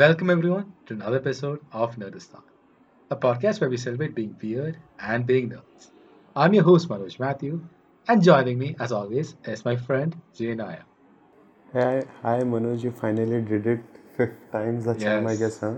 Welcome everyone to another episode of Nerdistan, a podcast where we celebrate being weird and being nerds. I'm your host Manoj Matthew, and joining me, as always, is my friend Jay Naya. Hi, hi Manoj, you finally did it fifth times the charm, I guess, huh?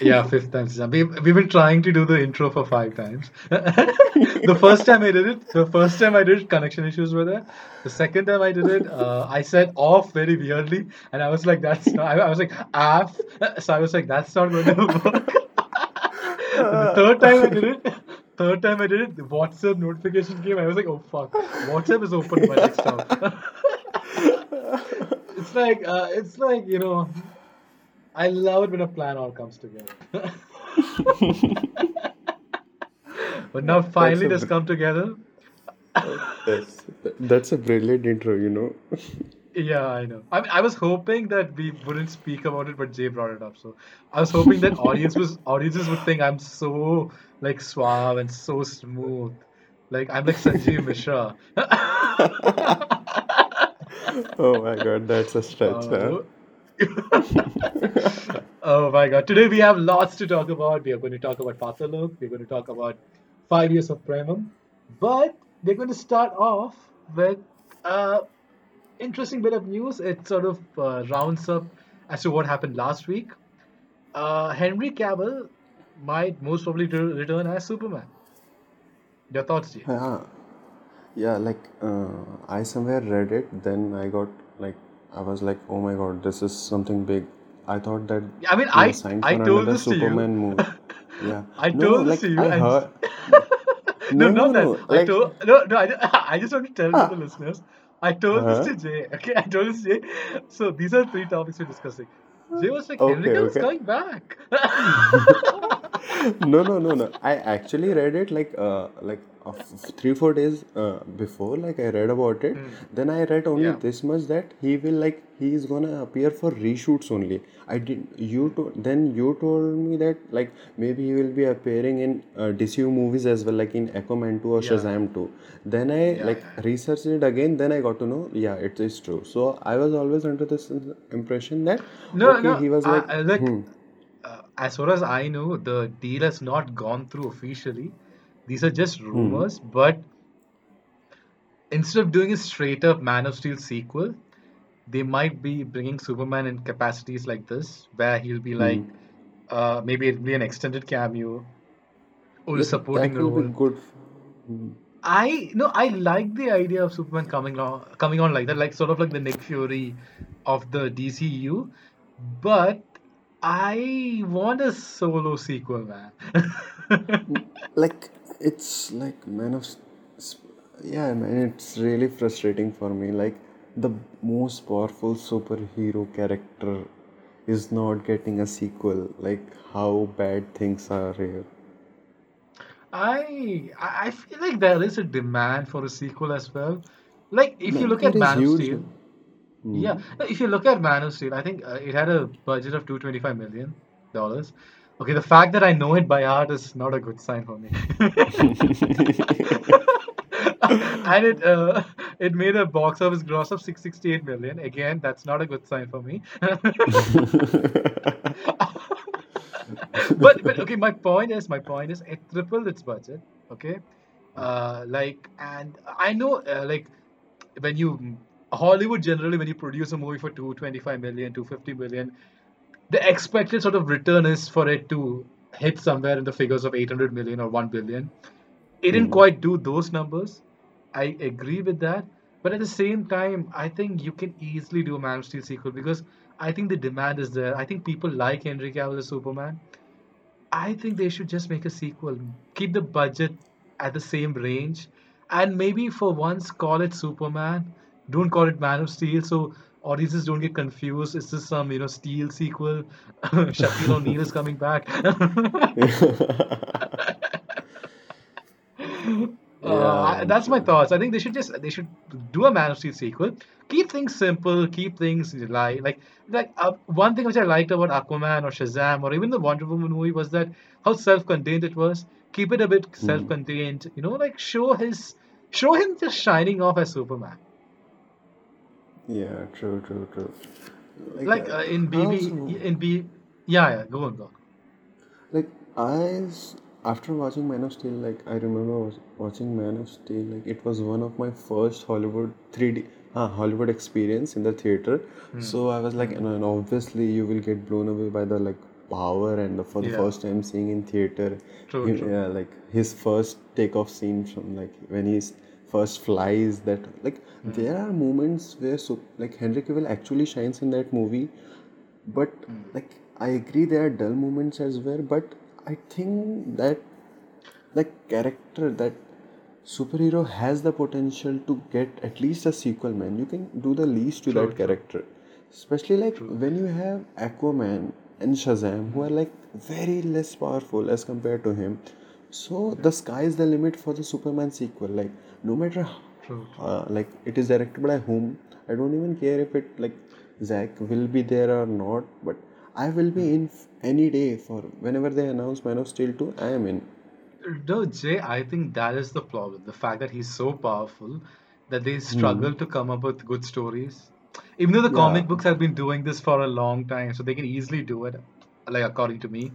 Yeah, fifth time. Suzanne. We've, we've been trying to do the intro for five times. the first time I did it, the first time I did it, connection issues were there. The second time I did it, uh, I said off very weirdly, and I was like, that's not, I, I was like, off. So I was like, that's not going to work. the third time I did it, third time I did it, the WhatsApp notification came. I was like, oh fuck, WhatsApp is open on my desktop. it's like, uh, it's like you know, I love it when a plan all comes together. but now finally it has br- come together. that's that's a brilliant intro, you know. Yeah, I know. I mean, I was hoping that we wouldn't speak about it, but Jay brought it up. So I was hoping that audience was audiences would think I'm so like suave and so smooth. Like I'm like Sanjeev Mishra. Oh my God, that's a stretch, uh, huh? Oh. my god. Today we have lots to talk about. We are going to talk about Patal Lok. We're going to talk about five years of Premam. But we're going to start off with uh interesting bit of news. It sort of uh, rounds up as to what happened last week. Uh, Henry Cavill might most probably re- return as Superman. Your thoughts, Jay? Yeah, yeah, like uh, I somewhere read it, then I got like I was like, oh my God, this is something big. I thought that I mean, I I told another this to you. Superman movie. Yeah, I no, told this to you, I heard. no, No, no, no, I like, told no, no. I, I just want to tell to the listeners. I told this huh? to Jay. Okay, I told this to Jay. So these are three topics we're discussing. Jay was like, Henry Okay, Cavill's okay. coming back. No, no, no, no. I actually read it like uh like three four days uh, before. Like I read about it. Hmm. Then I read only Yeah. this much that he will like he is gonna appear for reshoots only. I did you to, then you told me that like maybe he will be appearing in uh, DCU movies as well, like in Aquaman 2 or Yeah, Shazam 2. Then I yeah, like researched it again. Then I got to know yeah it is true. So I was always under this impression that No, okay no. he was like I like hmm uh, as far as I know, the deal has not gone through officially. These are just hmm rumors, but instead of doing a straight up Man of Steel sequel, they might be bringing Superman in capacities like this, where he'll be like, hmm. uh, maybe it'll be an extended cameo or a Yeah, supporting that will be role. good. Hmm. I no, I like the idea of Superman coming on, coming on like that, like sort of like the Nick Fury of the DCU, but I want a solo sequel, man. like it's like man of yeah man it's really frustrating for me like the most powerful superhero character is not getting a sequel like how bad things are here I I feel like there is a demand for a sequel as well. Like if you look at Man of Steel, hmm. yeah, if you look at Man of Steel, I think uh, it had a budget of 225 million dollars. Okay, the fact that I know it by heart is not a good sign for me. And it uh, it made a box office gross of 668 million. Again, that's not a good sign for me. But but okay, my point is my point is it tripled its budget. Okay, uh, like and I know uh, like when you Hollywood generally when you produce a movie for 225 million, 250 million, the expected sort of return is for it to hit somewhere in the figures of 800 million or 1 billion. It didn't Hmm. quite do those numbers. I agree with that. But at the same time, I think you can easily do a Man of Steel sequel because I think the demand is there. I think people like Henry Cavill as Superman. I think they should just make a sequel. Keep the budget at the same range, and maybe for once call it Superman. Don't call it Man of Steel, so audiences don't get confused. Is this some you know Steel sequel? Shaquille O'Neal is coming back. Uh, yeah that's my thoughts. I think they should just they should do a Man of Steel sequel. Keep things simple. Keep things light. Like like uh, one thing which I liked about Aquaman or Shazam or even the Wonder Woman movie was that how self-contained it was. Keep it a bit Hmm. self-contained. You know, like show his show him just shining off as Superman. Yeah true true true like Like uh, uh, in I BB also in B Yeah, yeah. Go on, go on. Like I, s- after watching Man of Steel, like I remember was- watching Man of Steel. Like it was one of my first Hollywood 3D, ah, Hollywood experience in the theater. Hmm. So I was like, Hmm. and, and obviously you will get blown away by the like power and the, for the Yeah. first time seeing in theater, True, he, true. yeah, like his first takeoff scene from like when he's first flies. That like Hmm. there are moments where so like Henry Cavill actually shines in that movie but Hmm. like I agree there are dull moments as well, but I think that like character that superhero has the potential to get at least a sequel man. You can do the least to True, that character. Especially like true. when you have Aquaman and Shazam who are like very less powerful as compared to him. So the sky is the limit for the Superman sequel. Like no matter uh, like it is directed by whom i don't even care if it like zach will be there or not but i will be in f- any day for whenever they announce man of steel 2 i am in No, Jay, I think that is the problem. The fact that he's so powerful that they hmm. struggle to come up with good stories. Even though the yeah comic books have been doing this for a long time, so they can easily do it, like according to me.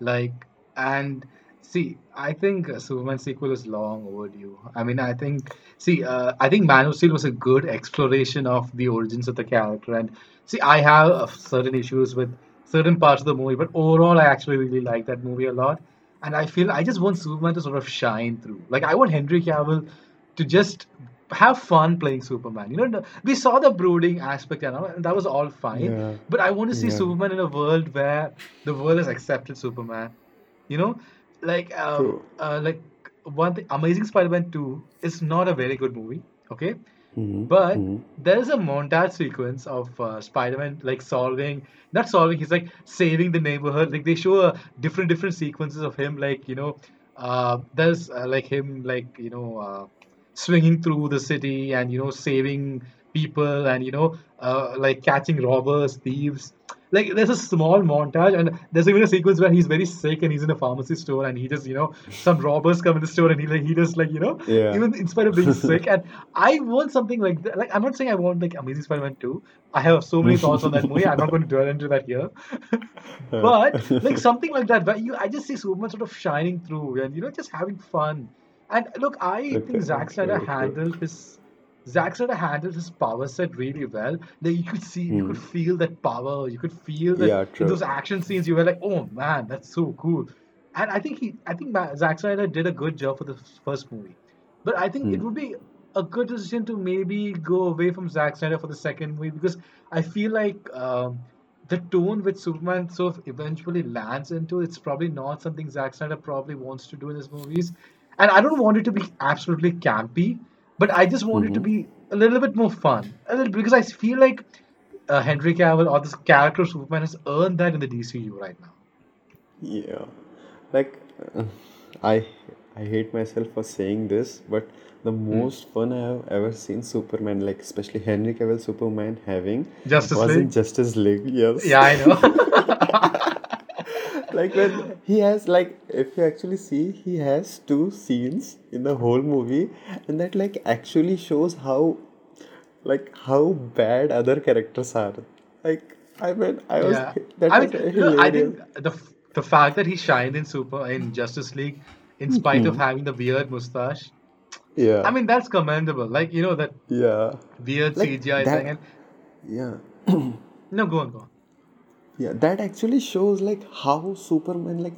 Like, and see, I think uh, Superman sequel is long overdue. I mean, I think, see, uh, I think Man of Steel was a good exploration of the origins of the character. And see, I have uh, certain issues with certain parts of the movie, but overall, I actually really like that movie a lot. And I feel I just want Superman to sort of shine through. Like, I want Henry Cavill to just have fun playing Superman. You know, we saw the brooding aspect and all, and that was all fine. yeah But I want to see yeah Superman in a world where the world has accepted Superman. You know, like um, true uh, like one thing, Amazing Spider-Man 2 is not a very good movie. Okay, hmm but hmm there is a montage sequence of uh, Spider-Man like solving, not solving, he's like saving the neighborhood. Like they show uh, different different sequences of him, like you know, uh, there's uh, like him like you know uh, swinging through the city and you know saving people and you know uh, like catching robbers, thieves. Like there's a small montage and there's even a sequence where he's very sick and he's in a pharmacy store and he just you know some robbers come in the store and he like he just like you know yeah even in spite of being sick and I want something like that. Like I'm not saying I want like Amazing Spider-Man 2. I have so many thoughts on that movie. I'm not going to dwell into that here. but like something like that, but you I just see Superman sort of shining through and you know just having fun. And look, I okay think Zack Snyder true handled his Zack Snyder handled his power set really well. That you could see, you could hmm. feel that power. You could feel that yeah in those action scenes. You were like, oh man, that's so cool. And I think he, I think Zack Snyder did a good job for the first movie. But I think it hmm. would be a good decision to maybe go away from Zack Snyder for the second movie because I feel like um, the tone which Superman sort of eventually lands into, it's probably not something Zack Snyder probably wants to do in his movies. And I don't want it to be absolutely campy, but I just want it to hmm be a little bit more fun. A little, because I feel like uh, Henry Cavill or this character of Superman has earned that in the DCU right now. Yeah, like uh, I I hate myself for saying this, but the Hmm. most fun I have ever seen Superman, like especially Henry Cavill Superman having, Justice was in League? Justice League. Yes. Yeah, I know. Like when he has like if you actually see he has two scenes in the whole movie and that like actually shows how like how bad other characters are. Like I mean I was Yeah, that I was mean, look, I think the the fact that he shined in Super in Justice League, in spite of Hmm. having the weird mustache, yeah I mean that's commendable. Like you know that Yeah. weird Like CGI thing. And yeah. no, go on, go on. Yeah, that actually shows like how Superman like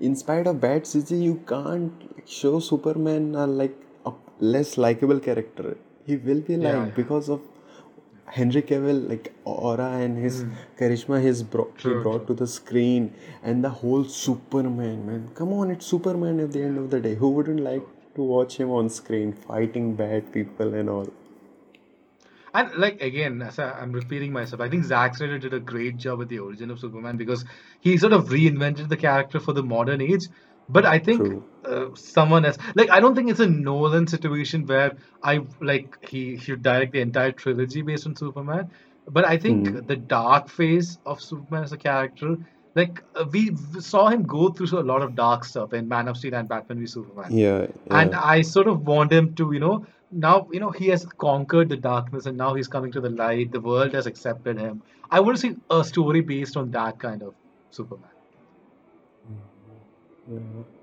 in spite of bad CG you can't like, show Superman a like a less likable character. He will be like yeah. because of Henry Cavill like aura and his Hmm. charisma he's brought he brought true. to the screen and the whole Superman man. Come on, it's Superman at the end of the day. Who wouldn't like to watch him on screen fighting bad people and all? And like again, as I, I'm repeating myself, I think Zack Snyder did a great job with the origin of Superman because he sort of reinvented the character for the modern age. But I think uh, someone else, like I don't think it's a Nolan situation where I like he should direct the entire trilogy based on Superman. But I think the dark phase of Superman as a character, like uh, we saw him go through a lot of dark stuff in Man of Steel and Batman v Superman Yeah, and. I sort of want him to, you know, now you know he has conquered the darkness and now he's coming to the light. The world has accepted him. I want to see a story based on that kind of. Superman. Yeah,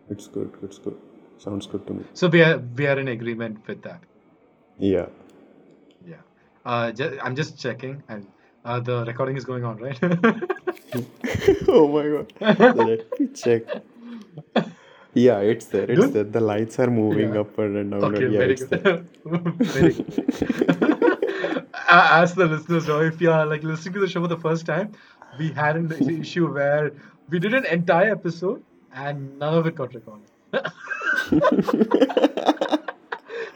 it's good. It's good. Sounds good to me. So we are we are in agreement with that. Yeah. Yeah. Uh, ju- I'm just checking, and uh, the recording is going on, right? Oh my god. Let me check. Yeah, it's there. It's Good? there. The lights are moving Yeah. upward and downward. Okay, Yeah, very good. very good. As the listeners know, if you are like listening to the show for the first time, we had an issue where we did an entire episode and none of it got recorded.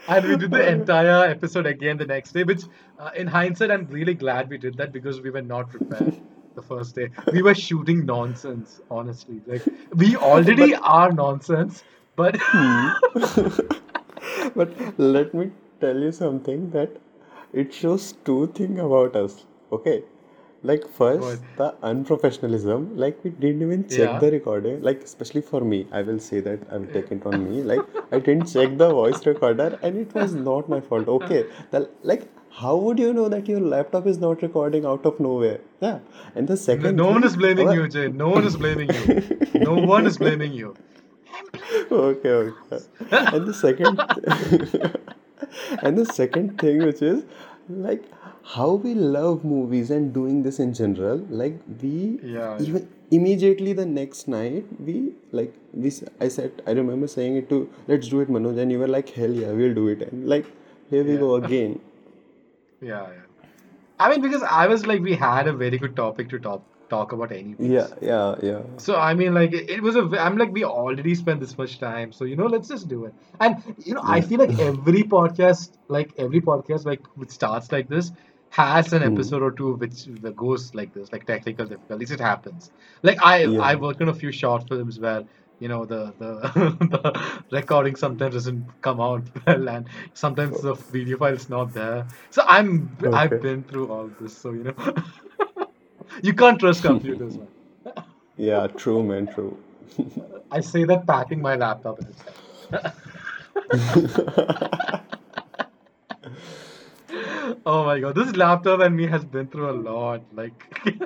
and we did the entire episode again the next day, which uh, in hindsight, I'm really glad we did that because we were not prepared the first day. We were shooting nonsense, honestly. Like, we already are nonsense, but. But let me tell you something that it shows two things about us. Okay. Like first What? the unprofessionalism, like we didn't even check Yeah. the recording. Like especially for me, I will say that I will take it on me. Like I didn't check the voice recorder and it was not my fault. Okay. The, like how would you know that your laptop is not recording out of nowhere? Yeah. And the second no one thing, is blaming you, Jay. No one is blaming you. No one is blaming you. okay, okay. And the second and the second thing which is like how we love movies and doing this in general like we Yeah, yeah. even immediately the next night we like we i said I remember saying it to let's do it Manoj and you were like hell yeah we'll do it and like here we go again Yeah, yeah. I mean, because I was like, we had a very good topic to talk talk about anyways. yeah yeah yeah So I mean, like it, it was a. I'm like, we already spent this much time, so you know, let's just do it. And you know, I feel like every podcast, like every podcast, like which starts like this, has an hmm. episode or two which goes like this, like technical difficulties. It happens. Like I, Yeah. I worked on a few short films where you know the the, the recording sometimes doesn't come out well, and sometimes the video file is not there. So I'm I've been through all this, so you know, you can't trust computers, man. yeah true man true I say that packing my laptop in its head. oh my god, this laptop and me has been through a lot. Like,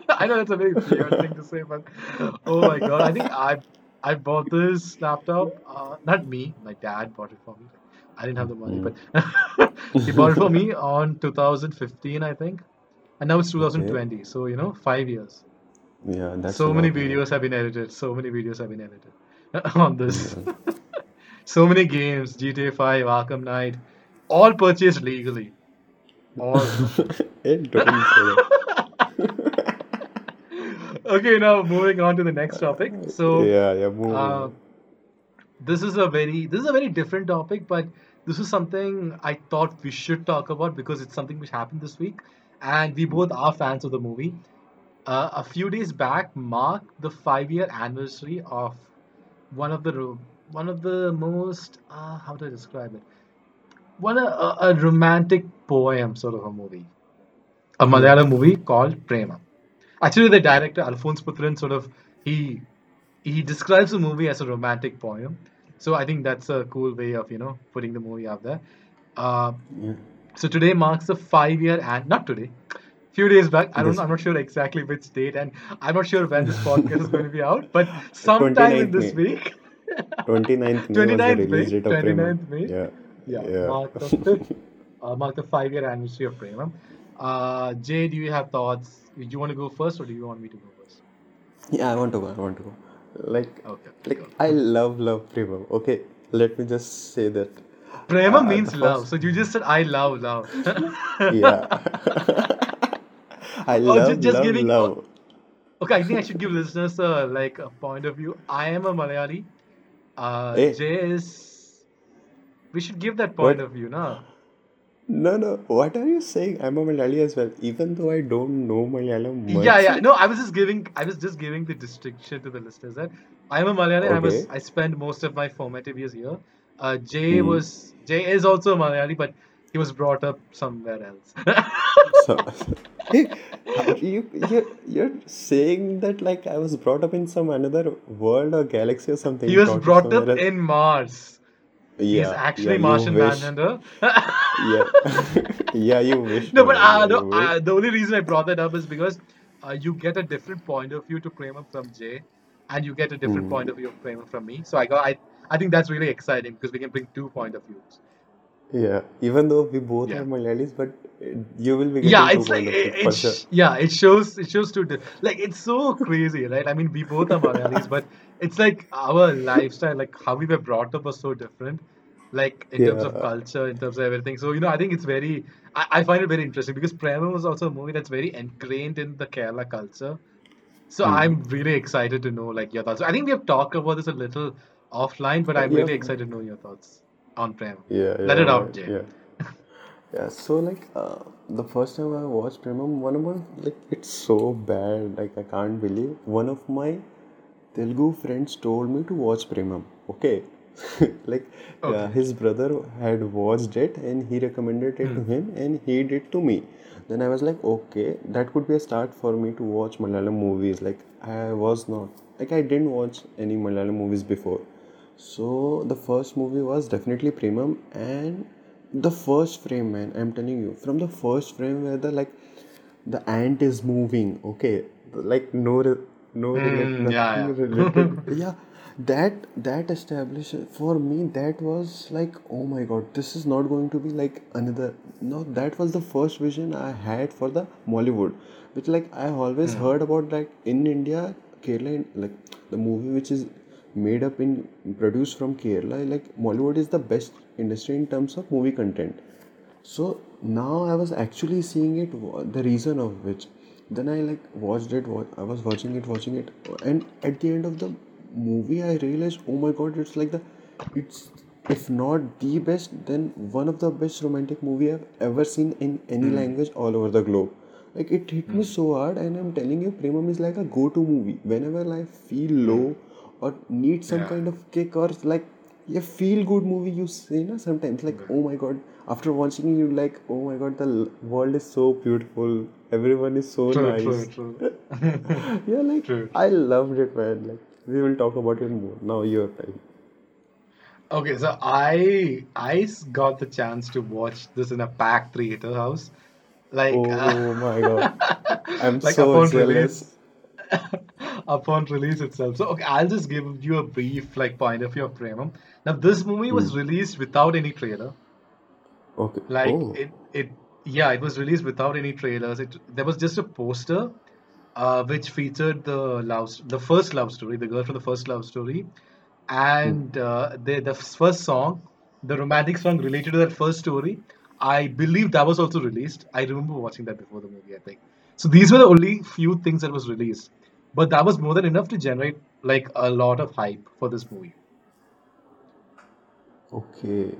I know that's a very weird thing to say, but oh my god, I think I I bought this laptop. Uh, not me, my dad bought it for me. I didn't have the money, but he bought it for me on 2015, I think, and now it's 2020. So you know, five years. yeah that's so many videos have been edited. So many videos have been edited on this. so many games, GTA 5, Arkham Knight, all purchased legally. All. Eh, don't. Okay, now moving on to the next topic. So yeah yeah move uh, this is a very this is a very different topic, but this is something I thought we should talk about because it's something which happened this week, and we both are fans of the movie. Uh, a few days back marked the five-year anniversary of one of the one of the most uh, how do I describe it? One a, a a romantic poem sort of a movie, a Malayalam movie called Premam. Actually, the director Alphonse Puthren sort of he he describes the movie as a romantic poem. So I think that's a cool way of you know putting the movie out there. Uh, yeah. so today marks the five year and not today, few days back. I don't. I'm not sure exactly which date, and I'm not sure when this podcast is going to be out. But sometime in this May. week, 29th May was the 29th May, release date of Premam. 29th May. Yeah. yeah, Yeah. mark the fifth, uh, mark the five year anniversary of Premam. Uh, Jay, do you have thoughts? Do you want to go first, or do you want me to go first? Yeah, I want to go. I want to go. Like, Okay. like go. I love love Premam. Okay, let me just say that. Premam Uh, means love. So you just said I love love. Yeah. I Oh, love ju- just love giving- love. Okay, I think I should give listeners uh, like a point of view. I am a Malayali. Uh, Eh. Jay is. We should give that point What? of view, no? No, no. What are you saying? I'm a Malayali as well. Even though I don't know Malayalam much. Yeah, yeah. No, I was just giving. I was just giving the distinction to the listeners that I am a Malayali. I was. Okay. I spent most of my formative years here. Uh, Jay Hmm. was. Jay is also a Malayali, but he was brought up somewhere else. So, Hey, you you you're saying that like I was brought up in some another world or galaxy or something. he was brought up else. in Mars. He's Yeah, actually yeah, Martian. Manhunter. Yeah, yeah, you wish. No, but uh, no, uh, the only reason I brought that up is because uh, you get a different point of view to Premam from Jay, and you get a different Hmm. point of view of Premam from me. So I got I I think that's really exciting because we can bring two point of views. Yeah, even though we both are Malayalis, but you will be Yeah, it's like point of view it, it sure. yeah, it shows it shows to like it's so crazy, right? I mean, we both are Malayalis, but it's like our lifestyle, like how we were brought up was so different, like in terms of culture, in terms of everything. So, you know, I think it's very I, I find it very interesting because Premam was also a movie that's very ingrained in the Kerala culture. So Hmm. I'm really excited to know like your thoughts. I think we have talked about this a little offline, but Uh, I'm yeah, really excited to know your thoughts on Premam. yeah, Let it yeah, out, yeah. Yeah, so like uh, the first time I watched Premam, one of my like it's so bad, like I can't believe one of my Telugu friends told me to watch Premam. Okay, like uh, Okay. his brother had watched it and he recommended it to Hmm. him and he did to me. Then I was like, okay, that could be a start for me to watch Malayalam movies. Like I was not like I didn't watch any Malayalam movies before. So the first movie was definitely Premam and the first frame man i'm telling you from the first frame where the like the ant is moving okay like no no Mm, yeah, yeah. related yeah that that established for me that was like oh my god this is not going to be like another no that was the first vision i had for the mollywood which like i always Hmm. heard about like in india kerala like the movie which is made up in produced from kerala like mollywood is the best industry in terms of movie content. So now i was actually seeing it the reason of which then i like watched it i was watching it watching it and at the end of the movie i realized oh my god it's like the it's if not the best then one of the best romantic movie i've ever seen in any Hmm. language all over the globe. Like it hit me so hard and i'm telling you Premam is like a go-to movie. Whenever i feel low or need some. Yeah. kind of kick or like a feel good movie you say na sometimes like oh my god after watching it you like oh my god the world is so beautiful. Everyone is so True, nice. true, true. yeah like True. i loved it man. Like we will talk about it more. Now your time. Okay, so i i got the chance to watch this in a packed theater house, like oh my god. I'm like so jealous upon release itself. So okay, I'll just give you a brief like point of view of Premam. Now this movie was Hmm. released without any trailer. okay Like oh it it yeah, it was released without any trailers. It there was just a poster, uh, which featured the love the first love story, the girl from the first love story, and uh, the the first song, the romantic song related to that first story. I believe that was also released. I remember watching that before the movie. I think so. These were the only few things that was released, but that was more than enough to generate like a lot of hype for this movie. okay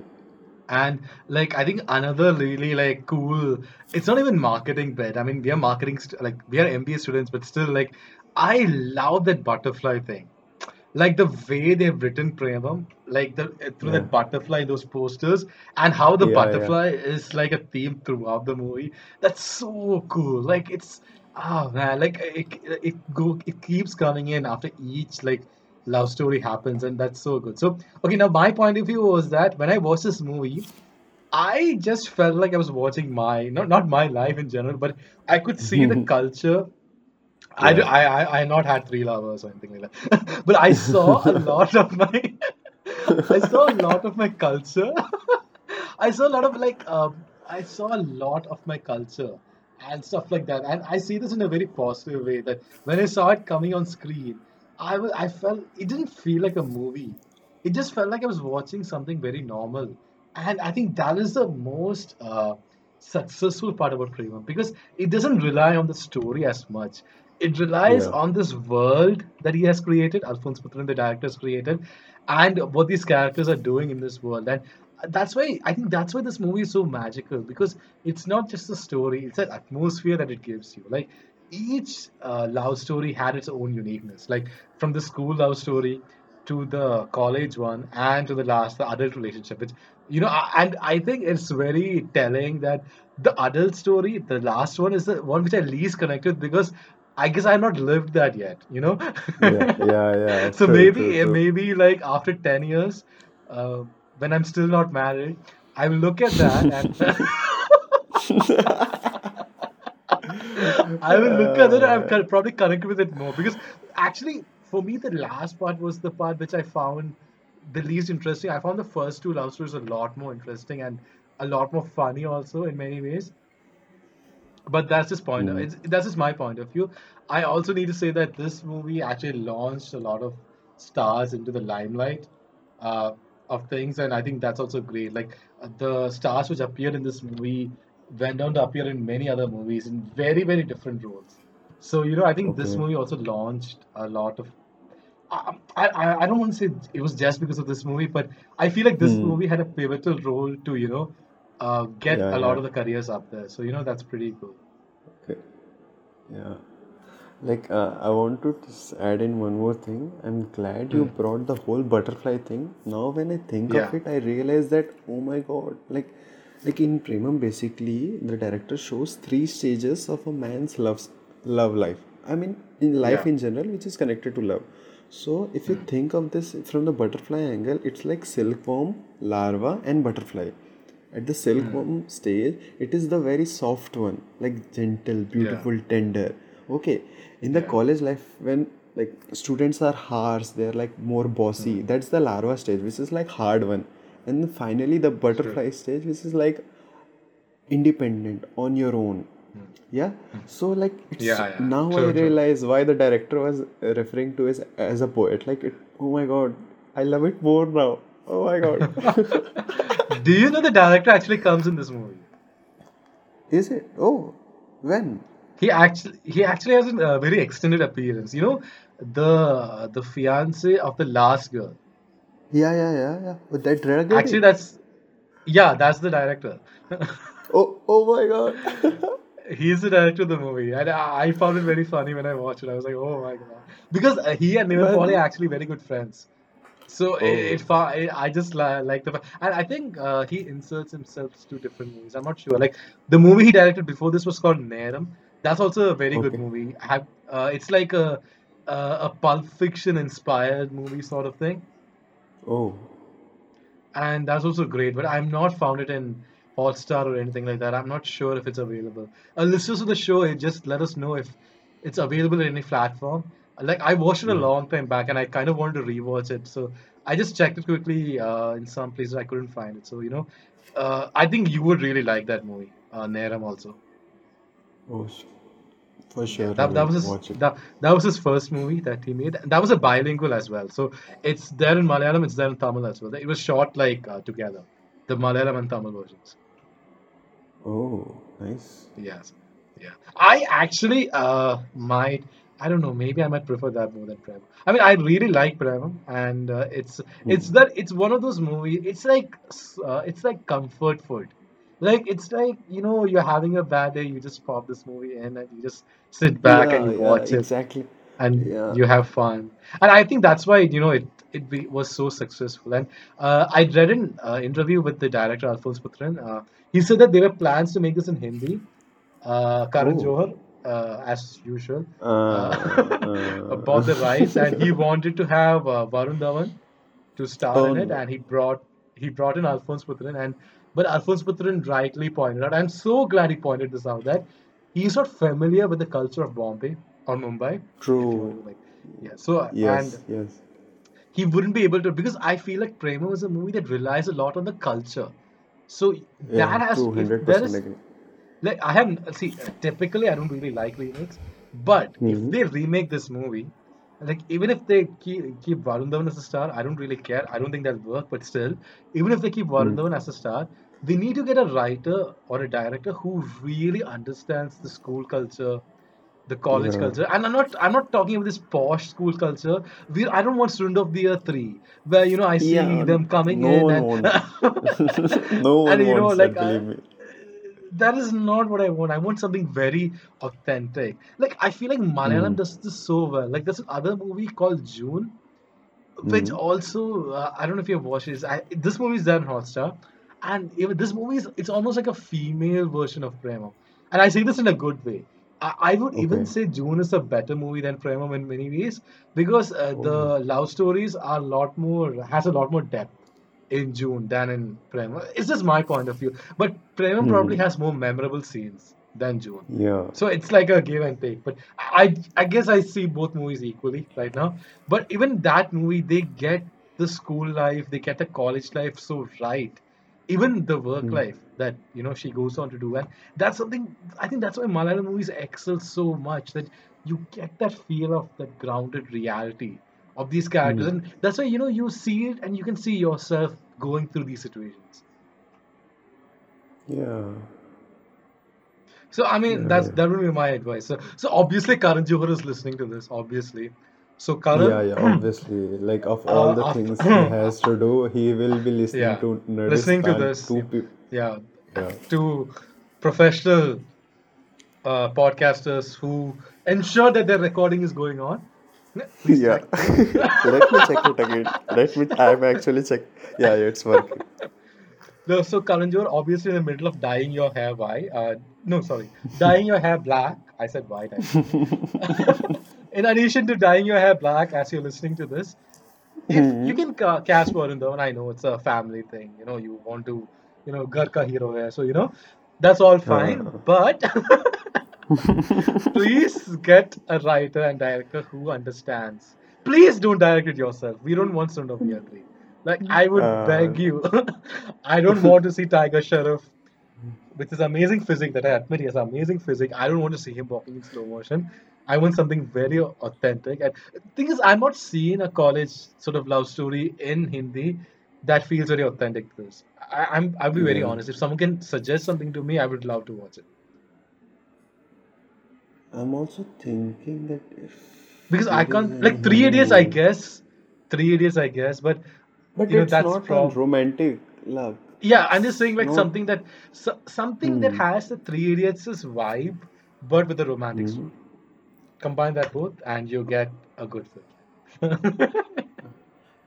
And like I think another really like cool, it's not even marketing bit. I mean, we are marketing st- like we are MBA students, but still like I love that butterfly thing. Like the way they've written Premam, like the uh, through that yeah butterfly, those posters, and how the yeah yeah butterfly is like a theme throughout the movie. That's so cool. Like it's ah man, like it it go it keeps coming in after each like love story happens, and that's so good. So okay, now my point of view was that when I watched this movie. I just felt like I was watching my not not my life in general, but I could see the culture. I, yeah I I I not had three lovers or anything like that, but I saw a lot of my I saw a lot of my culture. I saw a lot of like um, I saw a lot of my culture and stuff like that, and I see this in a very positive way. That when I saw it coming on screen, I was I felt it didn't feel like a movie. It just felt like I was watching something very normal, and I think that is the most uh, successful part about Premam because it doesn't rely on the story as much. It relies yeah on this world that he has created, Alphonse Puthren, the director, has created, and what these characters are doing in this world. And that's why I think that's why this movie is so magical because it's not just the story; it's that atmosphere that it gives you. Like each uh, love story had its own uniqueness. Like from the school love story to the college one and to the last the adult relationship which you know and i think it's very telling that the adult story the last one is the one which i least connected because i guess i've not lived that yet you know yeah yeah yeah so true true maybe true maybe like after 10 years uh, when i'm still not married i will look at that and I will look at it. I'm Uh, probably connect with it more because actually, for me, the last part was the part which I found the least interesting. I found the first two love stories a lot more interesting and a lot more funny also in many ways. But that's just point. hmm, It's that's just my point of view. I also need to say that this movie actually launched a lot of stars into the limelight uh, of things, and I think that's also great. Like uh, the stars which appeared in this movie went on to appear in many other movies in very very different roles. So you know, I think this movie also launched a lot of. I, I, I don't want to say it was just because of this movie, but I feel like this Hmm. movie had a pivotal role to, you know, uh, get Yeah, a lot yeah. of the careers up there. So, you know, that's pretty cool. Okay. Yeah. Like, uh, I want to just add in one more thing. I'm glad you Hmm. brought the whole butterfly thing. Now, when I think of it, I realize that, oh my God, like, like in Premam, basically, the director shows three stages of a man's love, love life. I mean, in life Yeah. in general, which is connected to love. So, if you Hmm. think of this from the butterfly angle, it's like silkworm, larva, and butterfly. At the Hmm. silkworm stage, it is the very soft one, like gentle, Yeah. beautiful, tender. Okay, in the Yeah. college life, when like students are harsh, they're like more bossy. Hmm. That's the larva stage, which is like hard one. And then finally, the True. butterfly stage, which is like independent on your own. Hmm. Yeah. So like it's Yeah, yeah. now I True, true. realize why the director was referring to as as a poet. Like it. Oh my God, I love it more now. Oh my God. Do you know the director actually comes in this movie? Is it? Oh, when? He actually he actually has a uh, very extended appearance. You know, the the fiance of the last girl. Yeah, yeah, yeah, yeah. With that red Actually, that's yeah, that's the director. Oh, oh my God. He's the director of the movie, and I I found it very funny when I watched it. I was like, oh my god, because uh, he and Nivin Pauly are actually very good friends. So it, it Oh, fa- I I just like the and I think uh, he inserts himself to different movies. I'm not sure. Like the movie he directed before this was called Neram. That's also a very good movie. Have uh, it's like a a, a Pulp Fiction inspired movie sort of thing, Oh, and that's also great. But I'm not found it in Hotstar or anything like that. I'm not sure if it's available. Uh, listeners of the show, eh, just let us know if it's available in any platform. Like I watched it a long time back, and I kind of wanted to rewatch it. So I just checked it quickly uh, in some places. I couldn't find it. So you know, uh, I think you would really like that movie, uh, Neram also. Oh, for sure I that that was his that that was his first movie that he made. That was a bilingual as well. So it's there in Malayalam, it's there in Tamil as well. It was shot like uh, together, the Malayalam and Tamil versions. Oh, nice. Yes. Yeah. I actually uh might I don't know, maybe I might prefer that more than Prem. I mean, I really like Prem and uh, it's it's Hmm. that it's one of those movies. It's like uh, it's like comfort food. Like it's like, you know, you're having a bad day, you just pop this movie in and you just sit back and you yeah, watch it exactly. and Yeah. you have fun. And I think that's why, you know, it it be, was so successful. And uh, I read an uh, interview with the director Alphonse Puthren. Uh, he said that there were plans to make this in Hindi uh, Karan Oh. Johar, uh, as usual, Uh, uh, bought the uh, rights, and he wanted to have uh, Varun Dhawan to star oh in it, and he brought he brought in Alphonse Puthren, and but Alphonse Puthren rightly pointed out. I'm so glad he pointed this out that he's not familiar with the culture of Bombay or Mumbai. True. like, yeah. So and Yes, yes. he wouldn't be able to because I feel like Premam is a movie that relies a lot on the culture. So Yeah, that has true. if there 100% is agree. Like I haven't see typically I don't really like remakes, but if hmm they remake this movie, like even if they keep keep Varun Dhawan as a star, I don't really care. I don't think that'll work, but still, even if they keep Varun Mm. Dhawan as a star, they need to get a writer or a director who really understands the school culture, the college Yeah. culture. And I'm not I'm not talking about this posh school culture. We I don't want Student of the Year three, where you know I see Yeah, them coming no in one and wants. No one and you know wants like that, believe me. That is not what I want. I want something very authentic. Like I feel like Malayalam Mm. does this so well. Like there's another movie called June, which Mm. also uh, I don't know if you've watched this. I, this movie is there in Hotstar, and even this movie is it's almost like a female version of Premam, and I say this in a good way. I, I would even say June is a better movie than Premam in many ways because uh, Oh. the love stories are a lot more has a lot more depth in June than in Premam. It's just my point of view, but Premam probably Hmm. has more memorable scenes than June. Yeah. So it's like a give and take. But I I guess I see both movies equally right now. But even that movie, they get the school life, they get the college life so right. Even the work Hmm. life that you know she goes on to do, and that's something I think that's why Malayalam movies excel so much that you get that feel of that grounded reality of these characters, Hmm. and that's why you know you see it and you can see yourself going through these situations. Yeah. So I mean Yeah. that's Yeah. that would be my advice. So so obviously Karan Johar is listening to this, obviously. So Karan, Yeah, yeah, obviously. Like of all uh, the after, things he has to do, he will be listening yeah, to listening to this, two people. yeah, Yeah. to professional uh, podcasters who ensure that their recording is going on. Yeah. Let me check it again. Let me. I'm actually check. Yeah, it's working. No, so Karan, you're obviously in the middle of dyeing your hair white. Uh, no, sorry, dyeing your hair black. I said white. I in addition to dyeing your hair black, as you're listening to this, mm-hmm. you can ca- cast the one, I know it's a family thing. You know, you want to, you know, Ghar ka hero hair. so you know, that's all fine. Uh. But please get a writer and director who understands. Please don't direct it yourself. We don't want Son of Yadri. Like I would uh, beg you. I don't want to see Tiger Shroff with his amazing physique that I admit he has amazing physique. I don't want to see him walking in slow motion. I want something very authentic. And the thing is, I'm not seeing a college sort of love story in Hindi that feels very authentic to this. I, I'm I'll be very yeah. honest. If someone can suggest something to me, I would love to watch it. I'm also thinking that if Because I can't like Three Hindi Idiots, I guess. Three Idiots, I guess, but but you know that's not a prob romantic love. yeah. I'm just saying like Not. something that so, something that Hmm. has the Three Idiots' vibe, but with a romantic story. Combine that both, and you get a good film.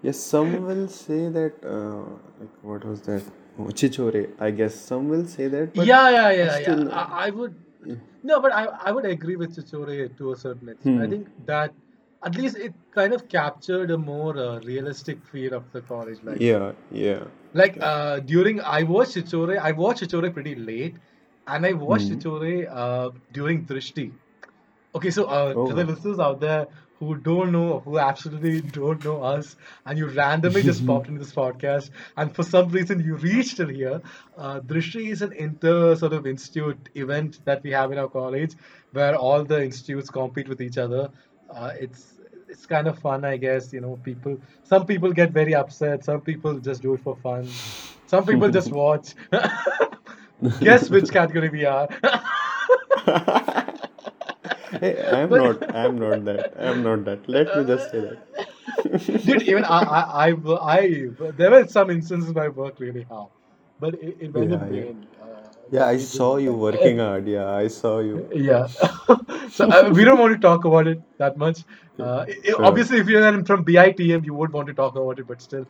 Yes, some will say that. Uh, like what was that? Oh, Chhichhore. I guess some will say that, but Yeah, yeah, I yeah, yeah. still. I, I would Yeah. No, but I, I would agree with Chhichhore to a certain extent. I Hmm. think that at least it kind of captured a more uh, realistic feel of the college life. Yeah, yeah. Like uh, during I watched Chhichhore, I watched Chhichhore pretty late, and I watched Hmm. Chhichhore uh, during Drishti. Okay, so uh, to the Oh. listeners out there who don't know, who absolutely don't know us, and you randomly just popped into this podcast, and for some reason you reached till here, uh, Drishti is an inter sort of institute event that we have in our college where all the institutes compete with each other. Uh, it's it's kind of fun, I guess. You know, people. Some people get very upset. Some people just do it for fun. Some people just watch. Guess which category we are. Hey, I'm but not. I'm not that. I'm not that. Let me just say that. dude, even I, I, I, I, there were some instances where I worked really hard, but it, it went in Yeah, yeah. vain. Uh, Yeah, I saw you working hard. Yeah, I saw you. Yeah. so uh, we don't want to talk about it that much. Uh, Sure. obviously, if you're from BITM, you would want to talk about it, but still.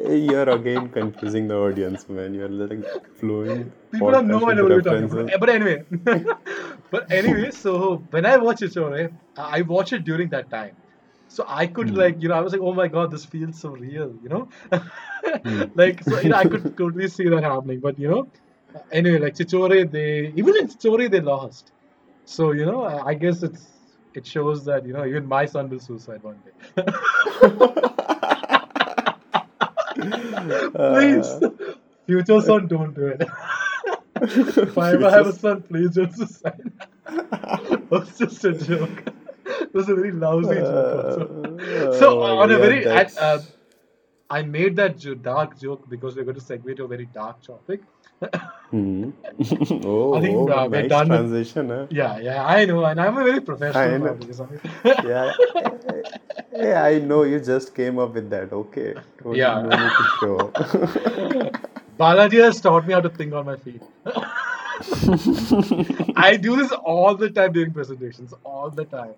You're again confusing the audience, man. You're letting flowing People have no idea what we're talking about. Eh, But anyway, but anyway, so when I watch it, Chore, I watch it during that time. So I could Hmm. like, you know, I was like, oh my god, this feels so real, you know, Hmm. like so, you know, I could totally see that happening. But you know, anyway, like Chhichhore, they even in Chhichhore they lost. So you know, I I guess it's it shows that you know even my son will suicide one day. please, Uh, future son, don't do it. if I ever have a son, please don't suicide. it was just a joke. It was a very lousy joke also. uh, So oh on god, a very, I, uh, I made that jo- dark joke because we're going to segue to a very dark topic. hmm. Oh, I think oh, uh, we're nice done with. transition, huh? Yeah, yeah, I know, and I'm a very I professional this. Yeah, yeah, I know you just came up with that. Okay, don't yeah. no need to show. Balaji has taught me how to think on my feet. I do this all the time during presentations, all the time.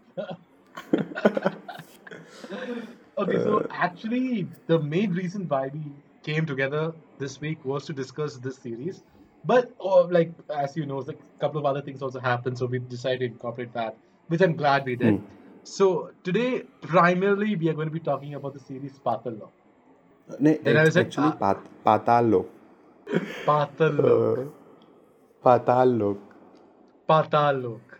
Okay, so actually, the main reason why we came together this week was to discuss this series. But, uh, like, as you know, a couple of other things also happened, so we decided to incorporate that, which I'm glad we did. Hmm. So, today, primarily, we are going to be talking about the series Patal Law. No, Then I was like, actually ah, pat Patal Lok. Patal. Uh, Patal Lok. Patal Lok.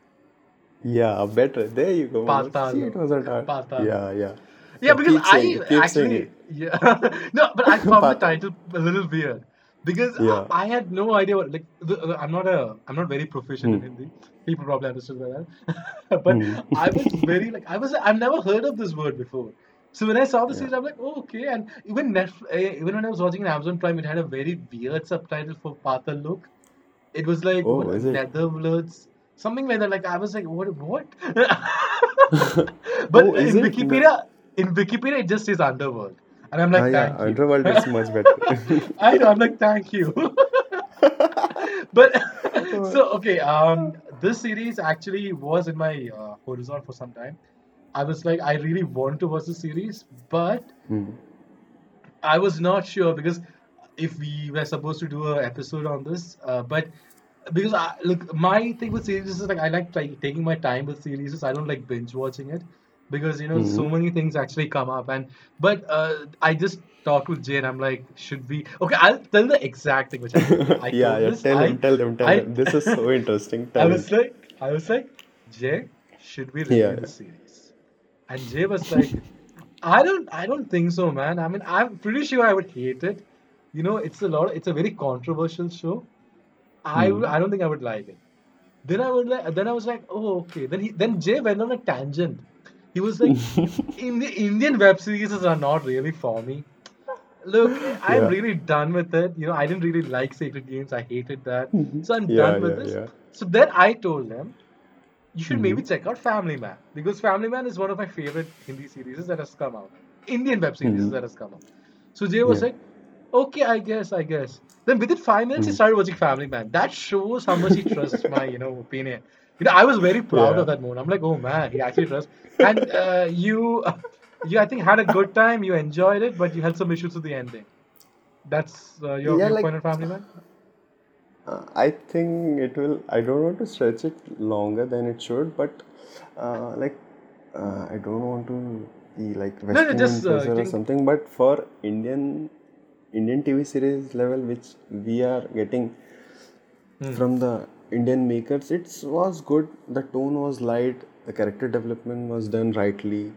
Yeah, better. There you go. Patal See, it wasn't hard. Patal Yeah, yeah. Yeah, because I actually it. yeah no, but I found the title a little weird because I, Yeah. I had no idea what like the, the- I'm not a I'm not very proficient in Hmm. Hindi. People probably understood by that, but Hmm. I was very like I was I've never heard of this word before. So when I saw the Yeah. series, I'm like, oh, okay. And even Netflix, even when I was watching on Amazon Prime, it had a very weird subtitle for Patal Lok. It was like Oh, what is it? Netherlands, something like that. Like I was like, what? What? but Oh, in. Wikipedia, in Wikipedia, it just says underworld, and I'm Ah, like, yeah, thank you. Underworld is much better. I know. I'm like, thank you. but so okay, um, this series actually was in my uh, horizon for some time. I was like, I really want to watch the series, but Hmm. I was not sure because if we were supposed to do an episode on this, uh, but because I look, my thing with series is like I like like taking my time with series. I don't like binge watching it because you know so Hmm. many things actually come up and but uh, I just talked with Jay and I'm like, should we? Okay, I'll tell the exact thing which I. I Yeah, yeah. this. Tell I him, tell him, tell I him. This is so interesting. I Tell was him. like, I was like, Jay, should we review Yeah, the series? And Jay was like, I don't, I don't think so, man. I mean, I'm pretty sure I would hate it. You know, it's a lot. It's a very controversial show. I, would- I don't think I would like it. Then I would like. Then I was like, oh, okay. Then he, then Jay went on a tangent. He was like, in the Indian web series are not really for me. Look, I'm Yeah. really done with it. You know, I didn't really like Sacred Games. I hated that. So I'm Yeah, done with yeah, this. So then I told them, you should Mhm. maybe check out Family Man because Family Man is one of my favorite Hindi series that has come out, Indian web series Mhm. that has come out. So Jay was like, okay, I guess, I guess. Then within five minutes, he Mhm. started watching Family Man. That shows how much he trusts my, you know, opinion. You know, I was very proud Yeah. of that moment. I'm like, oh man, he actually trusts. And uh, you, you, I think had a good time. You enjoyed it, but you had some issues with the ending. That's uh, your Yeah, like on Family Man. uh, I think it will. I don't want to stretch it longer than it should, but uh, like uh, I don't want to be like No, no, just uh, or something. But for Indian Indian TV series level, which we are getting Hmm. from the Indian makers, it was good. The tone was light. The character development was done rightly.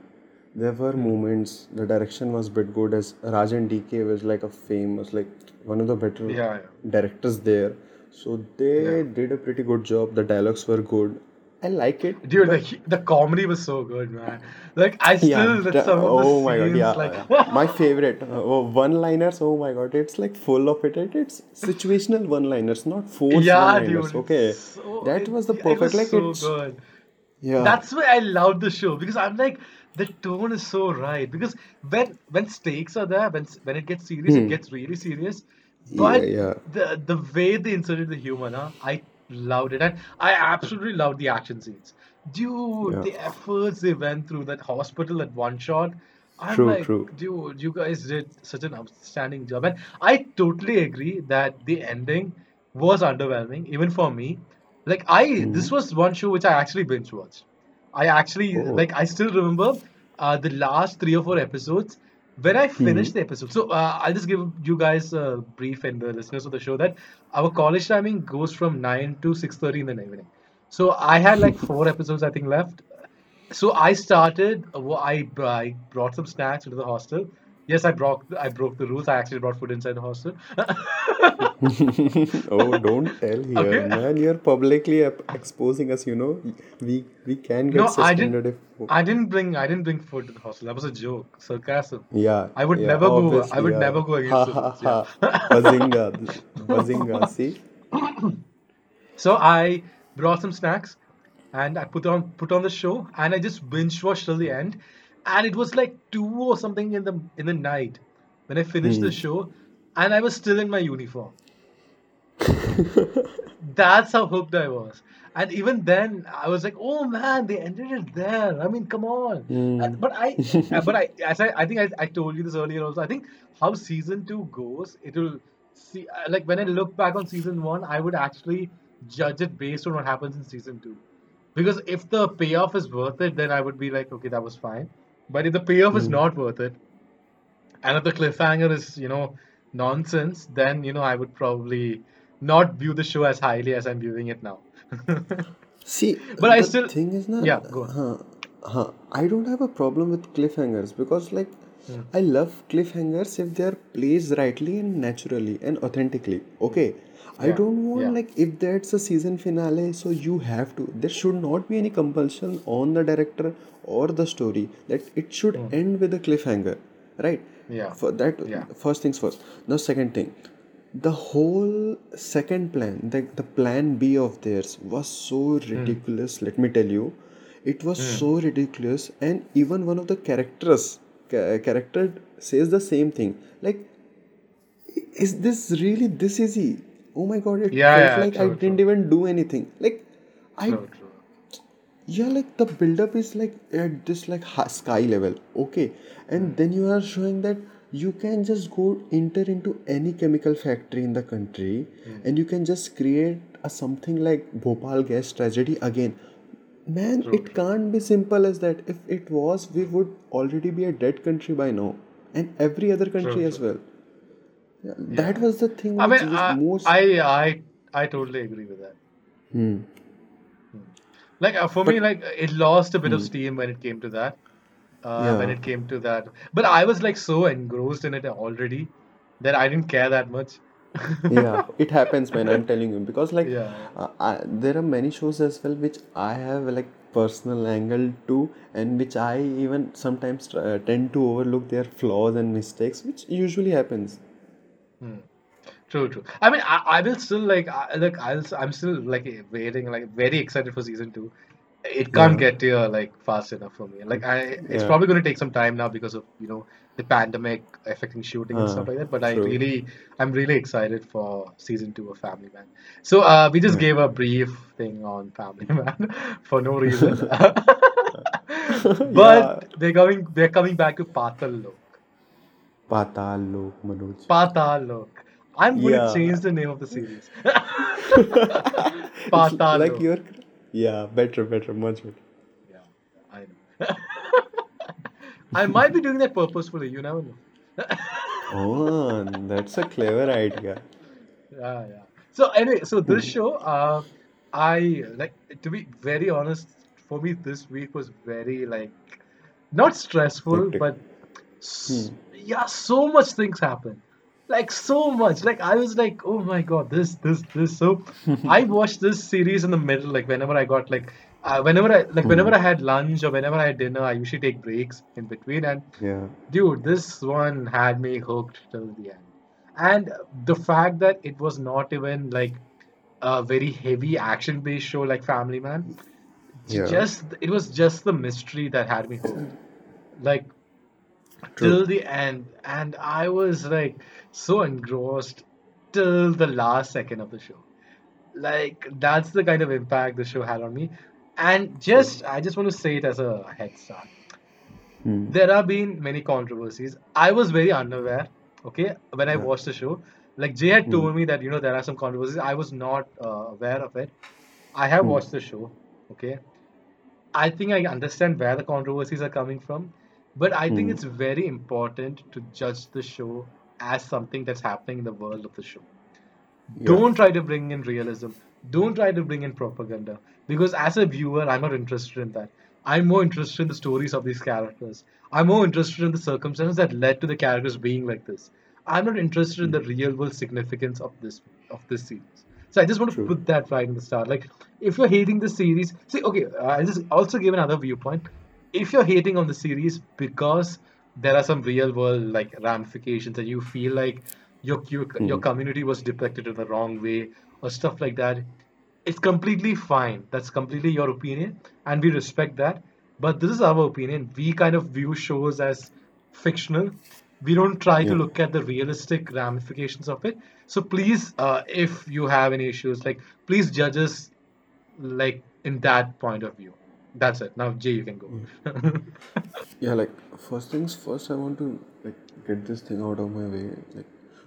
There were moments. The direction was bit good. As Raj and DK was like a famous, like one of the better Yeah, yeah. directors there. So they Yeah. did a pretty good job. The dialogues were good. I like it. Dude, but the, the comedy was so good, man. Like I still, yeah, the- some of the oh my god, scenes, yeah, like my favorite uh, oh, one-liners. Oh my god, it's like full of it. It- It's situational one-liners, not forced yeah, one-liners. dude. Okay, so- that it- was the it perfect. was like so it's good. yeah, That's why I love the show because I'm like the tone is so right because when when stakes are there, when when it gets serious, it Hmm. gets really serious. But yeah. the the way they inserted the humor, nah, I loved it, and I absolutely loved the action scenes. Dude, Yeah. the efforts they went through that hospital at one shot. I'm True, like, true. dude, you guys did such an outstanding job, and I totally agree that the ending was underwhelming, even for me. Like I, this Hmm. was one show which I actually binge watched. I actually Oh. like. I still remember uh, the last three or four episodes when I finished Hmm. the episode. So uh, I'll just give you guys a brief and the listeners of the show that our college timing goes from nine to six thirty in the evening. So I had like four episodes I think left. So I started. uh, I I brought some snacks into the hostel. Yes, I broke I broke the rules. I actually brought food inside the hostel. oh, don't tell here, Okay. man. You're publicly exposing us. You know, we we can get No, I didn't. suspended if. I didn't bring I didn't bring food to the hostel. That was a joke, sarcasm. Yeah, I would yeah, never go. I would yeah. never go Ha against ha ha. Yeah. Bazinga, bazinga. See? So I brought some snacks and I put on put on the show and I just binge watched till the end. And it was like two or something in the in the night when I finished the Hmm. show and I was still in my uniform. That's how hooked I was. And even then I was like, oh man, they ended it there. I mean, come on. Hmm. And- but I uh, but I as I, I think I, I told you this earlier also. I think how season two goes, it will see uh, like when I look back on season one, I would actually judge it based on what happens in season two. Because if the payoff is worth it, then I would be like, okay, that was fine. But if the payoff is Hmm. not worth it, and if the cliffhanger is, you know, nonsense, then you know I would probably not view the show as highly as I'm viewing it now. See, But I still, thing is na, yeah, go on. huh, huh, I don't have a problem with cliffhangers because like Hmm. I love cliffhangers if they are placed rightly and naturally and authentically. Okay. I Yeah, don't want yeah, like if that's a season finale, so you have to. There should not be any compulsion on the director or the story that it should Hmm. end with a cliffhanger, right? yeah, For that, yeah, first things first. Now, second thing, the whole second plan, the, the plan B of theirs was so Hmm. ridiculous. Let me tell you, it was so ridiculous, and even one of the characters, ca- character says the same thing. Like, is this really this easy? Oh my god! It yeah, felt yeah, like I true, didn't true, even do anything. Like, I true, true. yeah, like the build-up is like at this like sky level, okay, and hmm. then you are showing that you can just go enter into any chemical factory in the country, hmm. and you can just create a something like Bhopal gas tragedy again. Man, True, it can't be simple as that. If it was, we would already be a dead country by now, and every other true, country as true. well. Yeah, Yeah. that was the thing I mean, I, most. I, I, I totally agree with that. Hmm. Like uh, for But me, like it lost a bit of hmm. steam when it came to that. Uh, when it came to that, but I was like so engrossed in it already that I didn't care that much. Yeah, it happens, man. I'm telling you because like Yeah, uh, I, there are many shows as well which I have like personal angle to, and which I even sometimes uh, tend to overlook their flaws and mistakes, which usually happens. Hmm. True, true. I mean, I, I will still like, I, like I'll, I'm still like waiting, like very excited for season two. It can't Yeah, get here like fast enough for me. Like I, it's yeah, probably going to take some time now because of you know the pandemic affecting shooting and stuff uh, like that. But I really, I'm really excited for season two of Family Man. So uh, we just Yeah, gave a brief thing on Family Man for no reason, but they're coming, they're coming back to Patal Lok. Patal Lok, Manoj. Patal Lok. I'm going to Yeah. change the name of the series. Patal like Lok. yeah, better, better, much better. Yeah, I know. I might be doing that purposefully. You never know. Oh, that's a clever idea. Yeah, yeah. So anyway, so this Hmm. show, uh, I like to be very honest. For me, this week was very like not stressful, but Hmm. Yeah, so much things happen. Like so much. Like I was like, oh my god, this, this, this. So I watched this series in the middle. Like whenever I got like, uh, whenever I like whenever Hmm. I had lunch or whenever I had dinner, I usually take breaks in between. And Yeah. dude, this one had me hooked till the end. And the fact that it was not even like a very heavy action-based show like Family Man, Yeah. just it was just the mystery that had me hooked. Like True. till the end. And i was like so engrossed till the last second of the show. Like that's the kind of impact the show had on me. And just i just want to say it as a head start. Hmm. there have been many controversies. I was very unaware okay when i watched the show. Like jay had Hmm. told me that you know there are some controversies. I was not uh, aware of it. I have Hmm. watched the show okay. I think I understand where the controversies are coming from, but I think Hmm. it's very important to judge the show as something that's happening in the world of the show. Yeah. Don't try to bring in realism. Don't try to bring in propaganda. Because as a viewer, I'm not interested in that. I'm more interested in the stories of these characters. I'm more interested in the circumstances that led to the characters being like this. I'm not interested in the real world significance of this of this series. So I just want to True. put that right in the start. Like, if you're hating the series, see, okay, uh, I'll just also give another viewpoint. If you're hating on the series because there are some real world like ramifications and you feel like your your, your Hmm. community was depicted in the wrong way or stuff like that, it's completely fine. That's completely your opinion, and we respect that. But this is our opinion. We kind of view shows as fictional. We don't try to look at the realistic ramifications of it. So please, uh, if you have any issues, like please judge us like in that point of view. That's it. Now, Jay, you can go. Mm. Yeah, like first things first, I want to like get this thing out of my way. Like,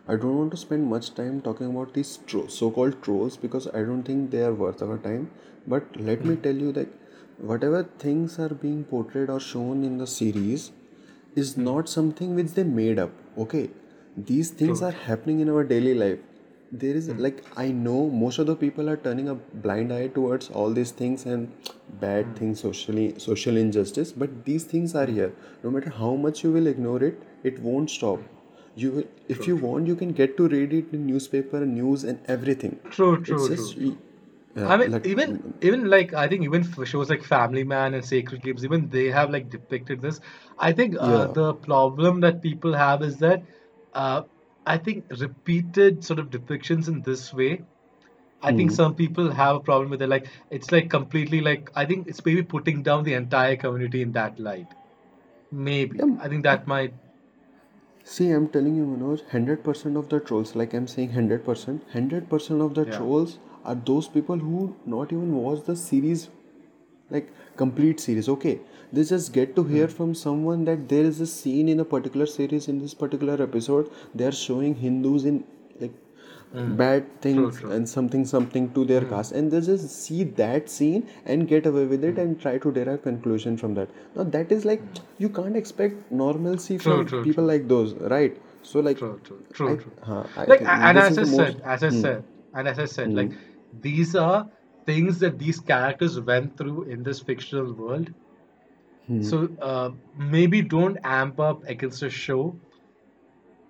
I don't want to spend much time talking about these tro- so-called trolls because I don't think they are worth our time. But let me hmm. tell you, like, whatever things are being portrayed or shown in the series is not something which they made up. Okay, these things True. are happening in our daily life. There is like I know most of the people are turning a blind eye towards all these things and bad things socially social injustice but these things are here. No matter how much you will ignore it it won't stop. You will if you want you can get to read it in newspaper news and everything. True, it's true, just true, true. yeah I mean, like even even like I think even shows like Family Man and Sacred Games, even they have like depicted this. I think uh, yeah. the problem that people have is that uh, I think repeated sort of depictions in this way. I think hmm some people have a problem with it. Like it's like completely like I think it's maybe putting down the entire community in that light. Maybe yeah I think that might. See, I'm telling you, Manoj, 100% of the trolls, like I'm saying 100%, 100% of the Yeah. trolls are those people who not even watch the series, like complete series. Okay, they just get to hear from someone that there is a scene in a particular series, in this particular episode, they are showing Hindus in like mm. bad things true. and something something to their Mm, caste and they just see that scene and get away with it mm, and try to derive conclusion from that now that is like you can't expect normalcy True, from true, people true. like those right so like True, true, true, i true. huh, i Like, and as I the most said, as I hmm, said, and as I said, hmm, like these are things that these characters went through in this fictional world. hmm, So uh, maybe don't amp up against a show.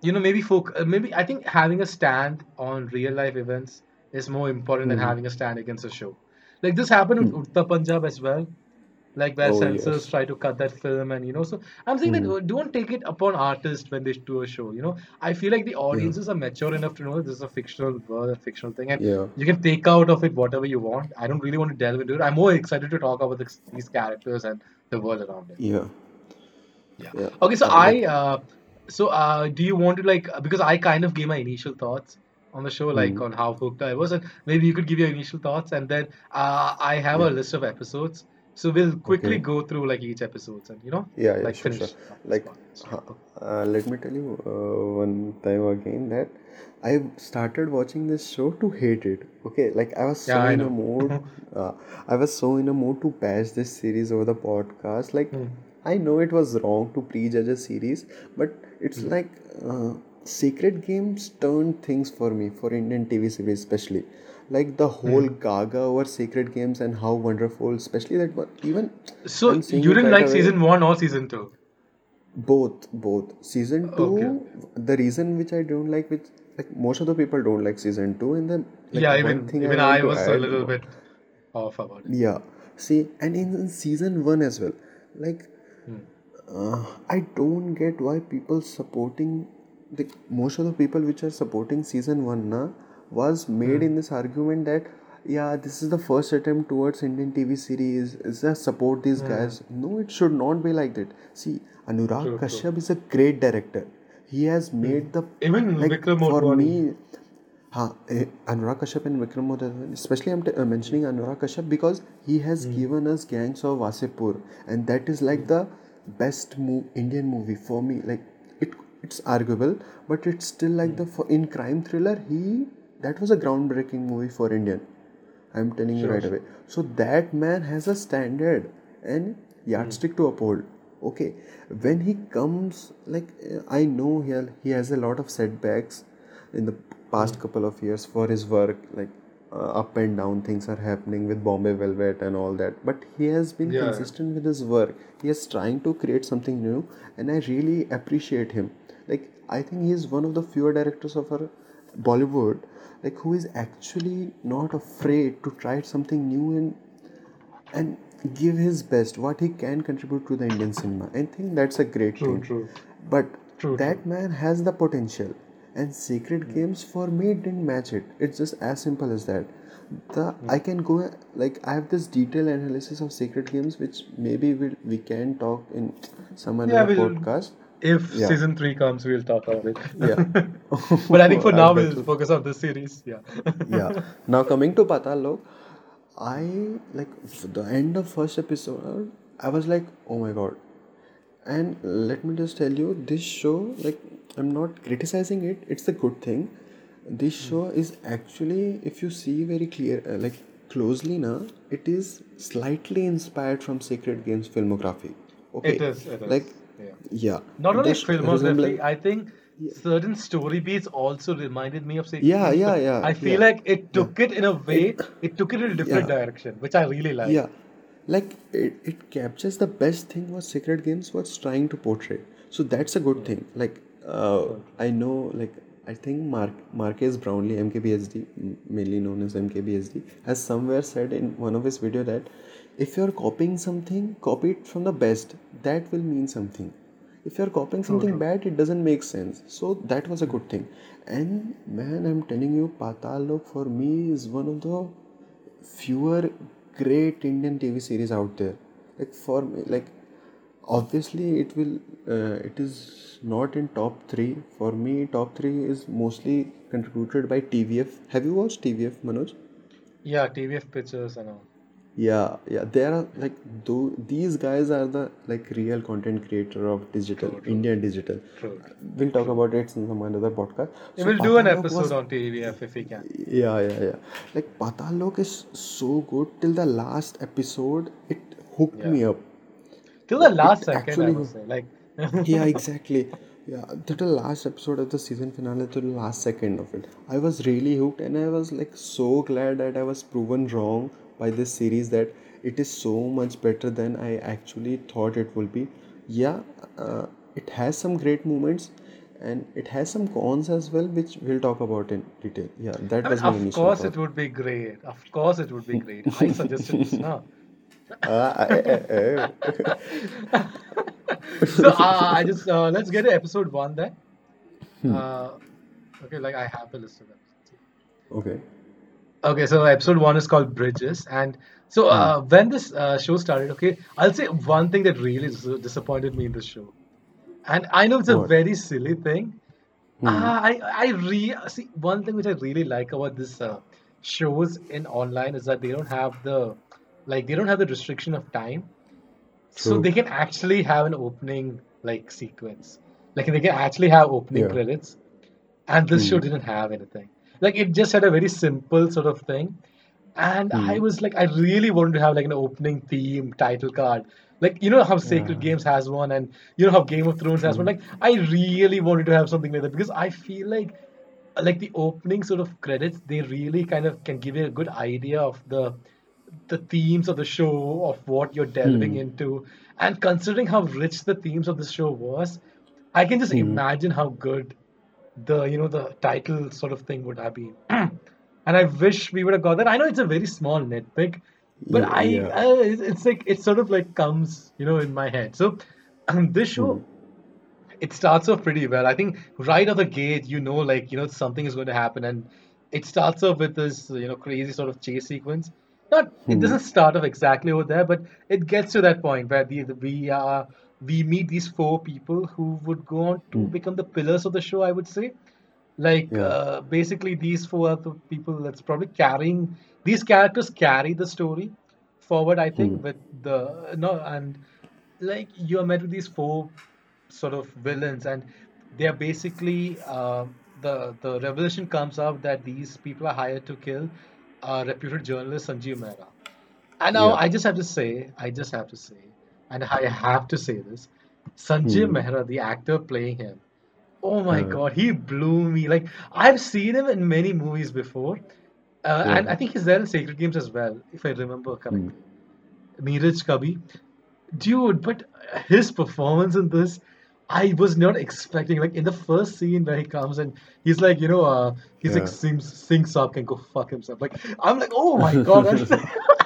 You know, maybe folk, uh, maybe I think having a stand on real life events is more important than hmm, having a stand against a show. Like this happened with hmm. Udta Punjab as well like where oh censors yes try to cut that film and you know so i'm saying that hmm, uh, don't take it upon artists when they do a show you know. I feel like the yeah. audiences are mature enough to know that this is a fictional world a fictional thing and yeah. you can take out of it whatever you want. I don't really want to delve into it. I'm more excited to talk about this, these characters and the world around it yeah. Yeah. Yeah. Okay so uh, i uh, so uh, do you want to like uh, because i kind of gave my initial thoughts on the show like hmm, on how hooked i was and maybe you could give your initial thoughts and then uh, i have a list of episodes so we'll quickly okay go through like each episodes and you know Yeah, yeah, like sure, finish sure. Like, podcast huh, yeah okay. uh, let me tell you uh, one time again that I started watching this show to hate it. Okay, like I was yeah so i in a mood, uh, I was so in a mood to bash this series over the podcast. Like, Hmm, I know it was wrong to prejudge a series, but it's hmm, like uh, Sacred Games turned things for me for Indian TV series, especially like the whole hmm. gaga over Sacred Games and how wonderful, especially that one. Even so I'm you didn't right like away. season one or season two Both, both. Season two, okay the reason which I don't like, which like most of the people don't like season two, and then like yeah one even thing I even want i to was a little bit off about it yeah. See, and in, in season one as well, like Hmm, uh, I don't get why people supporting the most of the people which are supporting season one na was made hmm, in this argument that yeah this is the first attempt towards Indian TV series. Is just support these hmm. guys? No it should not be like that. See Anurag true true. Kashyap is a great director. He has Hmm. made the even like vikram for me हाँ eh, Anurag Kashyap and Vikram Motwane especially I'm t- uh, mentioning Anurag Kashyap because he has given us Gangs of Wasseypur and that is like the best mo- Indian movie for me. Like it it's arguable but it's still like hmm. the for, in crime thriller he that was a groundbreaking movie for Indian. I'm telling you sure right away. So that man has a standard and Hmm, yardstick to uphold. Okay. When he comes like uh, I know he, he has a lot of setbacks in the hmm, past couple of years for his work like uh, up and down things are happening with bombay velvet and all that. But he has been yeah. consistent with his work. He is trying to create something new and i really appreciate him. Like i think he is one of the fewer directors of our bollywood like who is actually not afraid to try something new and and give his best what he can contribute to the indian cinema i think that's a great true thing true but true that man has the potential and Sacred Hmm, Games for me didn't match it. It's just as simple as that. The hmm. I can go like I have this detailed analysis of Sacred Games which maybe we we can talk in some yeah podcast. If Yeah, season three comes we'll talk about it yeah. but i think for now we'll focus on this series yeah yeah. Now coming to Patal Lok, I like the end of first episode. I was like, oh my god. And let me just tell you, this show, like, I'm not criticizing it. It's a good thing. This Hmm. show is actually, if you see very clear, uh, like closely now, it is slightly inspired from Sacred Games filmography. Okay, is, it like, is. Yeah. yeah, Not only this filmography, resemblance. I think yeah, certain story beats also reminded me of Sacred yeah, Games, yeah, but yeah, I feel yeah, like it yeah. took it in a way, It, it took it in a different yeah, direction, which I really like. yeah. Like it, it captures the best thing what Sacred Games was trying to portray. So that's a good Yeah. thing. Like uh, I know, like I think Mark Marques Brownlee, MKBHD, mainly known as MKBHD, has somewhere said in one of his video that if you're copying something, copy it from the best. That will mean something. If you're copying something bad, it doesn't make sense. So that was a good thing. And man, I'm telling you, Patal Lok for me is one of the fewer great Indian TV series out there. Like for me, like obviously it will, uh, it is not in top three. For me, top three is mostly contributed by TVF. Have you watched TVF, Manoj? Yeah, TVF pictures and all. Yeah, yeah. There are like though these guys are the like real content creator of digital True, Indian digital. true, We'll talk about it in some another podcast. we'll do an episode was on TVF if we can. yeah, yeah, yeah. Like Patal Lok is so good till the last episode. It hooked Yeah. me up. Till the last it second, I actually. say. Like, Yeah, exactly. Yeah, to the last episode of the season finale to the last second of it. I was really hooked, and I was like so glad that I was proven wrong by this series that it is so much better than I actually thought it will be. Yeah, uh, it has some great moments, and it has some cons as well, which we'll talk about in detail. Yeah, that I mean, was my of course thought. it would be great. Of course it would be great. I suggested this now. Ah, eh, eh, eh. So uh, I just uh, let's get to episode one then. Hmm. Uh, okay, like I have the list of them. Okay. Okay, so episode one is called Bridges, and so Hmm. uh, when this uh, show started, okay, I'll say one thing that really dis- disappointed me in the show, and I know it's a What? very silly thing. Hmm. Uh, I I re see one thing which I really like about this uh, shows in online is that they don't have the like they don't have the restriction of time, so True. they can actually have an opening like sequence, like they can actually have opening Yeah. credits, and this show Hmm. didn't have anything. Like it just had a very simple sort of thing, and I Hmm. was like, I really wanted to have like an opening theme title card. Like you know how Sacred Yeah. Games has one, and you know how Game of Thrones has one. Hmm. Like I really wanted to have something like that because I feel like like the opening sort of credits, they really kind of can give you a good idea of the the themes of the show, of what you're delving Hmm. into, and considering how rich the themes of the show was, I can just Hmm. imagine how good the you know the title sort of thing would have been. and I wish we would have got that. I know it's a very small nitpick, but Yeah, I yeah. uh, it's like it sort of like comes you know in my head. So this show Hmm. it starts off pretty well. I think right out the gate, you know, like you know something is going to happen, and it starts off with this you know crazy sort of chase sequence. Not it Hmm. doesn't start off exactly over there, but it gets to that point where the, the we are we meet these four people who would go on to Hmm. become the pillars of the show. I would say, like Yeah. uh, basically these four are the people that's probably carrying these characters carry the story forward. I think with the no and like you're met with these four sort of villains and they are basically uh, the the revelation comes out that these people are hired to kill uh, reputed journalist Sanjeev Mehra. And now Yeah. I just have to say, I just have to say, and I have to say this, Sanjay Hmm. Mehra, the actor playing him, oh my Uh, God, he blew me. Like I've seen him in many movies before, uh, and. I think he's there in Sacred Games as well, if I remember Hmm. correctly. Neeraj Kabi, dude, but his performance in this, I was not expecting. Like in the first scene where he comes and he's like, you know, uh, he's like Yeah. Sim Sing Sab can go fuck himself. Like I'm like, oh my god,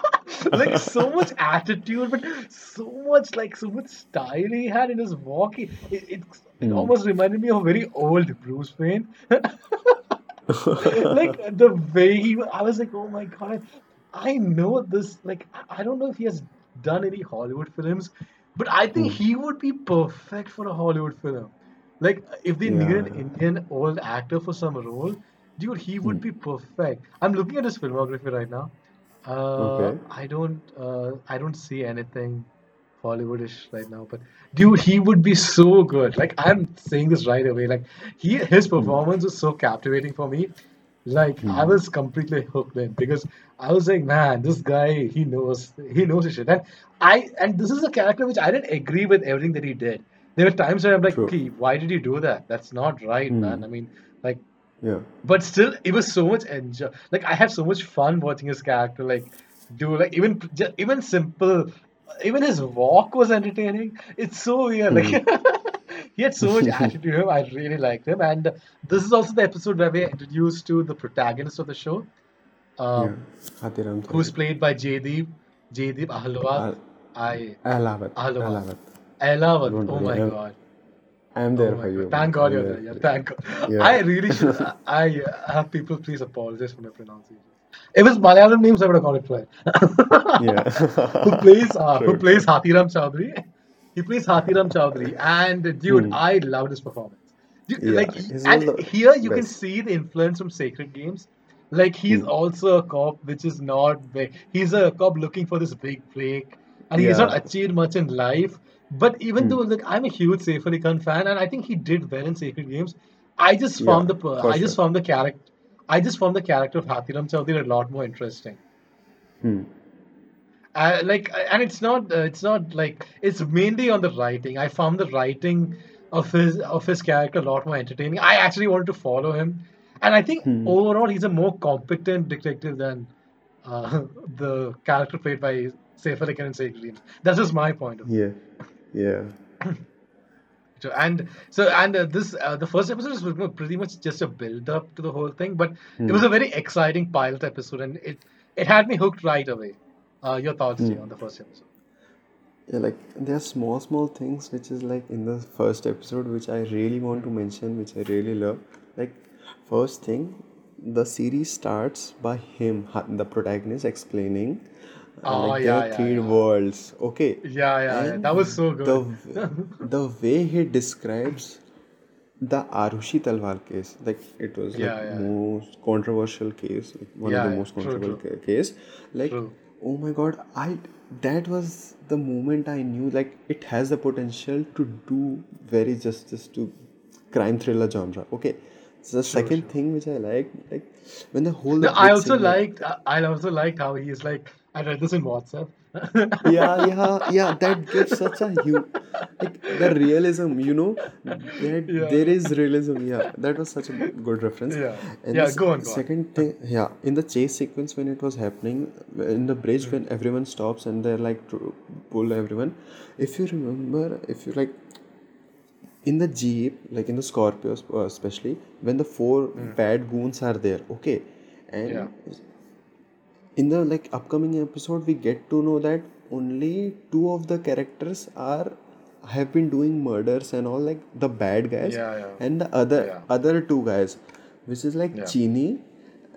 like so much attitude, but so much like so much style he had in his walk. It, it, it, it Hmm. almost reminded me of very old Bruce Wayne. like the way he I was like, oh my god, I know this. Like, I don't know if he has done any Hollywood films, but I think Hmm. he would be perfect for a Hollywood film. Like, if they needed an Indian old actor for some role, dude, he would Hmm. be perfect. I'm looking at his filmography right now. Uh, Okay. I don't, uh, I don't see anything Hollywoodish right now, but dude, he would be so good. Like, I'm saying this right away. Like, he, his Hmm. performance was so captivating for me. Like I Hmm. was completely hooked in because I was like, man, this guy, he knows, he knows his shit. And I, and this is a character which I didn't agree with everything that he did. there were times where I'm like, True. okay, why did you do that? That's not right, Hmm. man. I mean, like, Yeah. but still, it was so much enjoy. Like, I had so much fun watching his character. Like, do like even just, even simple, even his walk was entertaining. It's so weird. Like, he had so much attitude to him. I really liked him. And this is also the episode where we're introduced to the protagonist of the show, um, Hathiram who's played by Jaydeep, Jaydeep Ahlawat. Al- I. Ahlawat. Alavat. Elawat. Don't Oh my god. I'm Oh there my for you. god. Thank. God I'm you're there there. Yeah, thank God. Yeah. I really should. I have people please apologize for my pronunciation. If it's Malayalam names, I would have got it right. Yeah. who plays uh, who plays. Hathiram Chowdhury? He plays Hathiram Chowdhury, and dude, Hmm. I loved his performance. Dude, Yeah. like, He's and here you can see the influence from Sacred Games. Like he's Hmm. also a cop, which is not big. He's a cop looking for this big break, and he's not achieved much in life. But even Hmm. though like I'm a huge Saif Ali Khan fan, and I think he did well in Sacred Games, I just Yeah, found the per- for I just sure. found the character I just found the character of Hathiram Chowdhury a lot more interesting. Hmm. Uh, like, and it's not, uh, it's not like it's mainly on the writing. I found the writing of his of his character a lot more entertaining. I actually wanted to follow him, and I think Hmm. overall he's a more competent detective than uh, the character played by Saif Ali Khan in Sacred Games. That's just my point of view. Yeah. Yeah. So, and so and uh, this uh, the first episode was pretty much just a build up to the whole thing, but it was Hmm. a very exciting pilot episode, and it it had me hooked right away. Uh, your thoughts, Hmm. on the first episode? Yeah, like there are small, small things which is like in the first episode which I really want to mention, which I really love. Like, first thing, the series starts by him, the protagonist, explaining Oh like yeah, there are yeah, three yeah, worlds. Okay, yeah, yeah, yeah. That was so good. w- the way he describes the Arushi Talwar case, like it was like Yeah, yeah, yeah, most controversial case, like one of the most controversial true, ca- case. Like, true. oh my God, I that was the moment I knew like it has the potential to do very justice to crime thriller genre. Okay, so the True, second true. thing which I like, like when the whole No, I also scene, like liked. I I also liked how he's like. I read this in WhatsApp. yeah yeah yeah that gives such a huge like the realism you know? That Yeah, there is realism yeah. That was such a good reference. Yeah, and yeah. Go on, go on. second thing yeah in the chase sequence when it was happening in the bridge when everyone stops and they're like to pull everyone if you remember if you like in the jeep like in the scorpio uh, especially when the four bad goons are there okay? Yeah, and in the like upcoming episode we get to know that only two of the characters are have been doing murders and all like the bad guys yeah, yeah, and the other yeah, other two guys which is like yeah, Chini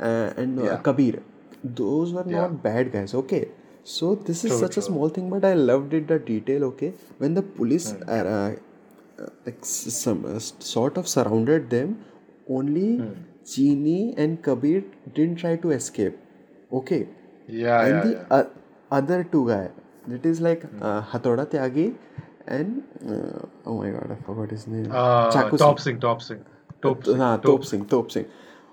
uh, and uh, Kabir. Those were not bad guys okay? So this is True, such a small thing but I loved it the detail okay? When the police Hmm. are uh, like some uh, sort of surrounded them only Hmm. Chini and Kabir didn't try to escape okay. Yeah, and yeah, the yeah. uh, other two guy. That is like uh, Hathoda Tyagi and uh, oh my god I forgot his name. Uh, Chaku Top Singh Top Singh, uh, Top t- Singh, nah, Top. Singh Top Singh.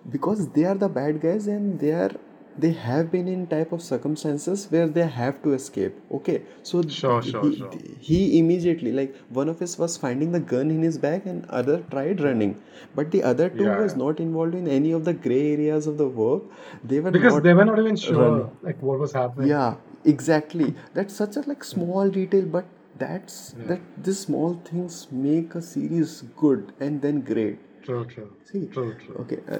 Because they are the bad guys and they are they have been in type of circumstances where they have to escape okay so Sure, sure, he, sure. he immediately like one of us was finding the gun in his bag and other tried running but the other two Yeah, was not involved in any of the gray areas of the work they were Because they were not even running sure like what was happening. yeah exactly that's such a like small detail but that's Yeah. that these small things make a series good and then great True, true, see true, true. okay uh,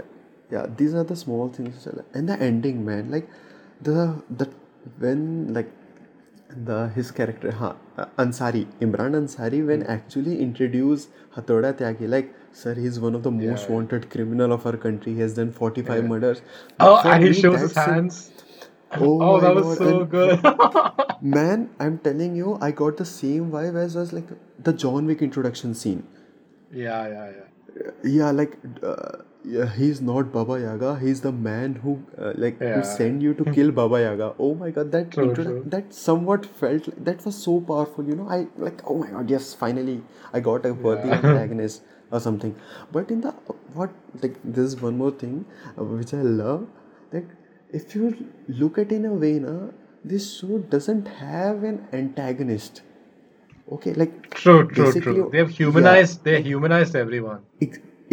yeah these are the small things and the ending man like the the when like the his character uh, Ansari Imran Ansari when actually introduced Hathoda Tyagi like sir he's one of the most yeah, wanted criminal of our country he has done 45 yeah. murders Oh, for and he me shows his hands. oh Oh, that was god so and good. man I'm telling you I got the same vibe as was like the John Wick introduction scene Yeah, yeah, yeah. yeah like uh, yeah, he's not baba yaga he's the man who uh, like who Yeah. sent you to kill baba yaga oh my god that True, true. that somewhat felt like, that was so powerful you know i like oh my god yes finally i got a worthy Yeah. antagonist or something but in the what like this is one more thing uh, which i love that if you look at in a way na this show doesn't have an antagonist Okay, like True, true, true. They've yeah, humanized. They like humanized everyone.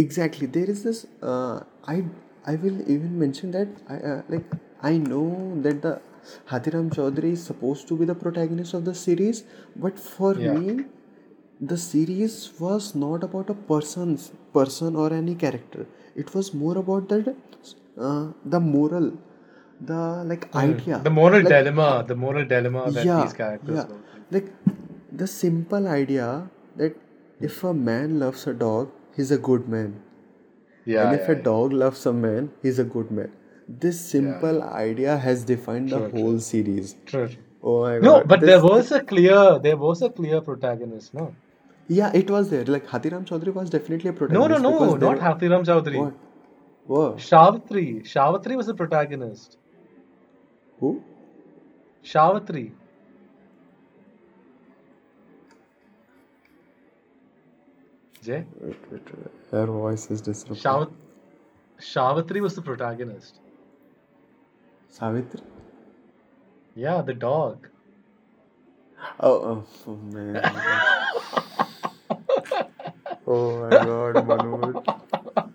Ex exactly. There is this. Uh, I I will even mention that I uh, like I know that the Hathiram Chaudhary is supposed to be the protagonist of the series, but for Yeah. me, the series was not about a person's person or any character. It was more about that uh, the moral, the like Hmm. idea, The moral like dilemma. The moral dilemma that yeah, these characters yeah. Like the simple idea that if a man loves a dog, he's a good man. Yeah, And if yeah, a yeah. dog loves a man, he's a good man. This Yeah. simple idea has defined the True, true, whole series. true. true. Oh my No, god. but there was a clear. There was a clear protagonist. No. yeah, it was there. Like Hathiram Chaudhary was definitely a protagonist. No, no, no. because there Not were Hathiram Chaudhary. what? What? Shavitri. Shavitri was the protagonist. Who? Shavitri. Jay. Wait, wait, wait. Her voice is disrupting. Shavit. Shavitri was the protagonist. Savitri? Yeah, the dog. Oh, oh, oh man. Oh my god, Manoj.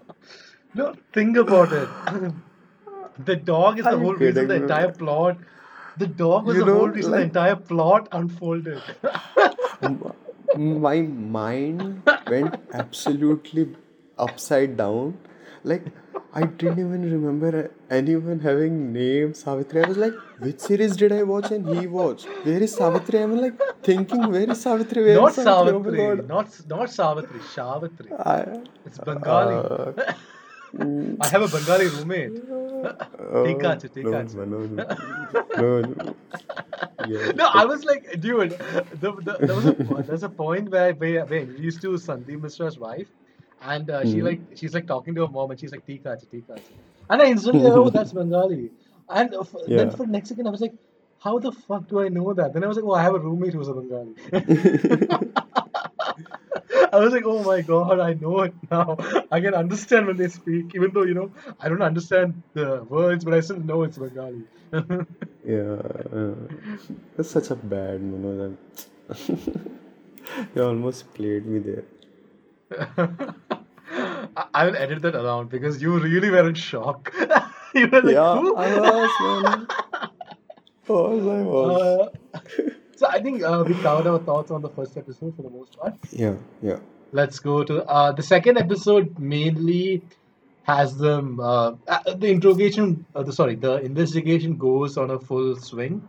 No, think about it. The dog is Are the whole reason the me? entire plot. The dog was You the whole reason the entire plot unfolded. my mind went absolutely upside down. Like I didn't even remember anyone having named Savitri. I was like, which series did I watch and he watched? Where is Savitri? I'm like thinking, where is Savitri? Where Not is Savitri? Oh Savitri, god. not not Savitri, Shavitri. I, It's Bengali. uh, I have a Bengali roommate. oh, Tikachu, no, Tikachu. no, no, no, no. Yeah, No, I was like, dude, the, the, there was a there's a point where where, where we used to Sandeep Mishra's wife, and uh, she mm, like she's like talking to her mom, and she's like Tikachu, Tikachu, and I instantly oh that's Bengali, and uh, f- then yeah. for next second I was like, how the fuck do I know that? Then I was like, oh I have a roommate who's a Bengali. I was like, oh my god, I know it now. I can understand when they speak, even though you know I don't understand the words, but I still know it's Bengali. Yeah, uh, that's such a bad Manoj. You almost played me there. I I will edit that around because you really were in shock. you were like, Yeah, who? I was, man. Was I was. Uh, so I think uh, we covered our thoughts on the first episode for the most part. Yeah, yeah. Let's go to uh, the second episode. Mainly has them uh, uh, the interrogation. Uh, the sorry, the investigation goes on a full swing.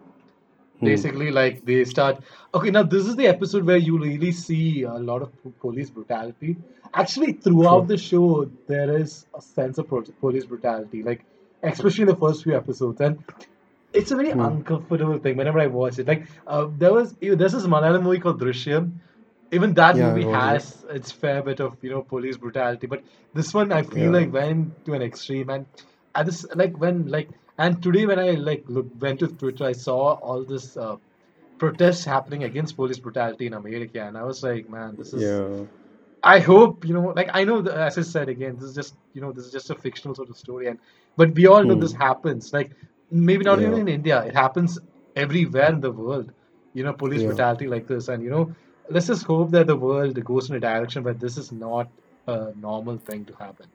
Hmm. Basically, like they start. Okay, now this is the episode where you really see a lot of police brutality. Actually, throughout True. the show, there is a sense of police brutality, like especially in the first few episodes, and it's a very Hmm. uncomfortable thing whenever I watch it. Like, uh, there was there's this Malayalam movie called Drishyam. Even that Yeah, movie watched it. has its fair bit of you know police brutality, but this one I feel Yeah. like went to an extreme, and at this like when like and today when I like look went to Twitter, I saw all this uh, protests happening against police brutality in America, and I was like, man, this is. Yeah. I hope you know, like I know, that, as I said again, this is just you know, this is just a fictional sort of story, and but we all know this Hmm. happens. Like maybe not even in India, it happens everywhere in the world. You know, police Yeah. brutality like this, and you know, let's just hope that the world goes in a direction where this is not a normal thing to happen.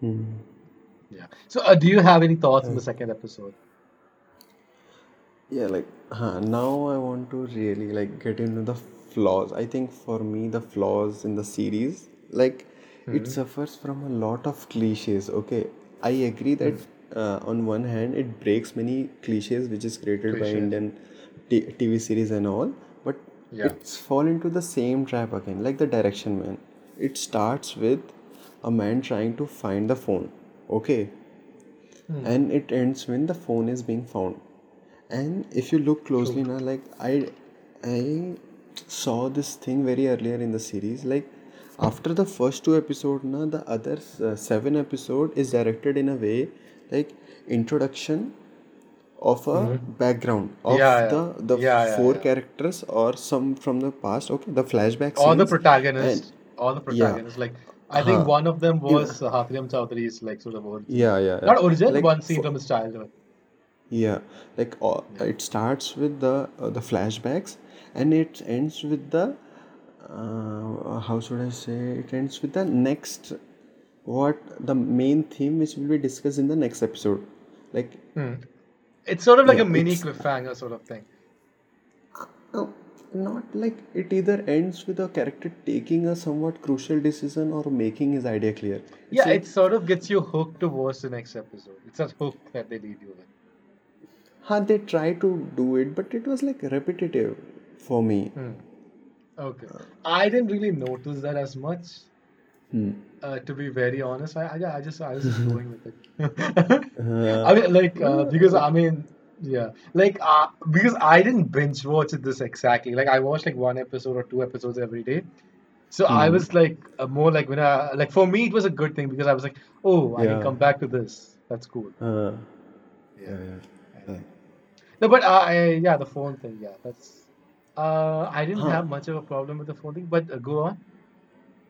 Hmm. Yeah. So, uh, do you have any thoughts on the second episode? Yeah, like huh, now I want to really like get into the flaws. I think for me the flaws in the series, like it Hmm. suffers from a lot of cliches. Okay, I agree that Hmm. Uh, on one hand it breaks many cliches which is created by Indian t- TV series and all, but Yeah. it's fall into the same trap again, like the direction man. It starts with a man trying to find the phone. Okay, Hmm. and it ends when the phone is being found and if you look closely True. now like i i saw this thing very earlier in the series like after the first two episode now the other uh, seven episode is directed in a way like introduction of a Mhm. background of Yeah, yeah, the the yeah, yeah, four yeah. characters or some from the past okay the flashback All the protagonists, and all the yeah protagonists. Like I think huh one of them yeah was uh, Hathiram Chowdhury's like sort of origin. yeah yeah yeah. Not origin, like one scene for, from his childhood. Yeah, like uh, Yeah. it starts with the uh, the flashbacks, and it ends with the uh, how should I say? It ends with the next what the main theme which will be discussed in the next episode. Like Hmm. It's sort of like yeah, a mini cliffhanger sort of thing. uh, not like it either ends with a character taking a somewhat crucial decision or making his idea clear. It's Yeah, like it sort of gets you hooked to watch the next episode. It's a hook that they leave you with. how they try to do it, but it was like repetitive for me. Hmm. Okay. I didn't really notice that as much. Hmm. Uh, to be very honest, I, I, I just I was just going with it. Uh, I mean, like uh, because I mean, yeah, like uh, because I didn't binge watch it this exactly. Like I watched like one episode or two episodes every day. So I hmm. was like uh, more like when I like for me it was a good thing because I was like, oh, I can come back to this. That's cool. Uh, Yeah. yeah, yeah. No, but uh, I, yeah, the phone thing. Yeah, that's. Uh, I didn't huh. have much of a problem with the phone thing, but uh, go on.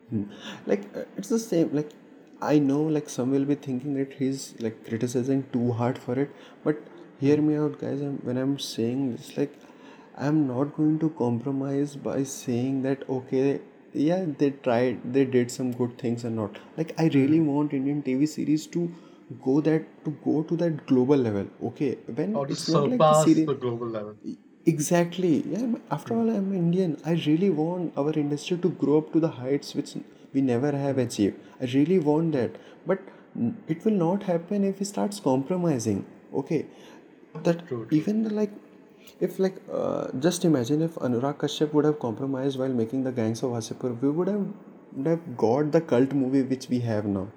Hmm. Like uh, it's the same. Like I know, like some will be thinking that he's like criticizing too hard for it, but hear me out, guys. I'm, when I'm saying this, like I'm not going to compromise by saying that okay, yeah, they tried, they did some good things and not. Like I really Hmm. want Indian TV series to go that to go to that global level. Okay, when Or to it's not like the series. the global level. Exactly. Yeah, after all, I'm Indian. I really want our industry to grow up to the heights which we never have achieved. I really want that. But it will not happen if he starts compromising. Okay. That True, even the, like, if like, uh, just imagine if Anurag Kashyap would have compromised while making the Gangs of Wasseypur, we would have, would have got the cult movie which we have now.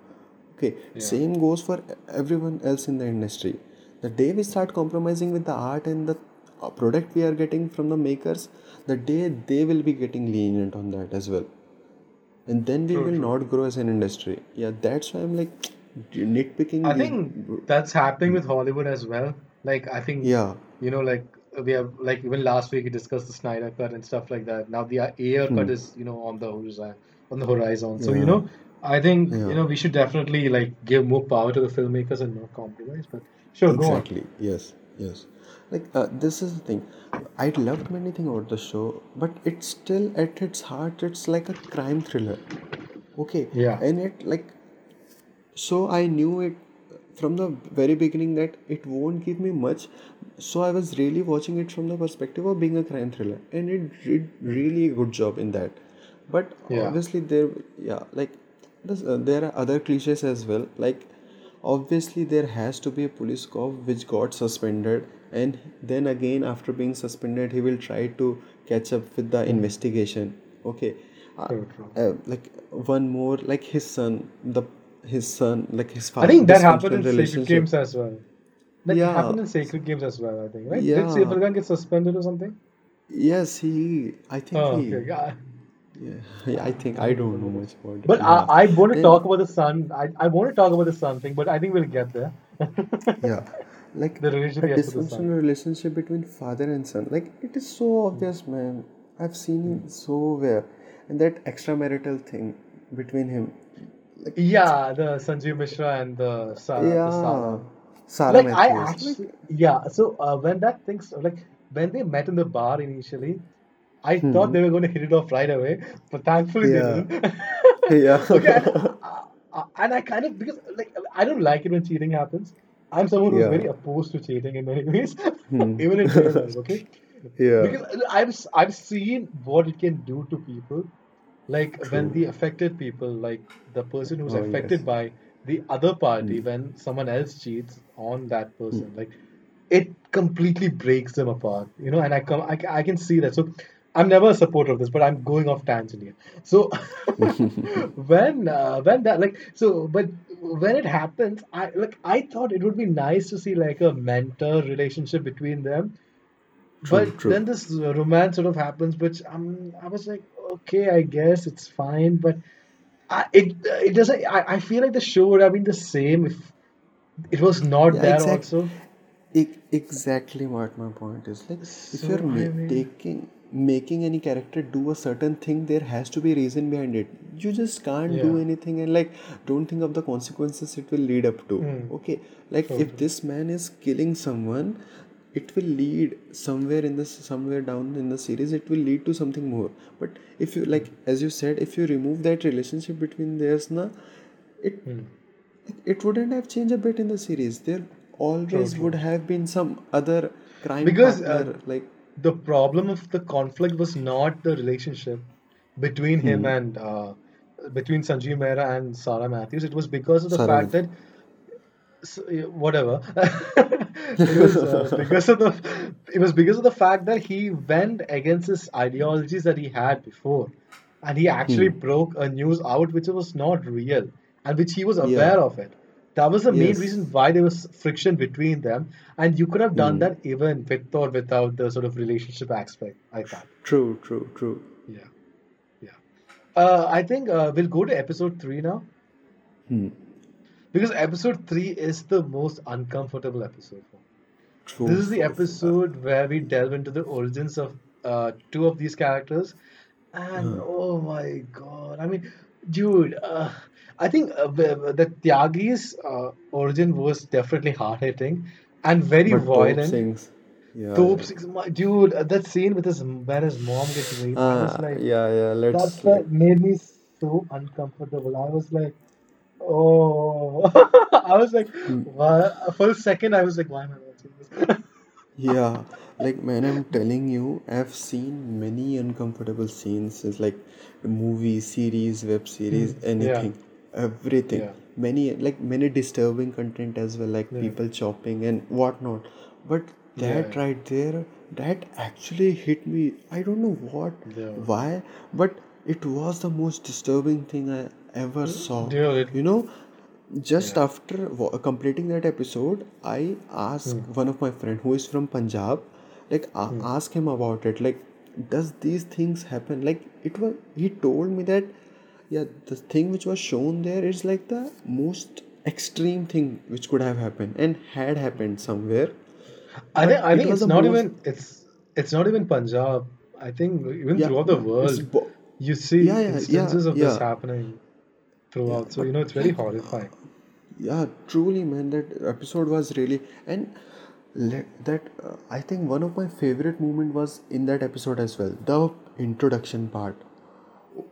Okay, Yeah. same goes for everyone else in the industry. The day we start compromising with the art and the product we are getting from the makers, the day they will be getting lenient on that as well. And then we True, will true. not grow as an industry. Yeah, that's why I'm like nitpicking I think that's happening with Hollywood as well. Like I think Yeah, you know, like we have like even last week we discussed the Snyder cut and stuff like that. Now the cut hmm, is you know on the horizon, on the horizon. So you know, I think you know we should definitely like give more power to the filmmakers and not compromise. But sure, go on. exactly. Yes, yes. Like, uh, this is the thing. I loved many things about the show, but it's still at its heart, it's like a crime thriller. Okay, Yeah. and it like so I knew it from the very beginning that it won't give me much. So I was really watching it from the perspective of being a crime thriller, and it did really a good job in that. But Yeah. obviously there, yeah, like this, uh, there are other cliches as well. Like obviously there has to be a police cop which got suspended, and then again after being suspended, he will try to catch up with the investigation. Okay, uh, uh, like one more like his son the his son like his father I think that happened in Sacred Games as well. That yeah happened in Sacred Games as well, I think, right? Did yeah Silvergun get suspended or something? yes he i think Oh, he okay. Yeah. Yeah i think I i don't know much about it But I, yeah I want to talk about the son. I, I want to talk about the son thing, but I think we'll get there. yeah like The relationship the dysfunctional relationship between father and son like it is so obvious man i've seen it so where and that extramarital thing between him like Yeah, the Sanjeev Mehra and the the Sara. yeah Sarah Like I Matthews like actually, yeah. So uh, when that thing, s- like when they met in the bar initially, I thought hmm they were going to hit it off right away, but thankfully they yeah didn't. yeah Okay, and, uh, uh, and I kind of because like I don't like it when cheating happens. I'm someone who's very opposed to cheating in many ways, hmm even in real life. Okay, yeah because uh, I've I've seen what it can do to people. Like when the affected people, like the person who's oh yes affected by the other party, hmm when someone else cheats on that Hmm. person, like it completely breaks them apart, you know. And I come, I, I can see that. So I'm never a supporter of this, but I'm going off tangent here. So when uh, when that like so, but when it happens, I like I thought it would be nice to see like a mentor relationship between them True, but true. then this uh, romance sort of happens, which I'm I was like, okay, I guess it's fine, but I, it it doesn't. I, I feel like the show would have been the same if it was not Yeah, there exact, also. exactly what my point is. Like, if you're So I mean, taking making any character do a certain thing, there has to be reason behind it. You just can't do anything and like don't think of the consequences it will lead up to. Mm, Okay, like true, if this man is killing someone, it will lead somewhere in this somewhere down in the series it will lead to something more but if you like as you said if you remove that relationship between theirs na it Hmm. it wouldn't have changed a bit in the series there always true. would have been some other crime Because uh, partner like the problem of the conflict was not the relationship between him hmm, and uh, between Sanjeev Mehra and Sarah Matthews. It was because of the Sarah fact that whatever. It was uh, because of the it was because of the fact that he went against his ideologies that he had before. And he actually hmm, broke a news out which was not real and which he was yeah. aware of it that was the main yes. reason why there was friction between them. And you could have done hmm. that even with or without the sort of relationship aspect i thought. True true true. Yeah. Yeah. Uh, i think uh, we'll go to episode 3 now. Hmm. because episode 3 is the most uncomfortable episode for true. This is the episode where we delve into the origins of uh, two of these characters, and uh, oh my god! I mean, dude, uh, I think uh, the Tyagi's uh, origin was definitely hard hitting and very but violent. sings yeah Dope yeah six, my, dude, uh, that scene with his where his mom gets raped, uh like, yeah yeah let's felt like made me so uncomfortable. I was like, oh, I was like, hmm, why? For a second, I was like, why am I watching this? Yeah, like man, I'm telling you, I've seen many uncomfortable scenes. It's like movie, series, web series, Hmm. Yeah, anything, everything. yeah, Many like many disturbing content as well, like yeah, people chopping and whatnot. But that yeah, right there, that actually hit me. I don't know what, why, but it was the most disturbing thing I ever saw. Dude, it, You know, just after wa- completing that episode, I asked Hmm. one of my friend who is from Punjab, like a Hmm. ask him about it. Like, does these things happen? Like, it was. He told me that, yeah, the thing which was shown there is like the most extreme thing which could have happened and had happened somewhere, I think I think was it's not even it's it's not even Punjab. I think even Yeah, throughout the world, bo- you see yeah, yeah, instances of this happening throughout. So you know, it's very horrifying. Yeah, truly, man, that episode was really and let, that uh, I think one of my favorite moment was in that episode as well. The introduction part.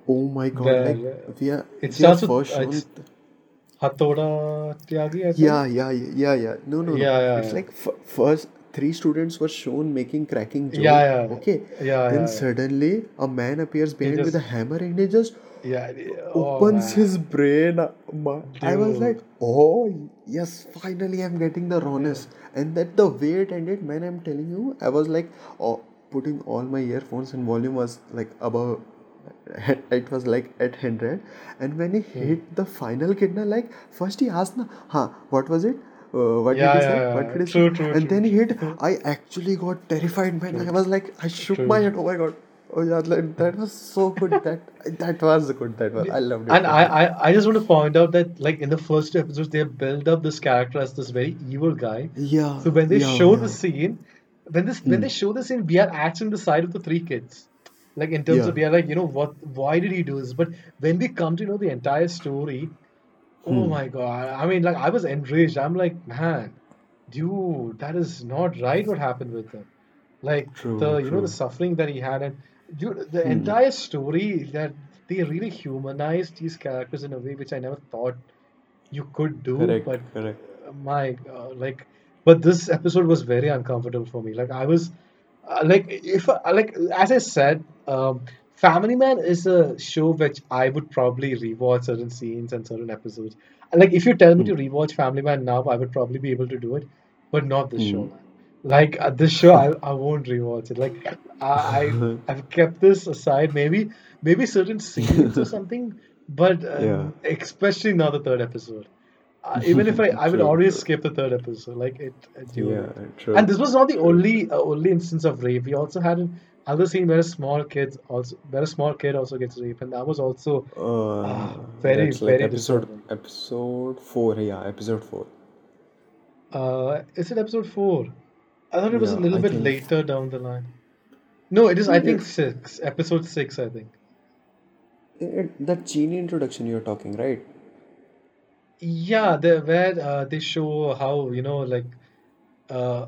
Oh my God, like The we are it are starts with first uh, shown. it's Hathoda Tyagi, I think. Yeah, yeah, yeah, yeah. No, no, no. Yeah, yeah, It's yeah, like f first three students were shown making cracking yeah, joke. yeah, Okay, yeah, then yeah, yeah. suddenly a man appears behind with a hammer and he just yeah. Oh opens his brain. I was like, oh yes, finally I'm getting the rawness. And that the way it ended, man, I'm telling you, I was like, oh, putting all my earphones and volume was like above. It was like at 100 and when he Hmm. hit the final kidna like first he asked na huh what was it? Uh, what did Yeah, he say? yeah, what did he say? True, and true, then he hit. I actually got terrified man. I was like I shook my head. Oh my god. Oh yeah like, that was so good. That that was good. That was I loved it. And I, I, I just want to point out that like in the first two episodes they build up this character as this very evil guy. yeah So when they yeah show the scene, when this when hmm. they show the scene, we are actually on the side of the three kids. Like in terms yeah of are like, you know, what why did he do this? But when we come to know the entire story, oh hmm. my god. I mean like I was enraged. I'm like, man, dude, that is not right what happened with him. Like the true you know the suffering that he had and dude the hmm. entire story that they really humanized these characters in a way which I never thought you could do, correct but correct uh, my God, like, but this episode was very uncomfortable for me. Like, I was, uh, like, if I, like as I said, um, Family Man is a show which I would probably rewatch certain scenes and certain episodes. Like, if you tell me hmm. to rewatch Family Man now, I would probably be able to do it, but not this show, Hmm. man. Like uh, this show, I, I won't rewatch it. Like I I- I've kept this aside. Maybe maybe certain scenes or something, but yeah um, especially not the third episode. Uh, even if I I would true always true skip the third episode. Like it, it dude. yeah And true this was not the only uh, only instance of rape. We also had another scene where a small kid also where a small kid also gets raped, and that was also uh uh, very like very episode episode 4 yeah episode 4 Uh, is it episode four? I thought it was a little I bit think later down the line. No, it is. I think six. Episode six. I think. it, that Chini introduction you're talking right Yeah, the where uh, they show how you know like uh,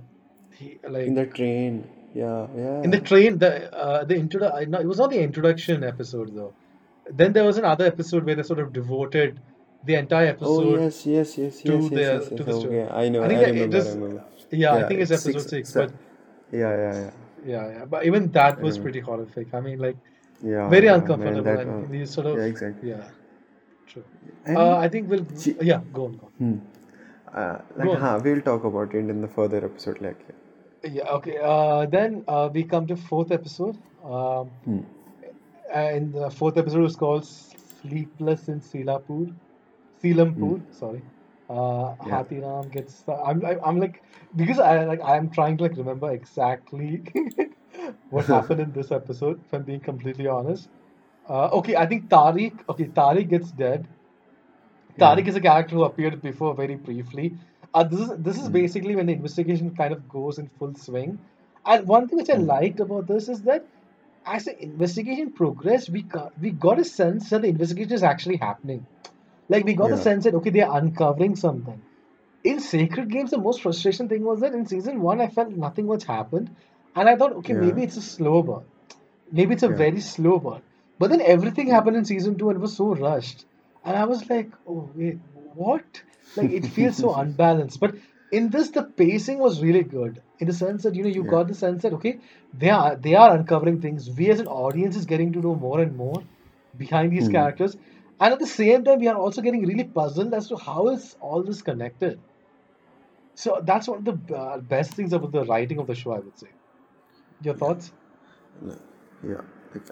he like In the train. Yeah, yeah in the train the uh, the intro no, it was not the introduction episode though. Then there was another episode where they sort of devoted the entire episode Oh yes, yes, yes, to yes, the yes, to yes. the story. Okay, I know. I think I that it remember. I is remember. yeah, I think it's it's episode six. but yeah, yeah, yeah. yeah, yeah. But even that was pretty horrific. I mean, like Yeah, very yeah, man. uncomfortable, That and one. these sort Yeah, exactly. yeah, true. Uh, I think we'll G- yeah, go on, go on, hmm. Uh, go on. huh, we'll talk about it in the further episode. Like, yeah. Yeah, okay. Uh, then uh, we come to fourth episode. Um, Hmm. and the fourth episode is called Sleepless in Silapur. Hmm. Sorry. Uh, Yeah. Hathiram gets. I'm, I'm I'm like because I like I'm trying to like remember exactly what happened in this episode. If I'm being completely honest. Uh, okay, I think Tariq. Okay, Tariq gets dead. Yeah. Tariq is a character who appeared before very briefly. Uh, this is this is Hmm. basically when the investigation kind of goes in full swing. And one thing which I Hmm. liked about this is that as the investigation progressed, we got we got a sense that the investigation is actually happening. Like we got a Yeah. sense that okay, they're uncovering something. In Sacred Games, the most frustrating thing was that in season one, I felt nothing much happened, and I thought, okay, Yeah. maybe it's a slow burn, maybe it's a Yeah. very slow burn. But then everything happened in season two, and it was so rushed, and I was like, oh wait, what? Like it feels so unbalanced. But in this, the pacing was really good in the sense that you know you Yeah. got the sense that okay, they are they are uncovering things. We as an audience is getting to know more and more behind these Hmm. characters, and at the same time, we are also getting really puzzled as to how is all this connected. So that's one of the uh, best things about the writing of the show, I would say. Your thoughts? Yeah, like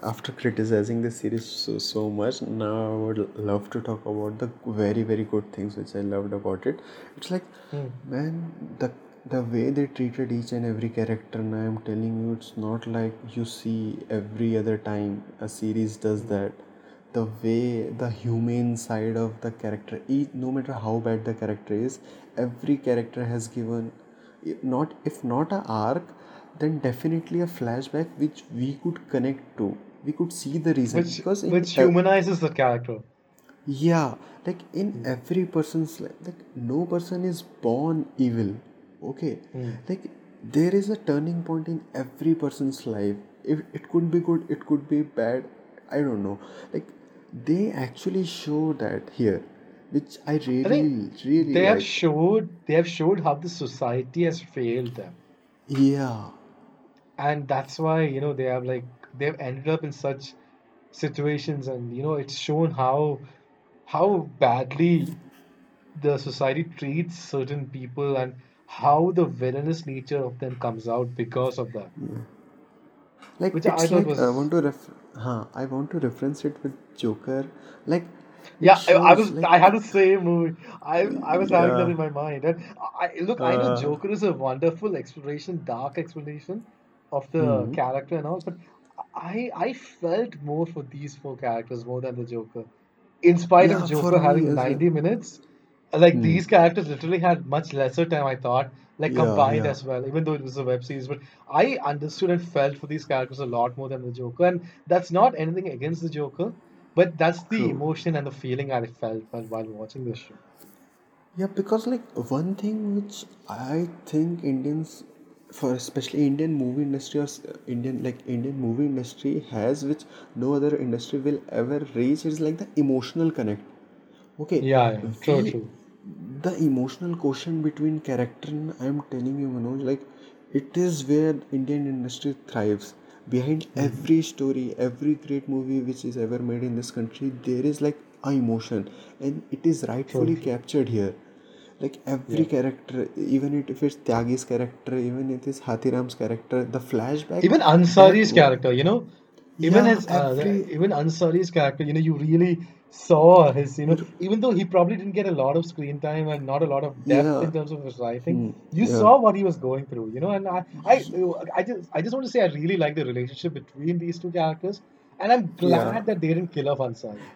after criticizing the series so so much, now I would love to talk about the very very good things which I loved about it. It's like, Hmm. man, the the way they treated each and every character, and I am telling you, it's not like you see every other time a series does Hmm. that. The way the humane side of the character, each, no matter how bad the character is, every character has given not if not a arc then definitely a flashback which we could connect to we could see the reason Which because which humanizes the character. yeah like in Hmm. every person's life like no person is born evil okay Hmm. like there is a turning point in every person's life if it could be good it could be bad i don't know like they actually show that here which i I think really really they have showed they have showed how the society has failed them, yeah and that's why you know they have like they've ended up in such situations, and you know it's shown how how badly the society treats certain people and how the villainous nature of them comes out because of that, like which I it's like I want to ref huh, I want to reference it with Joker like Yeah, I, I was. like I had the same movie. I I was having that in my mind. And I look. I know uh Joker is a wonderful exploration dark explanation of the hmm character and all, but I I felt more for these four characters more than the Joker. In spite of yeah for Joker having well 90 minutes, like hmm these characters literally had much lesser time, I thought, like yeah combined yeah as well, even though it was a web series. But I understood and felt for these characters a lot more than the Joker. And that's not anything against the Joker, but that's the true emotion and the feeling I felt while, while watching this show. Yeah, because like one thing which I think Indians, for especially Indian movie industry or Indian like Indian movie industry has, which no other industry will ever reach, is like the emotional connect. Okay, Yeah, yeah, true, we true. the emotional quotient between character and I'm telling you, Manoj, like it is where Indian industry thrives. Behind Hmm. every story, every great movie which is ever made in this country, there is like a emotion, and it is rightfully true. captured here. Like every Yeah. character, even if it's Tyagi's character, even if it is Hathiram's character, the flashback Even Ansari's character, you know, even yeah, his uh, every even Ansari's character, you know, you really saw his, you know, even though he probably didn't get a lot of screen time and not a lot of depth yeah, in terms of his writing, hmm, you yeah, saw what he was going through, you know, and I, I, I just, I just want to say I really like the relationship between these two characters, and I'm glad that they didn't kill off Ansari,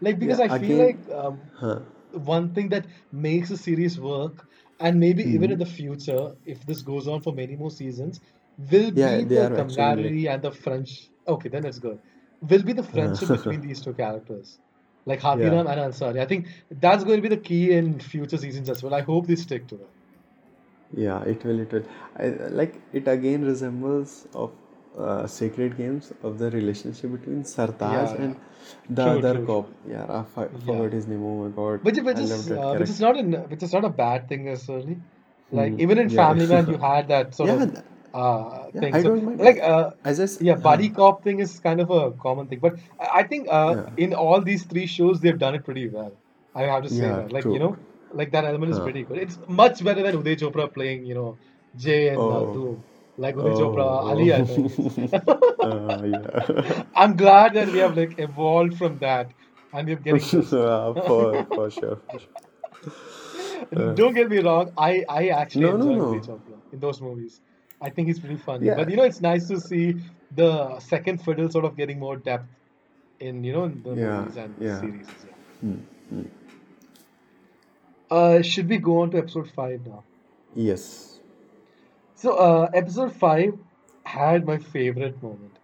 like because. I feel Again, like um, huh? One thing that makes the series work, and maybe even Hmm. in the future, if this goes on for many more seasons, will Yeah, be the camaraderie and the French. Okay, then it's good. Will be the friendship between these two characters, like yeah. Hathiram and Ansari. I think that's going to be the key in future seasons as well. I hope they stick to it. Yeah, it will. It will. I, like it again resembles of uh, Sacred Games of the relationship between Sartaj Yeah, yeah. and the True, other true, cop. true. Yeah, I Yeah. forgot his name. Oh my God, Which which is uh, which is not an which is not a bad thing necessarily. Like Hmm. even in Yeah, Family Man, you had that sort yeah, of uh yeah. thing. I So don't mind. like uh As I yeah, buddy cop thing is kind of a common thing. But I think uh yeah, in all these three shows they've done it pretty well. I have to say yeah, that. Like you know, like that element is pretty good. It's much better than Uday Chopra playing you know Jay and Oh. Like Chopra, oh, Ali, I think. It's uh, yeah. I'm glad that we have like evolved from that and we're getting. Uh, for for sure, for sure. Uh, Don't get me wrong, I, I actually no, no, enjoy Uday no. Chopra in those movies. I think he's pretty funny. Yeah, But you know, it's nice to see the second fiddle sort of getting more depth in you know in the yeah, movies and yeah. series. as well. Hmm. hmm. Uh, should we go on to episode five now? Yes. So, uh, episode five had my favorite moment.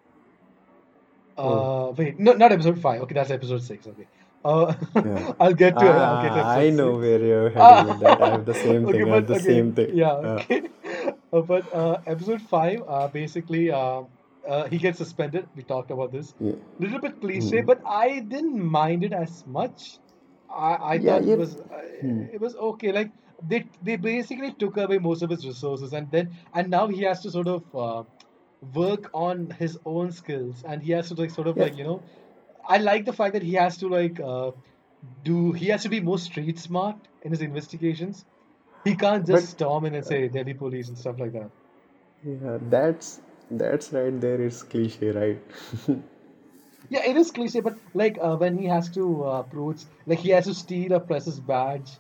Oh, Uh, wait, no, not episode five. Okay, that's episode six. Okay. Uh, yeah. I'll get to it. I'll get to Ah, I know where you're heading with that. I have the same okay, thing. I have the okay, same thing. yeah, Uh, okay. Uh, but uh, episode five, uh, basically, uh, uh, he gets suspended. We talked about this. yeah. Little bit cliche, Hmm. but I didn't mind it as much. I, I Yeah, thought it was uh, Hmm. it was okay. Like they they basically took away most of his resources, and then and now he has to sort of uh, work on his own skills, and he has to like sort of Yeah. like you know I like the fact that he has to like uh, do he has to be more street smart in his investigations. He can't But just storm in and say Delhi police and stuff like that. yeah, that's that's right there is cliche, right? Yeah, it is cliche, but like uh, when he has to uh, approach, like he has to steal a press's badge,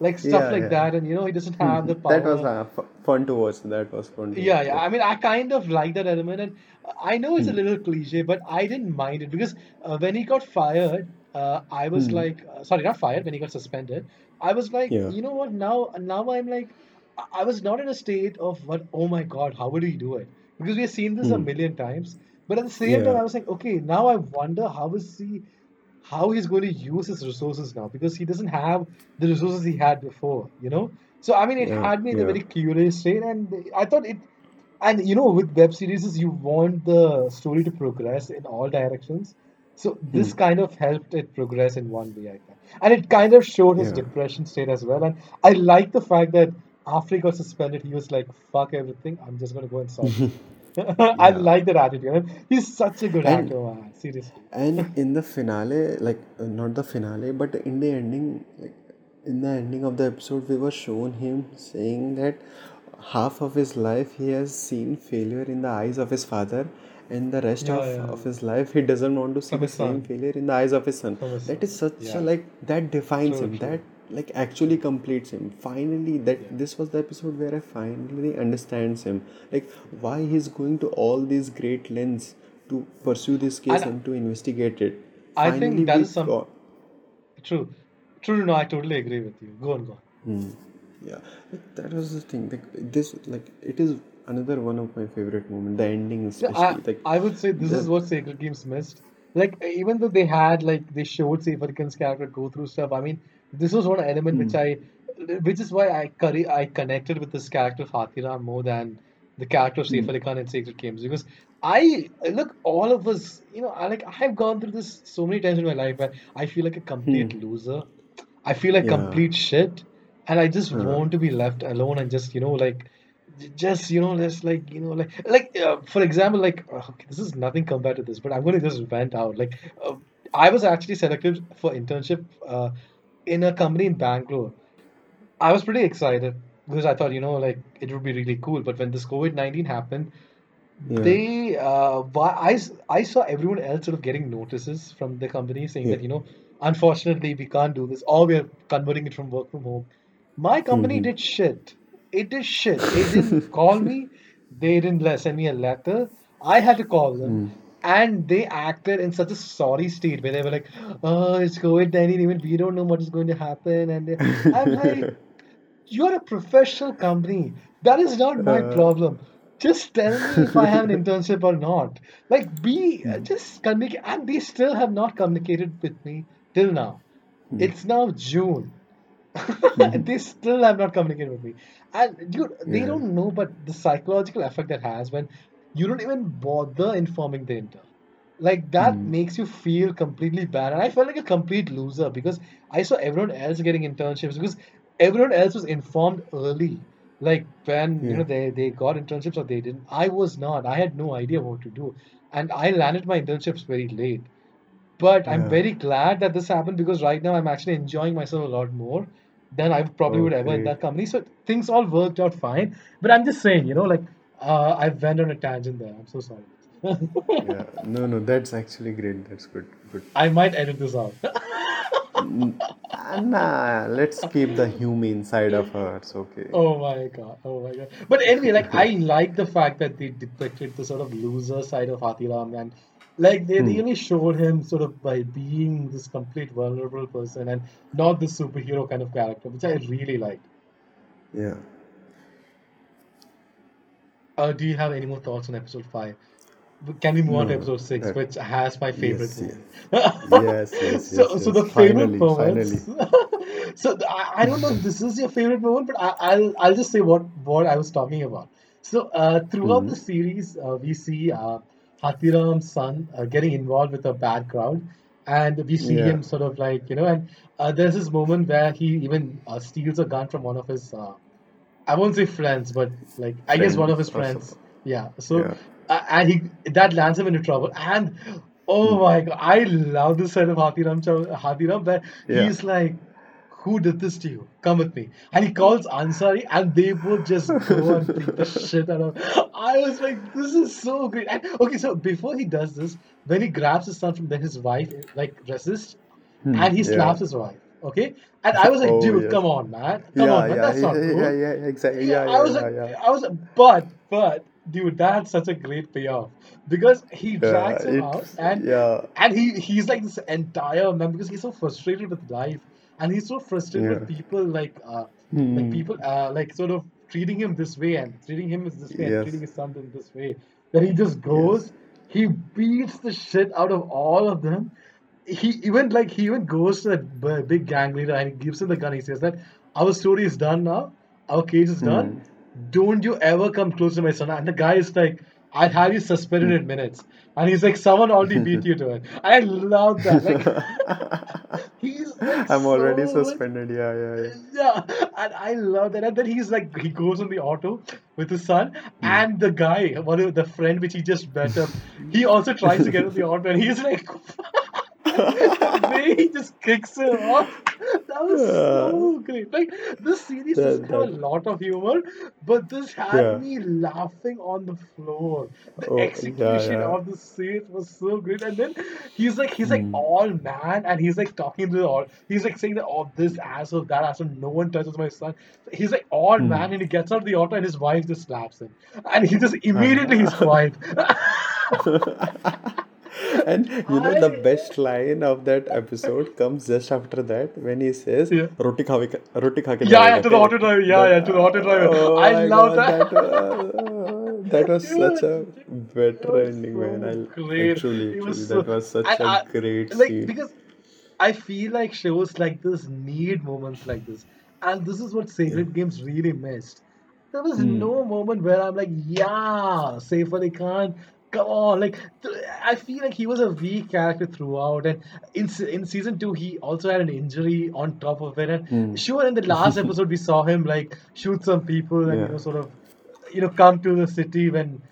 like stuff Yeah, like yeah. that, and you know he doesn't have the power That was uh, f fun to watch. That was fun to Yeah, watch. yeah. Yeah. I mean, I kind of like that element, and I know it's a Hmm. little cliche, but I didn't mind it because uh, when he got fired, uh, I was Hmm. like, uh, sorry, not fired. When he got suspended, I was like, Yeah. you know what? Now, now I'm like, I I was not in a state of what? Oh my God, how would he do it? Because we have seen this a Hmm. million times, but at the same time, I was like, okay, now I wonder how is he, how he's going to use his resources now because he doesn't have the resources he had before, you know. So I mean, it Yeah. had me in a very curious state, and I thought it and you know, with web series, you want the story to progress in all directions. So this Hmm. kind of helped it progress in one way, I think. And it kind of showed his Yeah. depression state as well. And I like the fact that after he got suspended, he was like, fuck everything, I'm just gonna go and solve it. I Yeah. like that attitude. He's such a good And actor, man. Seriously. and in the finale, like uh, not the finale, but in the ending, like in the ending of the episode, we were shown him saying that half of his life he has seen failure in the eyes of his father, and the rest Yeah, of, yeah. of his life he doesn't want to see the same failure in the eyes of his son. that is his That son. is such a like that defines him. true. That like actually completes him. Finally, that Yeah. this was the episode where I finally understands him. Like why he's going to all these great lengths to pursue this case And and to investigate it. I Finally, think that we some got. true. True, no, I totally agree with you. Go on, go on. Hmm. Yeah, like, that was the thing. Like this, like it is another one of my favorite moments. The ending, Yeah, especially. I Like I would say this is what Sacred Games missed. Like even though they had like they showed Ali character go through stuff. I mean, this was one element which hmm. I, which is why I curry, I connected with this character of Hathiram more than the character of Saif. Ali Khan in Sacred Games because I look all of us. You know, I like I've gone through this so many times in my life where I feel like a complete Hmm. loser. I feel like Yeah. complete shit, and I just Uh, want to be left alone and just you know like just you know just like you know like like uh, for example like uh, okay, this is nothing compared to this but i'm going to just vent out like uh, i was actually selected for internship uh, in a company in bangalore i was pretty excited because i thought you know like it would be really cool. But when this covid-19 happened yeah, they uh, I, I, saw everyone else sort of getting notices from the company saying yeah. that you know unfortunately we can't do this or we're converting it from work from home. My company hmm did shit. It did shit. They didn't call me. They didn't send me a letter. I had to call them. Hmm. And they acted in such a sorry state where they were like oh it's covid-19 even we don't know what is going to happen and they- i'm like you're a professional company. That is not my Uh, problem. Just tell me if I have an internship or not. Like, be hmm. just communicate. And they still have not communicated with me till now. Hmm. It's now June. they still have not communicated with me. And dude, they Yeah. don't know, but the psychological effect that has when you don't even bother informing the intern. Like that Hmm. makes you feel completely bad. And I felt like a complete loser because I saw everyone else getting internships because everyone else was informed early. Like when you know they, they got internships or they didn't. I was not. I had no idea what to do. And I landed my internships very late. But I'm very glad that this happened because right now I'm actually enjoying myself a lot more than I probably Oh, would ever in that company. So things all worked out fine. But I'm just saying, you know, like uh, I went on a tangent there. I'm so sorry. Yeah. No, no, that's actually great. That's good. Good. I might edit this out. Ah, Nah, let's keep the humane side of us, okay? Oh my god, oh my god. But anyway, like I like the fact that they depicted the sort of loser side of Hathiram and like they Hmm. really showed him sort of by being this complete vulnerable person and not this superhero kind of character, which I really liked. Yeah. Uh, do you have any more thoughts on episode five? Can we move on to episode six, Uh, which has my favorite yes, yes. Yes, yes, So, yes, so the favorite Finally, moments. finally. so I, I don't know if this is your favorite moment, but I, I'll I'll just say what what I was talking about. So uh, throughout Hmm. the series, uh, we see uh, Hathiram's son uh, getting involved with a bad crowd, and we see Yeah. him sort of like you know, and uh, there's this moment where he even uh, steals a gun from one of his. I won't say friends, but like I guess one of his Friends. Yeah. So Yeah. uh, and he that lands him into trouble. And oh Hmm. my god, I love this side of Hathiram. Chow- Hathiram where Yeah. he's like, "Who did this to you? Come with me." And he calls Ansari, and they both just go and the shit out of. I was like, "This is so great." And okay, so before he does this, when he grabs his son from then his wife like resists, Hmm. and he Yeah. slaps his wife. Okay, and I was like, Oh, "Dude, yes. come on, man, come Yeah, on, man, yeah, that's not cool." yeah, yeah, exactly. Yeah, Yeah, I was like. I was, but, but, dude, that's such a great payoff because he drags him out and yeah, and he he's like this entire man because he's so frustrated with life and he's so frustrated with people like uh like Hmm. people uh like sort of treating him this way and treating him as this way and treating his son in this way. Then he just yes. goes, he beats the shit out of all of them. He even like he even goes to that big gang leader and he gives him the gun. He says that our story is done now, our case is done. Hmm. Don't you ever come close to my son. And the guy is like, I'll have you suspended in minutes. And he's like, someone already beat you to it. I love that. Like he's like I'm already so suspended. Yeah, yeah, yeah. yeah, and I love that. And then he's like, he goes on the auto with his son, Hmm. and the guy, one of the friend which he just met up, he also tries to get on the auto, and he's like, he just kicks him off. That was Yeah. so great. Like this series That doesn't have a lot of humor, but this had yeah. me laughing on the floor. The Oh, execution yeah. of the scene was so great. And then he's like he's like Hmm. all man and he's like talking to the all he's like saying that oh this asshole, that asshole, no one touches my son. He's like all Hmm. man and he gets out of the auto and his wife just slaps him. And he just immediately he's quiet. And you know the best line of that episode comes just after that when he says yeah. roti kha ke roti kha ke Yeah, yeah, to the auto driver. Yeah, yeah, to the auto driver. oh I love god that. that was that was such a better was ending man so I great. actually actually so, that was such and a great like scene because I feel like shows like this need moments like this, and this is what yeah Sacred Games really missed. There was hmm no moment where I'm like, yeah, Saif Ali Khan, come on. Like, I feel like he was a weak character throughout, and in in season two, he also had an injury on top of it. And hmm sure, in the last episode, we saw him like shoot some people and you know sort of you know come to the city when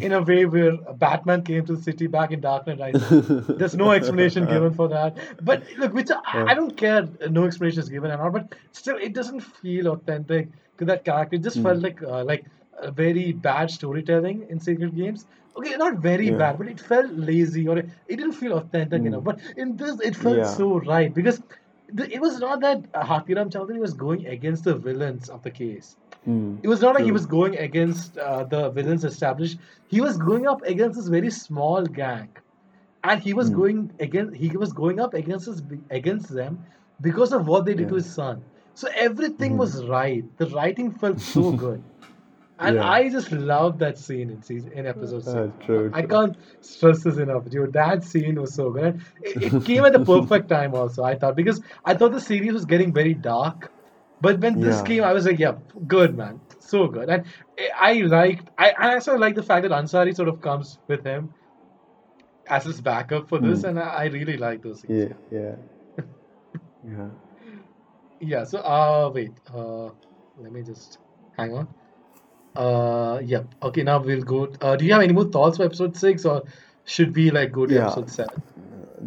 in a way where Batman came to the city back in Dark Knight Rises. There's no explanation given for that. But look, which I, I don't care, no explanation is given and all, but still, it doesn't feel authentic to that character. It just hmm felt like uh, like a very bad storytelling in Sacred Games. Okay, not very yeah bad, but it felt lazy or it, it didn't feel authentic enough. hmm But in this, it felt yeah so right because the, it was not that uh, Hathiram Chowdhury was going against the villains of the case. hmm It was not like he was going against uh, the villains established. He was going up against this very small gang, and he was hmm going against. He was going up against his, against them because of what they did to his son. So everything hmm was right. The writing felt so good, and yeah I just love that scene in season in episode uh, six. true I true can't stress this enough, dude. That scene was so good. It, it came at the perfect time, also. I thought because I thought the series was getting very dark But when this Yeah. came, I was like, yeah, good man, so good. And I liked, I, I also like the fact that Ansari sort of comes with him as his backup for this, Hmm. and I, I really like those scenes. Yeah. Yeah. Yeah. Yeah. So, uh, wait, uh, let me just hang on. Uh, yeah. Okay, now we'll go. Uh, do you have any more thoughts for episode six, or should we like go to Yeah. episode seven?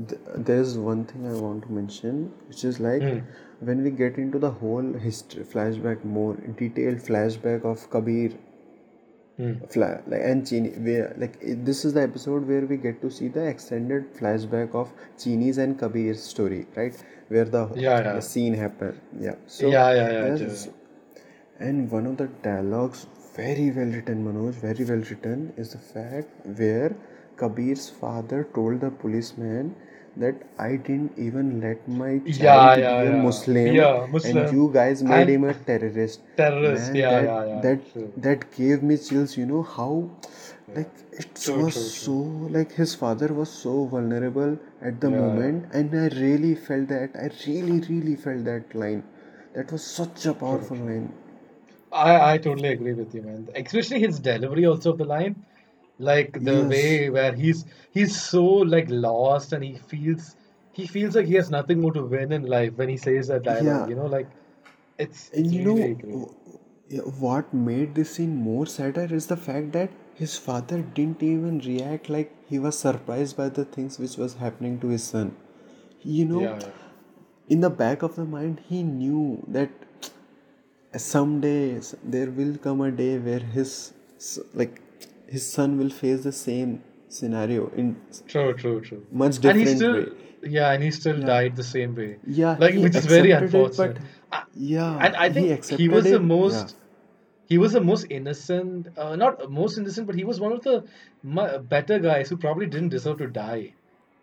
Th- There's one thing I want to mention, which is like Hmm. when we get into the whole history flashback, more detailed flashback of Kabir, Hmm. fla- like and Chini, where like this is the episode where we get to see the extended flashback of Chini's and Kabir's story, right? Where the Yeah, the yeah. scene happened. Yeah. So Yeah, yeah, yeah. and one of the dialogues, very well written, Manoj, very well written, is the fact where Kabir's father told the policeman that I didn't even let my child yeah, be a yeah. Muslim, Yeah, and you guys made And him a terrorist. terrorist. Man, Yeah, that yeah, yeah. that True. that gave me chills. You know how, like it True, was true, so like his father was so vulnerable at the Yeah, yeah. moment, and I really felt that. I really, really felt that line. That was such a powerful line. I, I totally agree with you, man. Especially his delivery also of the line. Like the Yes. way where he's he's so like lost and he feels he feels like he has nothing more to win in life when he says that dialogue, Yeah. you know, like it's And you know great. what made this scene more sadder is the fact that his father didn't even react like he was surprised by the things which was happening to his son. You know, Yeah, yeah. in the back of the mind, he knew that someday there will come a day where his like his son will face the same scenario in True, true, true. much And he different still way. yeah, and he still Yeah. died the same way. Yeah, Like he which is very it, unfortunate. but Uh, yeah, and I think he accepted was the it. Yeah. most he was the most innocent uh, not most innocent but he was one of the better guys who probably didn't deserve to die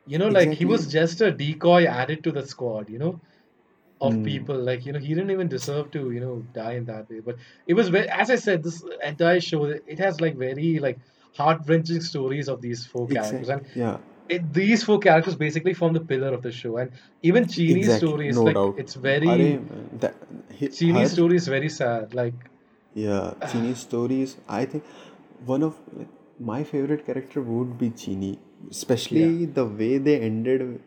you know like he was just a decoy added to the squad you know of Hmm. people like you know he didn't even deserve to you know die in that way but it was as i said this entire show it has like very like heart-wrenching stories of these four characters and Yeah. it, these four characters basically form the pillar of the show and even Chini's Exactly, story is no like doubt. it's very that he, Chini's her, story is very sad like yeah, Chini's stories. I think one of my favorite character would be Chini, especially the way they ended,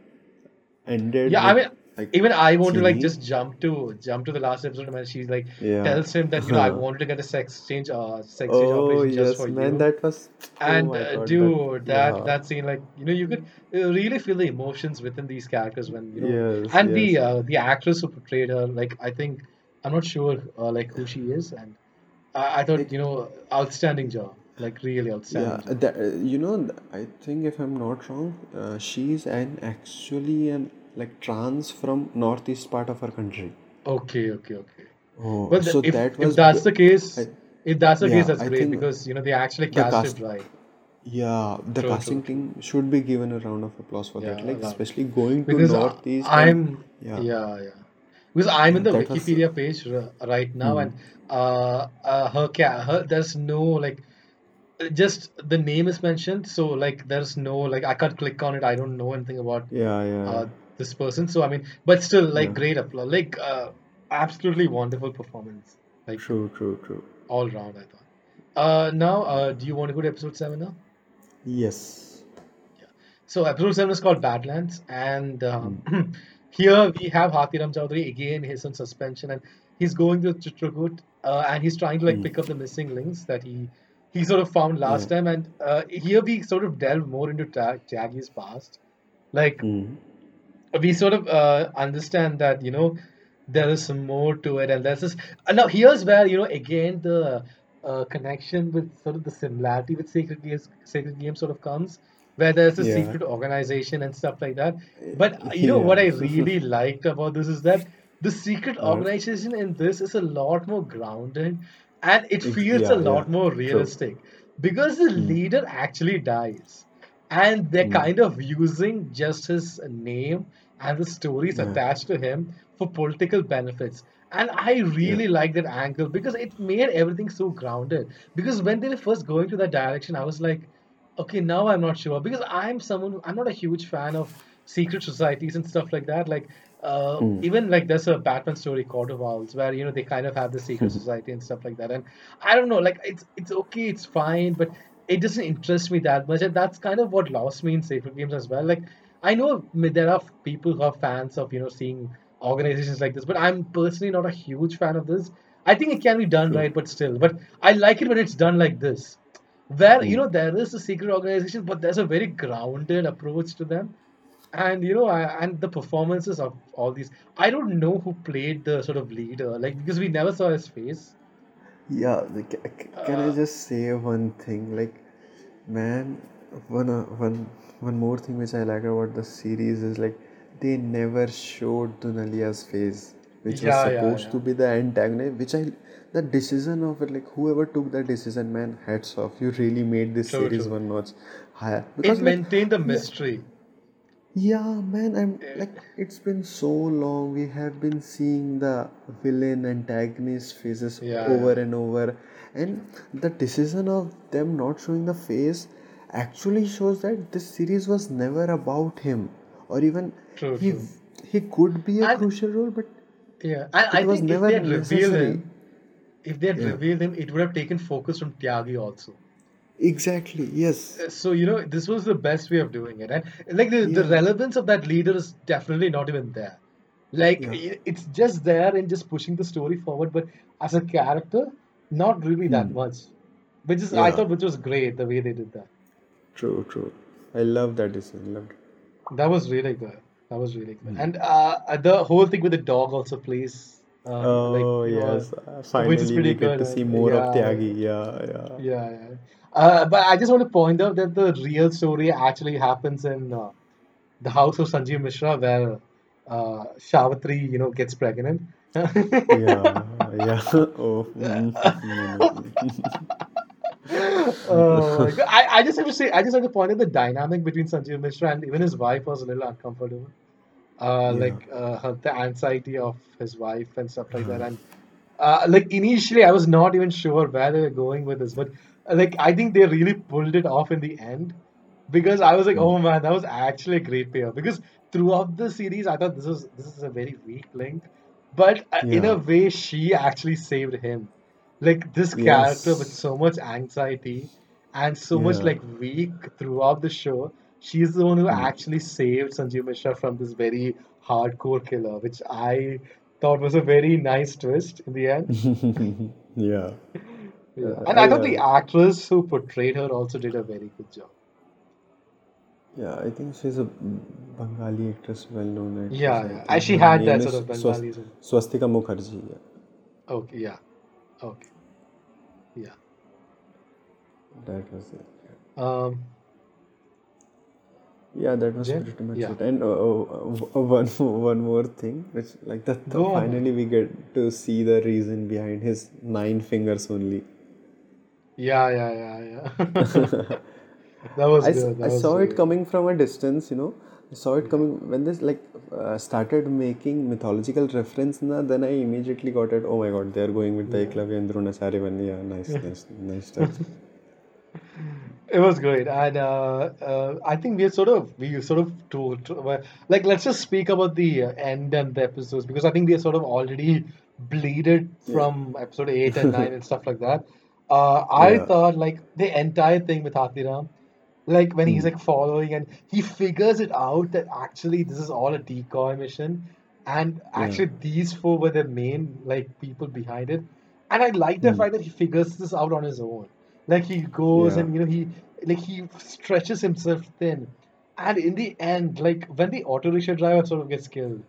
ended Yeah, I mean, like even I want to like just jump to jump to the last episode when she's like Yeah. tells him that you know I wanted to get a sex change uh sex change Oh operation just yes, for man, you. that was. Oh And uh, God, dude, that yeah. that scene like you know you could uh, really feel the emotions within these characters when you know Yes, and the uh, the actress who portrayed her like I think I'm not sure uh, like who she is and I, I thought Like, you know outstanding job like really outstanding yeah, that, uh, you know, I think if I'm not wrong, uh, she's an actually an like trans from northeast part of our country. Okay, okay, okay. Oh, But so if that if that's the case, I, if that's the case, that's I great because you know they actually the cast cast, it right. yeah, the True, casting true. team should be given a round of applause for that. Like especially going to Because I- northeast I'm yeah, yeah yeah because I'm in the that was Wikipedia page r- right now hmm, and uh, uh her ca her there's no like just the name is mentioned so like there's no like I can't click on it I don't know anything about yeah, yeah, uh this person so I mean but still like yeah. great applause like uh absolutely wonderful performance like True, true, true. all round I thought uh now uh do you want to go to episode seven now? Yes. Yeah. So episode seven is called Badlands, and um, here we have Hathiram Chowdhury again. He's on suspension, and he's going to Chitrakoot, uh, and he's trying to like Hmm. pick up the missing links that he he sort of found Yeah. last time. And uh, here we sort of delve more into Ta- Tyagi's past. Like Hmm. We sort of uh, understand that you know there is some more to it, and there's this. Uh, now here's where you know again the uh, connection with sort of the similarity with Sacred Games, Sacred Games sort of comes, where there's a Yeah. secret organization and stuff like that. But uh, you know Yeah. what I really liked about this is that the secret Uh, organization in this is a lot more grounded, and it feels a yeah, yeah. lot more True. realistic because the Hmm. leader actually dies and they're Hmm. kind of using just his name and the stories Yeah. attached to him for political benefits. And I Yeah. really like that angle because it made everything so grounded. Because when they were first going to that direction, I was like, okay, now I'm not sure. Because I'm someone, I'm not a huge fan of secret societies and stuff like that. Like, uh, Hmm. even like there's a Batman story, Court of Owls, where you know they kind of have the secret society and stuff like that. And I don't know, like it's it's okay, it's fine, but it doesn't interest me that much. And that's kind of what lost me in Sacred Games as well. Like I know there are people who are fans of you know seeing organizations like this, but I'm personally not a huge fan of this. I think it can be done True. right, but still, but I like it when it's done like this, where you Hmm. know there is a secret organization, but there's a very grounded approach to them and you know, I, and the performances of all these, I don't know who played the sort of leader, like because we never saw his face. Yeah, the, ca- can I Uh, just say one thing? Like, man, one uh, one one more thing which I like about the series is like they never showed Dunalia's face, which was yeah, yeah, supposed yeah. to be the antagonist. Which I, the decision of it, like whoever took that decision, man, hats off. You really made this True, series true. one notch higher. It Because like, maintained the yeah, mystery. Yeah, man, I'm like it's been so long. We have been seeing the villain antagonist faces Yeah, over yeah. and over, and the decision of them not showing the face actually shows that this series was never about him, or even True, he true. he could be a And crucial role, but yeah, and it I was think if never they had revealed necessary. him, if they had Yeah, revealed him, it would have taken focus from Tyagi also. Exactly. Yes. Uh, So, you know, this was the best way of doing it. And like the, the relevance of that leader is definitely not even there. Like Yeah. it's just there and just pushing the story forward, but as a character, not really that Hmm. much. Which is I thought which was great the way they did that. True. True. I love that decision. Loved. it. That was really good. That was really good. Hmm. And uh, the whole thing with the dog also plays um, Oh know, yes, uh, which is finally we pretty get good. to see more of Yeah, Tyagi. Yeah, yeah. yeah, yeah. Uh, but I just want to point out that the real story actually happens in uh, the house of Sanjeev Mishra, where uh, Savitri, you know, gets pregnant. Yeah, yeah. Oh, mm, mm. Oh. I, I just have to say, I just have to point out the dynamic between Sanjeev Mishra and even his wife was a little uncomfortable. Uh, Yeah. like uh, her, the anxiety of his wife and stuff like that. And uh, like initially, I was not even sure where they were going with this, but like I think they really pulled it off in the end because I was like, oh man, that was actually a great payoff. Because throughout the series, I thought this was this is a very weak link, but uh, in a way, she actually saved him. Like this character with so much anxiety and so much like weak throughout the show, she's the one who Mm. actually saved Sanjeev Mishra from this very hardcore killer, which I thought was a very nice twist in the end. Yeah. Yeah. And I thought the actress who portrayed her also did a very good job. yeah, I think she's a Bengali actress, well-known actress. Yeah, yeah. And she had that sort of Swas Bengalism. Swastika Mukherjee. Yeah, Okay, yeah. Okay, yeah. that was it. Yeah. Um, Yeah, that was Jay? pretty much Yeah. it. And uh, uh, uh, one one more thing, which like that, the, Go on, man. finally we get to see the reason behind his nine fingers only. Yeah, yeah, yeah, yeah. That was I, good. That I was saw it coming from a distance, you know. I saw it coming when this like uh, started making mythological reference. Na, then I immediately got it. Oh my God, they are going with the Yeah. Eklavya and Dronacharya one. Yeah, nice, nice, nice touch. It was great, and uh, uh, I think we are sort of we sort of to, to like let's just speak about the uh, end and the episodes because I think we are sort of already bleeded Yeah, from episode eight and nine and stuff like that. Uh, I yeah, thought like the entire thing with Hathiram, like when he's Hmm. like following and he figures it out that actually this is all a decoy mission, and yeah, actually these four were the main like people behind it, and I like the Hmm. fact that he figures this out on his own. Like he goes yeah. and you know he like he stretches himself thin, and in the end, like when the auto rickshaw driver sort of gets killed,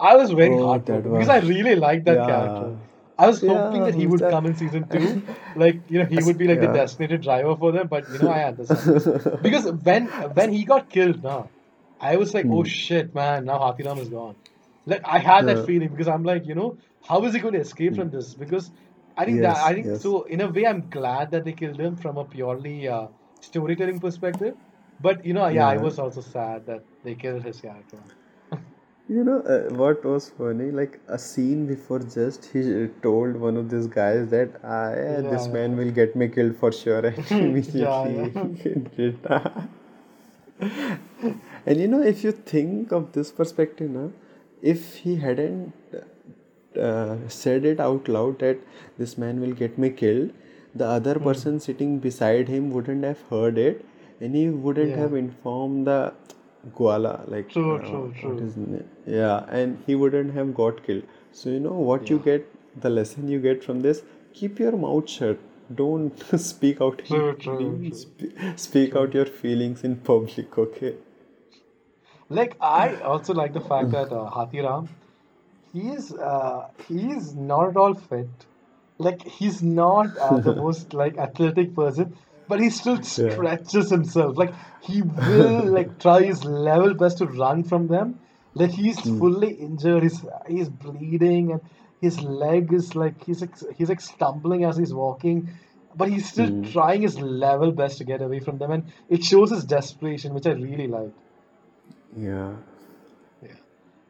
I was very Oh, heartbroken because I really liked that character. Yeah, I was hoping yeah. that he would that? come in season two, like you know he would be like the designated driver for them. But you know I understand because when when he got killed, now I was like, oh Hmm. shit, man, now Hathiram is gone. Like I had that feeling because I'm like, you know, how is he going to escape Hmm. from this? Because I think that I think yes. so. In a way, I'm glad that they killed him from a purely uh, storytelling perspective. But you know, yeah, I was also sad that they killed his character. You know uh, what was funny? Like a scene before just he told one of these guys that ah, yeah, Yeah, this man will get me killed for sure, and immediately. And you know, if you think of this perspective now, if he hadn't uh, said it out loud that this man will get me killed, the other Hmm. person sitting beside him wouldn't have heard it, and he wouldn't Yeah. have informed the Gwala, like True, uh, true, true. Yeah, and he wouldn't have got killed. So you know what you get, the lesson you get from this: keep your mouth shut. Don't speak out. True, true, don't true, spe- speak true. out your feelings in public. Okay. Like I also like the fact that uh, Hathiram, he is uh, he is not at all fit. Like he's not uh, the most like athletic person, but he still Yeah. stretches himself. Like he will like try his level best to run from them. Like he's Hmm. fully injured. He's he's bleeding and his leg is like he's like, he's like stumbling as he's walking. But he's still Hmm. trying his level best to get away from them, and it shows his desperation, which I really like. Yeah. Yeah.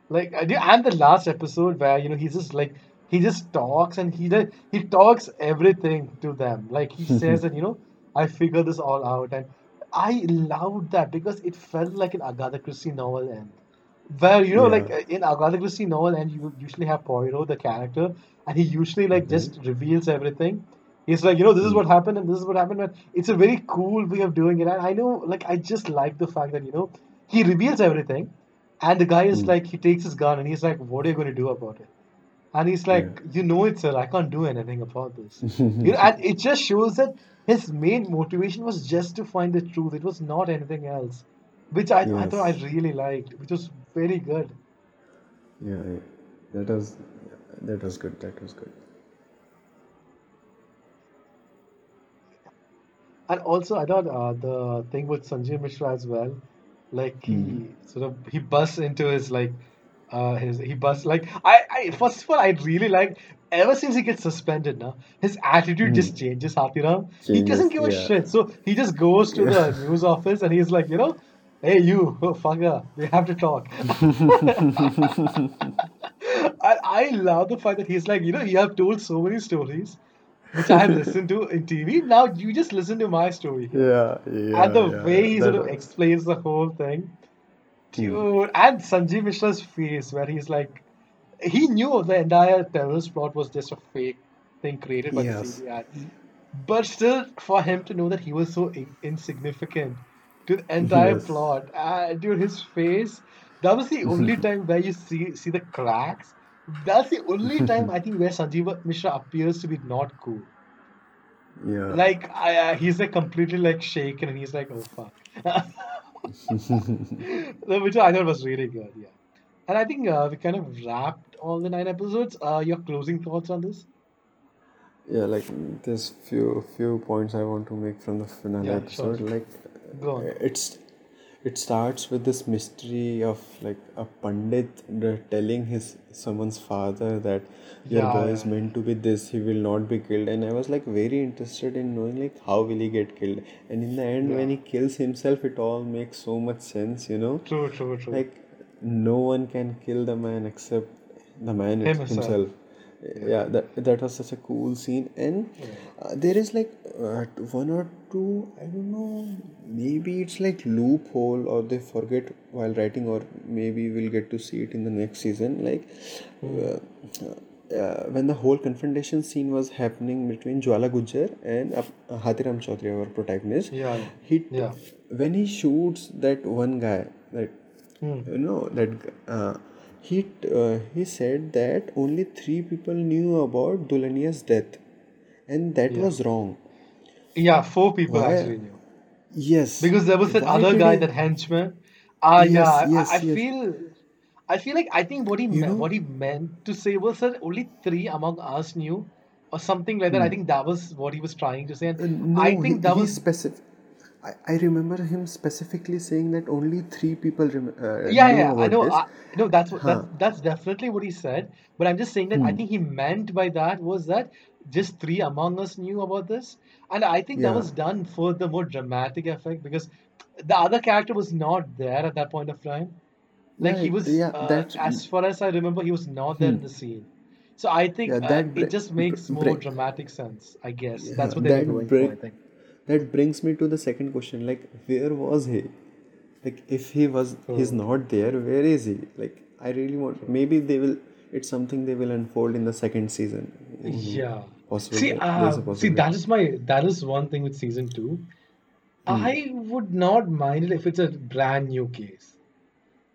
Like I and the last episode where you know he's just like he just talks and he does, he talks everything to them. Like he says that you know I figured this all out and I loved that because it felt like an Agatha Christie novel end. Where you know like Yeah. uh, in Agatha Christie novel end you usually have Poirot the character and he usually like Mm-hmm. just reveals everything. He's like, you know, this is what happened and this is what happened. And it's a very cool way of doing it. And I know, like, I just like the fact that, you know, he reveals everything. And the guy is Hmm. like, he takes his gun and he's like, what are you going to do about it? And he's like, you know it, sir. I can't do anything about this. You know, and it just shows that his main motivation was just to find the truth. It was not anything else, which I, I thought I really liked, which was very good. Yeah. yeah. That was that was good. That was good. And also, I thought uh, the thing with Sanjay Mishra as well, like he Hmm. sort of he busts into his like uh his he busts like I I first of all I really like ever since he gets suspended now his attitude Hmm. just changes Hathiram. He doesn't give a Yeah. shit, so he just goes to Yeah. the news office and he's like, you know, hey you fucker, we have to talk. And I love the fact that he's like, you know, you have told so many stories which I have listened to in TV. Now you just listen to my story. Yeah. Yeah. And the yeah. way he sort of explains the whole thing, Hmm. dude, and Sanjeev Mishra's face where he's like, he knew the entire terrorist plot was just a fake thing created by the Yes. CBI, but still, for him to know that he was so in- insignificant to the entire Yes. plot, uh, dude, his face. That was the only time where you see see the cracks. That's the only time I think where Sanjeev Mishra appears to be not cool. Yeah. Like I, uh, he's like completely like shaken, and he's like, "Oh fuck," which I thought was really good. Yeah, and I think uh, we kind of wrapped all the nine episodes. Uh, your closing thoughts on this? Yeah, like there's few few points I want to make from the finale Yeah, sure. episode. Like Go on. it's it starts with this mystery of like a pandit telling his someone's father that your Yeah, boy yeah, is meant to be this, he will not be killed. And I was like very interested in knowing like how will he get killed. And in the end, when he kills himself, it all makes so much sense, you know. True, true, true. Like no one can kill the man except the man Him himself. himself. Yeah, that that was such a cool scene, and uh, there is like uh, one or two. I don't know. Maybe it's like loophole, or they forget while writing, or maybe we'll get to see it in the next season. Like Hmm. uh, when the whole confrontation scene was happening between Jwala Gujjar and uh, Hathiram Chowdhury, our protagonist, yeah, he yeah. when he shoots that one guy, that Hmm. you know that uh, he uh, he said that only three people knew about Dulania's death, and that Yeah. was wrong. Yeah, four people Why? actually knew. Yes. Because there was that Why other guy, he? that henchman. Ah, yeah, Yes, I, I yes, feel, I feel like I think what he what he meant to say was that only three among us knew, or something like that. I Hmm. think that was what he was trying to say, Uh, no, I he, think that was specific. I, I remember him specifically saying that only three people rem- uh, Yeah, yeah, I know. this. I, no, that's what Huh. that's that's definitely what he said. But I'm just saying that I Hmm. think he meant by that was that just three among us knew about this, and I think that was done for the more dramatic effect because the other character was not there at that point of time. Like he was, Yeah. uh, That. as far as I remember, he was not there Hmm. in the scene. So I think Yeah. uh, That. it just makes more dramatic sense. I guess Yeah. that's what they were going for. I think. That brings me to the second question. Like, where was he? Like, if he was, he's Oh. not there. Where is he? Like, I really want. Maybe they will. It's something they will unfold in the second season. Mm, Yeah. Possible See, that uh, see, that is my that is one thing with season two. Hmm. I would not mind it if it's a brand new case.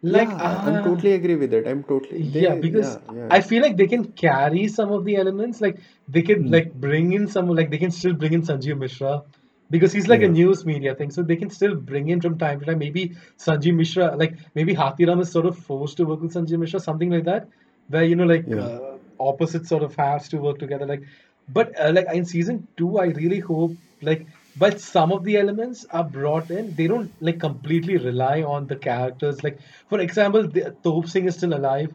Like, Yeah, I- I'm uh, totally agree with that. I'm totally. They. yeah, because Yeah, yeah. I feel like they can carry some of the elements. Like they can Hmm. like bring in some like they can still bring in Sanjeev Mishra because he's like a news media thing. So they can still bring in from time to time. Maybe Sanjeev Mishra, like maybe Hathiram is sort of forced to work with Sanjeev Mishra, something like that, where you know like Yeah. uh, opposites sort of have to work together. Like, but uh, like in season two, I really hope like. But some of the elements are brought in. They don't like completely rely on the characters. Like, for example, the, Tope Singh is still alive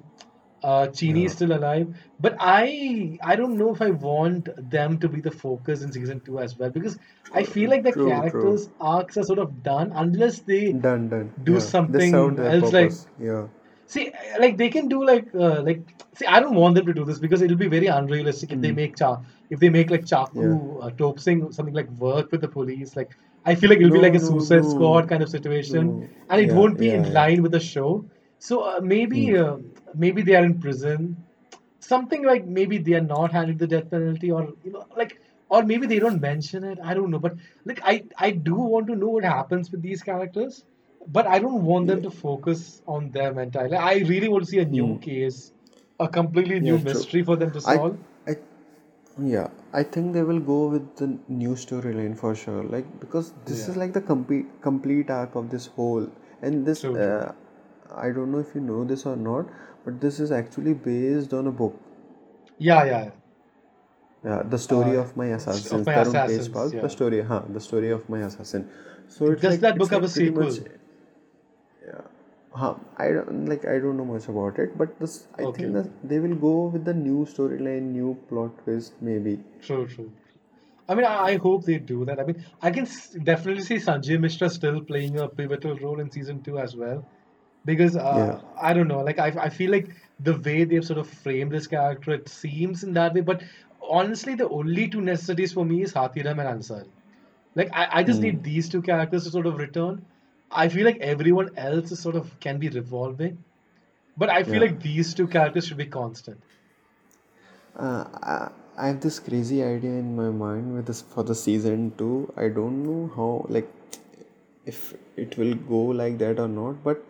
uh, Chini is still alive, but I I don't know if I want them to be the focus in season two as well because I feel like the True, true. characters' arcs are sort of done unless they Done, done. do Yeah. Something else. Like. Yeah. see, like they can do like uh, like see I don't want them to do this because it'll be very unrealistic if they Hmm. make cha if they make like Chaku Yeah. uh, Singh something like work with the police. Like I feel like it'll be like a Suicide no, Squad kind of situation, no. and it Yeah, won't be yeah, in yeah. line with the show. So uh, maybe Hmm. uh, maybe they are in prison something like maybe they are not handed the death penalty or you know like or maybe they don't mention it i don't know but like i i do want to know what happens with these characters but i don't want them to focus on them entirely i really want to see a new Hmm. case a completely new Yeah, true. mystery for them to I, solve I, yeah, I think they will go with the new storyline for sure. Like because this yeah is like the complete complete arc of this whole, and this true true uh, I don't know if you know this or not, but this is actually based on a book. yeah yeah Yeah, the story uh, of my s- of my Tarun assassins Tejpal, the story, huh, the story of my assassin. So it's does like that book have like a pretty much sequel Yeah. Huh. I don't like I don't know much about it, but this I okay think that they will go with the new storyline, new plot twist, maybe. true true I mean, I, I hope they do that. I mean, I can s- definitely see Sanjay Mishra still playing a pivotal role in season two as well. Because Yeah. uh, I don't know, like I, I feel like the way they've sort of framed this character, it seems in that way. But honestly, the only two necessities for me is Hathiram and Ansari. Like I, I just Hmm. need these two characters to sort of return. I feel like everyone else is sort of can be revolving, but I feel Yeah. like these two characters should be constant. Uh, I, I have this crazy idea in my mind with this for the season two. I don't know how like if it will go like that or not, but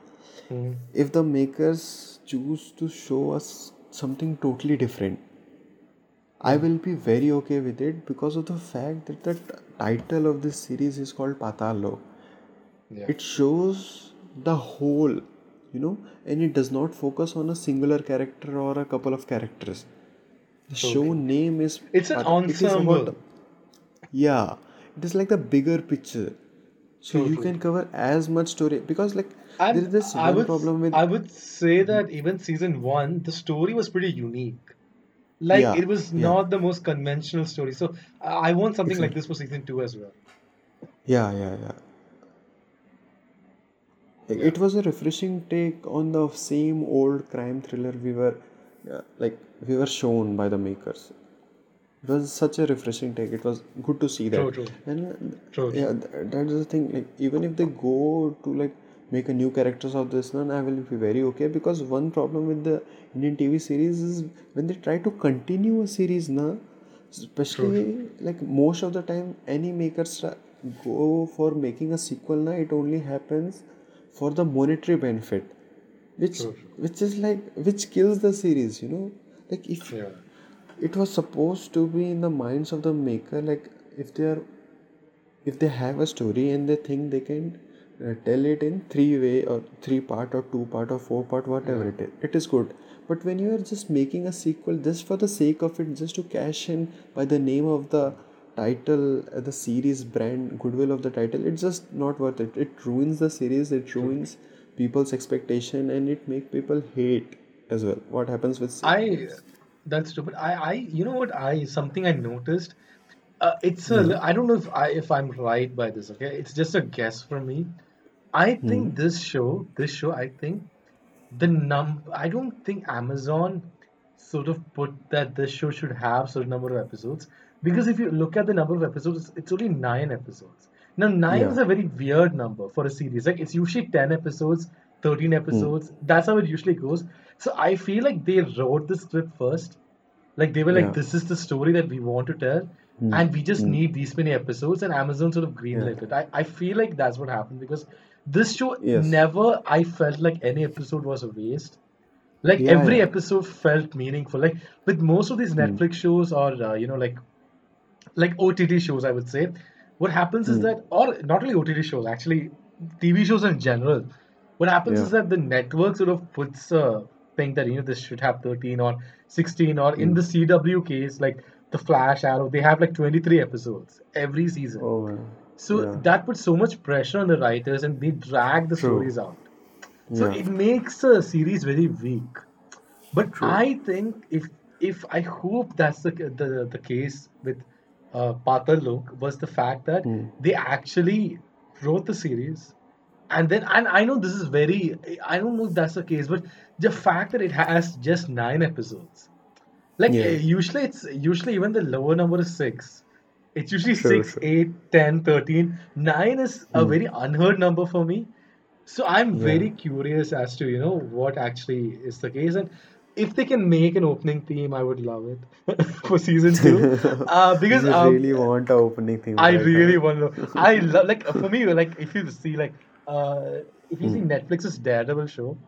Hmm. if the makers choose to show us something totally different, I Hmm. will be very okay with it because of the fact that the t- title of this series is called Patal Lok. Yeah. It shows the whole, you know, and it does not focus on a singular character or a couple of characters. The True, show name is It's an Pat- it is about ensemble. yeah, it is like the bigger picture. So True, you true. can cover as much story because like there And is this I one would problem with I would say that even season one, the story was pretty unique. Like yeah, it was yeah, not the most conventional story. So I want something like this for season two as well. Yeah, yeah, yeah. It was a refreshing take on the same old crime thriller we were like we were shown by the makers. It was such a refreshing take. It was good to see that. True, true, And true, yeah, true. th- that's the thing. Like even if they go to like make a new characters of this one, I will be very okay because one problem with the Indian TV series is when they try to continue a series, na, especially like most of the time any makers go for making a sequel, na, it only happens for the monetary benefit, which which is like which kills the series. You know, like if Yeah. It was supposed to be in the minds of the maker like if they are if they have a story and they think they can uh, tell it in three way or three part or two part or four part whatever Yeah. it is it is good. But when you are just making a sequel just for the sake of it just to cash in by the name of the title uh, the series brand goodwill of the title it's just not worth it. It ruins the series it ruins people's expectation and it make people hate as well. What happens with I that's stupid. I I you know what I something I noticed. Uh, it's a li- I don't know if I if I'm right by this. Okay, it's just a guess for me. I hmm. think this show, this show, I think the num I don't think Amazon sort of put that this show should have certain number of episodes because if you look at the number of episodes, it's only nine episodes. Now nine yeah is a very weird number for a series. Like it's usually ten episodes 13 Hmm. episodes. That's how it usually goes. So I feel like they wrote the script first. Like they were like, Yeah. this is the story that we want to tell, Hmm. and we just Hmm. need these many episodes, and Amazon sort of Yeah. greenlit it. I, I feel like that's what happened because this show Yes. never I felt like any episode was a waste. Like Yeah, every yeah. episode felt meaningful. Like with most of these Hmm. Netflix shows or uh, you know like like OTT shows, I would say, what happens is Hmm. that, or not only OTT shows, actually TV shows in general, what happens Yeah. is that the network sort of puts a thing that you know this should have 13 or 16 or in Hmm. the CW case, like the Flash Arrow, they have like 23 episodes every season. Oh. So Yeah. that puts so much pressure on the writers and they drag the True. stories out. So Yeah. it makes a series very weak. But True. I think if if I hope that's the the, the case with uh, Patal Lok was the fact that Hmm. they actually wrote the series, and then and I know this is very I don't know if that's the case, but the fact that it has just nine episodes, like Yeah. uh, usually it's usually even the lower number is six. It's usually Sure, six, sure. eight, ten, thirteen. Nine is a Hmm. very unheard number for me. So I'm Yeah. very curious as to you know what actually is the case, and if they can make an opening theme, I would love it for season two. Uh, because I um, really want a opening theme I right really now. want to. I love like for me like if you see like uh, if you see Hmm. Netflix's Daredevil show,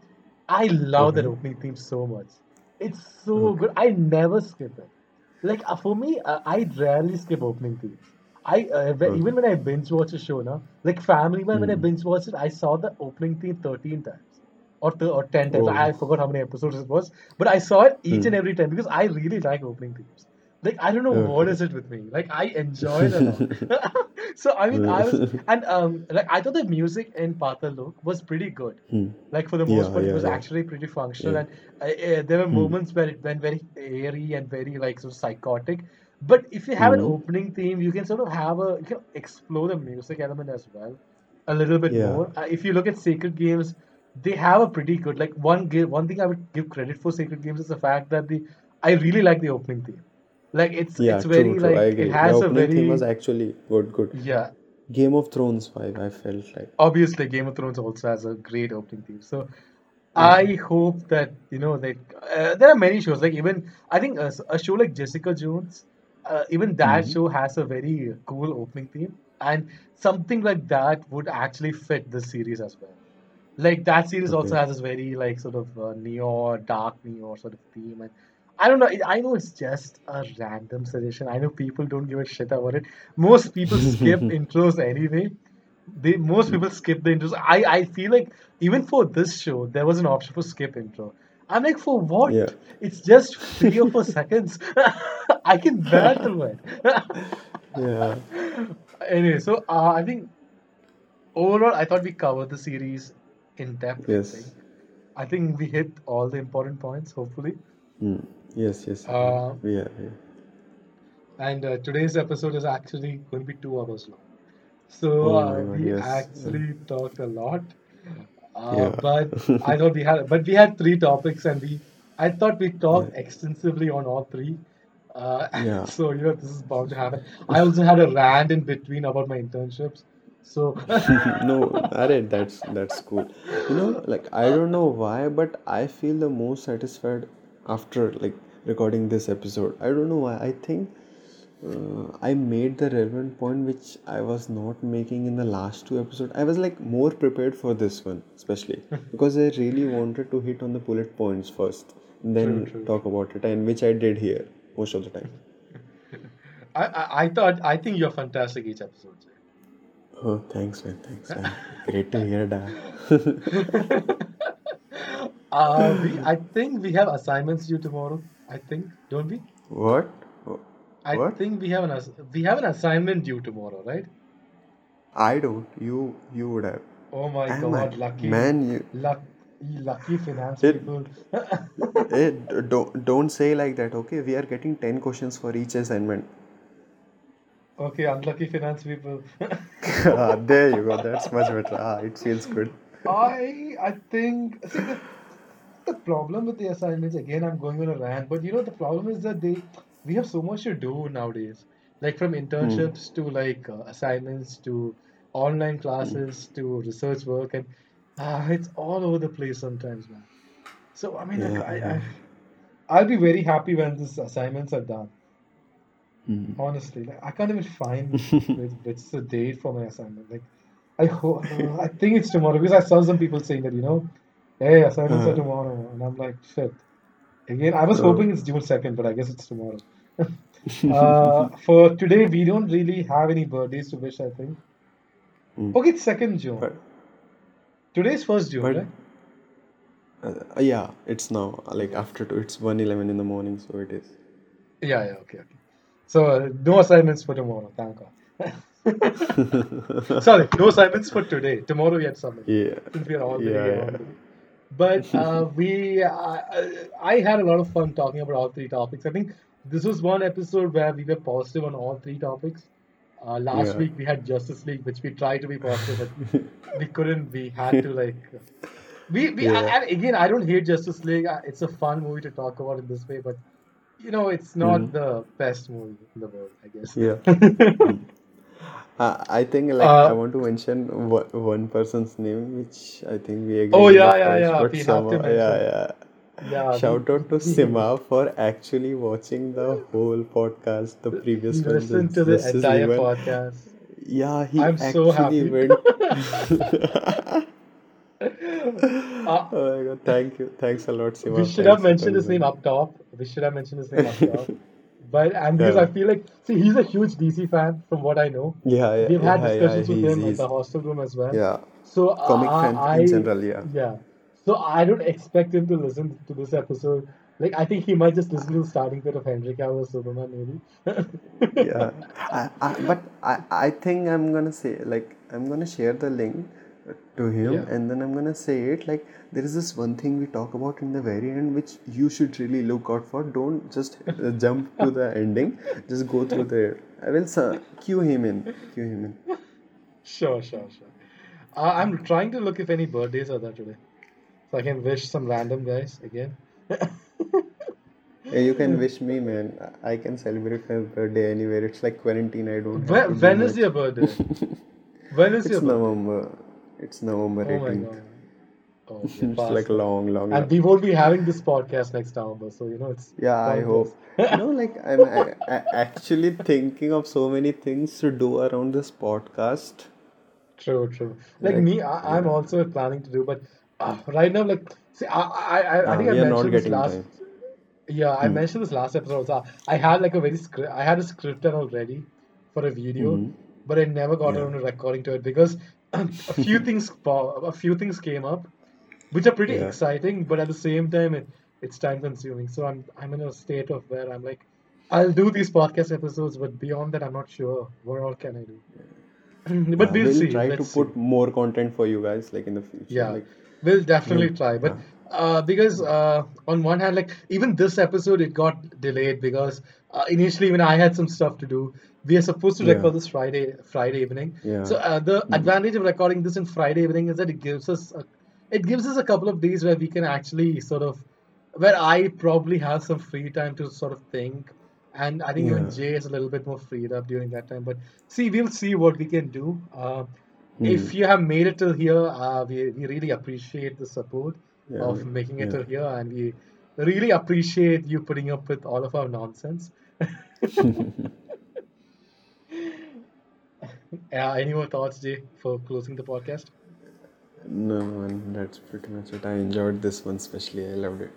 I love that opening theme so much. It's so Okay. good. I never skip it. Like uh, for me, uh, I rarely skip opening themes. I uh, when- Okay. even when I binge watch a show now, like Family Man, when I Hmm. binge watched it, I saw the opening theme thirteen times or th- or ten times. Oh. I forgot how many episodes it was, but I saw it each Hmm. and every time because I really like opening themes. Like I don't know what Okay. is it with me. Like I enjoy it a lot. so I mean, I was and um like I thought the music in Patal Lok was pretty good. Hmm. Like for the most Yeah, part, it was yeah. actually pretty functional, Yeah. and uh, uh, there were Hmm. moments where it went very airy and very like sort of psychotic. But if you have an Hmm. opening theme, you can sort of have a you can explore the music element as well a little bit Yeah. more. Uh, if you look at Sacred Games, they have a pretty good like one one thing I would give credit for Sacred Games is the fact that the I really like the opening theme. Like it's Yeah, it's very true. like I it agree. The has a opening theme was actually good, good. yeah. Game of Thrones vibe, I felt like. Obviously, Game of Thrones also has a great opening theme. So. I hope that you know that uh, there are many shows like even I think a, a show like Jessica Jones, uh, even that hmm show has a very cool opening theme, and something like that would actually fit this series as well. Like that series also has this very like sort of uh, neo, dark neo sort of theme, and I don't know. I know it's just a random suggestion. I know people don't give a shit about it. Most people skip intros anyway. They most people skip the intros. I I feel like even for this show there was an option for skip intro. I'm like, for what? Yeah. It's just three or four seconds. I can bear through it. Yeah. anyway, so uh, I think overall, I thought we covered the series in depth. I Yes. think. I think we hit all the important points, hopefully. Hmm. Yes, yes. Uh, are. Yeah. and uh, today's episode is actually going to be two hours long. So Oh uh, God, we yes. actually talked a lot. Uh, Yeah. but I thought we had, but we had three topics, and we, I thought we talked Yeah. extensively on all three. Uh, Yeah. so you know this is bound to happen. I also had a rant in between about my internships. So no, Arey, that's that's cool. You know, like I don't know why, but I feel the most satisfied after like recording this episode. I don't know why. I think uh, I made the relevant point which I was not making in the last two episodes. I was like more prepared for this one, especially because I really wanted to hit on the bullet points first, and true, then true. talk about it, and which I did here most of the time. I, I, I thought I think you're fantastic each episode. Jay. Oh, thanks, man. Thanks, man. Great to hear that. Uh, we, I think we have assignments due tomorrow. I think, don't we? What? I What? think we have an ass- we have an assignment due tomorrow, right? I don't. You you would have. Oh my And God, man, lucky, man, you luck, lucky finance it, people. it don't don't say like that. Okay, we are getting ten questions for each assignment. Okay, unlucky finance people. Ah, there you go. That's much better. Ah, it feels good. I I think see the, the problem with the assignments again I'm going on a rant, but you know the problem is that they we have so much to do nowadays. Like from internships to like uh, assignments to online classes to research work and Ah, it's all over the place sometimes, man. So I mean, like Yeah, I, yeah. I I'll be very happy when these assignments are done. Mm. Honestly, like I can't even find which, which is the date for my assignment. Like I hope uh, I think it's tomorrow because I saw some people saying that you know, hey, assignments are Uh, tomorrow, and I'm like, shit. Again, I was oh. hoping it's June second, but I guess it's tomorrow. Uh, for today, we don't really have any birthdays to wish. I think. Mm. Okay, it's second June. But Today's first June, but right? uh, yeah, it's now like after two. It's one eleven in the morning, so it is. Yeah, yeah, okay, okay. So uh, no assignments for tomorrow, thank God. Sorry, no assignments for today. Tomorrow we had submit Yeah, since we are already yeah, yeah. But uh, we, uh, I had a lot of fun talking about all three topics. I think this was one episode where we were positive on all three topics. Uh, last Yeah. week we had Justice League, which we tried to be positive, but we couldn't. We had to like. We, we Yeah. and again, I don't hate Justice League. Uh, It's a fun movie to talk about in this way, but you know, it's not Mm. the best movie in the world, I guess. Yeah. Uh, I think like I Uh, want to mention one, one person's name, which I think we oh in the yeah, yeah, yeah. We have to yeah, yeah. Yeah, we Shout out to Sima for actually watching the whole podcast, the previous one, listen to the entire one. podcast. Yeah, he I'm so actually happy. went. Uh, Oh my God, thank you. Thanks a lot, Sima. we should have Thanks for mentioned his name up top. We should have mentioned his name up top. But and because Yeah. I feel like, see, he's a huge DC fan from what I know. Yeah, yeah, We've had yeah, yeah. discussions with him in the hostel room as well. yeah, So uh, comic fan in I, general. Yeah. yeah. So I don't expect him to listen to this episode. Like I think he might just listen to the starting bit of Henry Cavill Superman, maybe. Yeah, I, I, but I, I think I'm gonna say like I'm gonna share the link to him Yeah. and then I'm gonna say it like there is this one thing we talk about in the very end which you should really look out for. Don't just uh, jump to the ending. Just go through there. I will uh, cue him in. Cue him in. Sure, sure, sure. Uh, I'm trying to look if any birthdays are there today, so I can wish some random guys again. You can wish me, man. I can celebrate my birthday anywhere. It's like quarantine. I don't When, when is much. your birthday? When is It's your birthday? November. It's November Oh my 18th. god. Oh, It's like long, long, And long. we won't be having this podcast next November, so you know it's Yeah, I hope. No, like I'm a- a- actually thinking of so many things to do around this podcast. True, true. Like Like, me, I, I'm yeah. also planning to do, but uh, right now, like, see, I, I, I I think I are not mentioned this last. time. Yeah, I Hmm. mentioned this last episode. Also. I had like a very script. I had a script done already for a video, hmm but I never got Yeah. around to recording to it because a few things, a few things came up, which are pretty Yeah. exciting, but at the same time, it, it's time consuming. So I'm, I'm in a state of where I'm like, I'll do these podcast episodes, but beyond that, I'm not sure what all can I do. but Yeah, we'll we'll see. try to Let's see. put more content for you guys, like in the future. Yeah, Like, we'll definitely try. But uh, because uh, on one hand, like even this episode, it got delayed because uh, initially when I had some stuff to do, we are supposed to Yeah, record this Friday Friday evening. yeah. So uh, the Hmm. advantage of recording this in Friday evening is that it gives us a, it gives us a couple of days where we can actually sort of where I probably have some free time to sort of think. And I think even Jay is a little bit more freed up during that time. But see, we'll see what we can do. Uh, Hmm. if you have made it till here, uh, we, we really appreciate the support Yeah, of making it yeah. till here, and we really appreciate you putting up with all of our nonsense. Uh, any more thoughts, Jay, for closing the podcast? No, man, that's pretty much it. I enjoyed this one, especially. I loved it.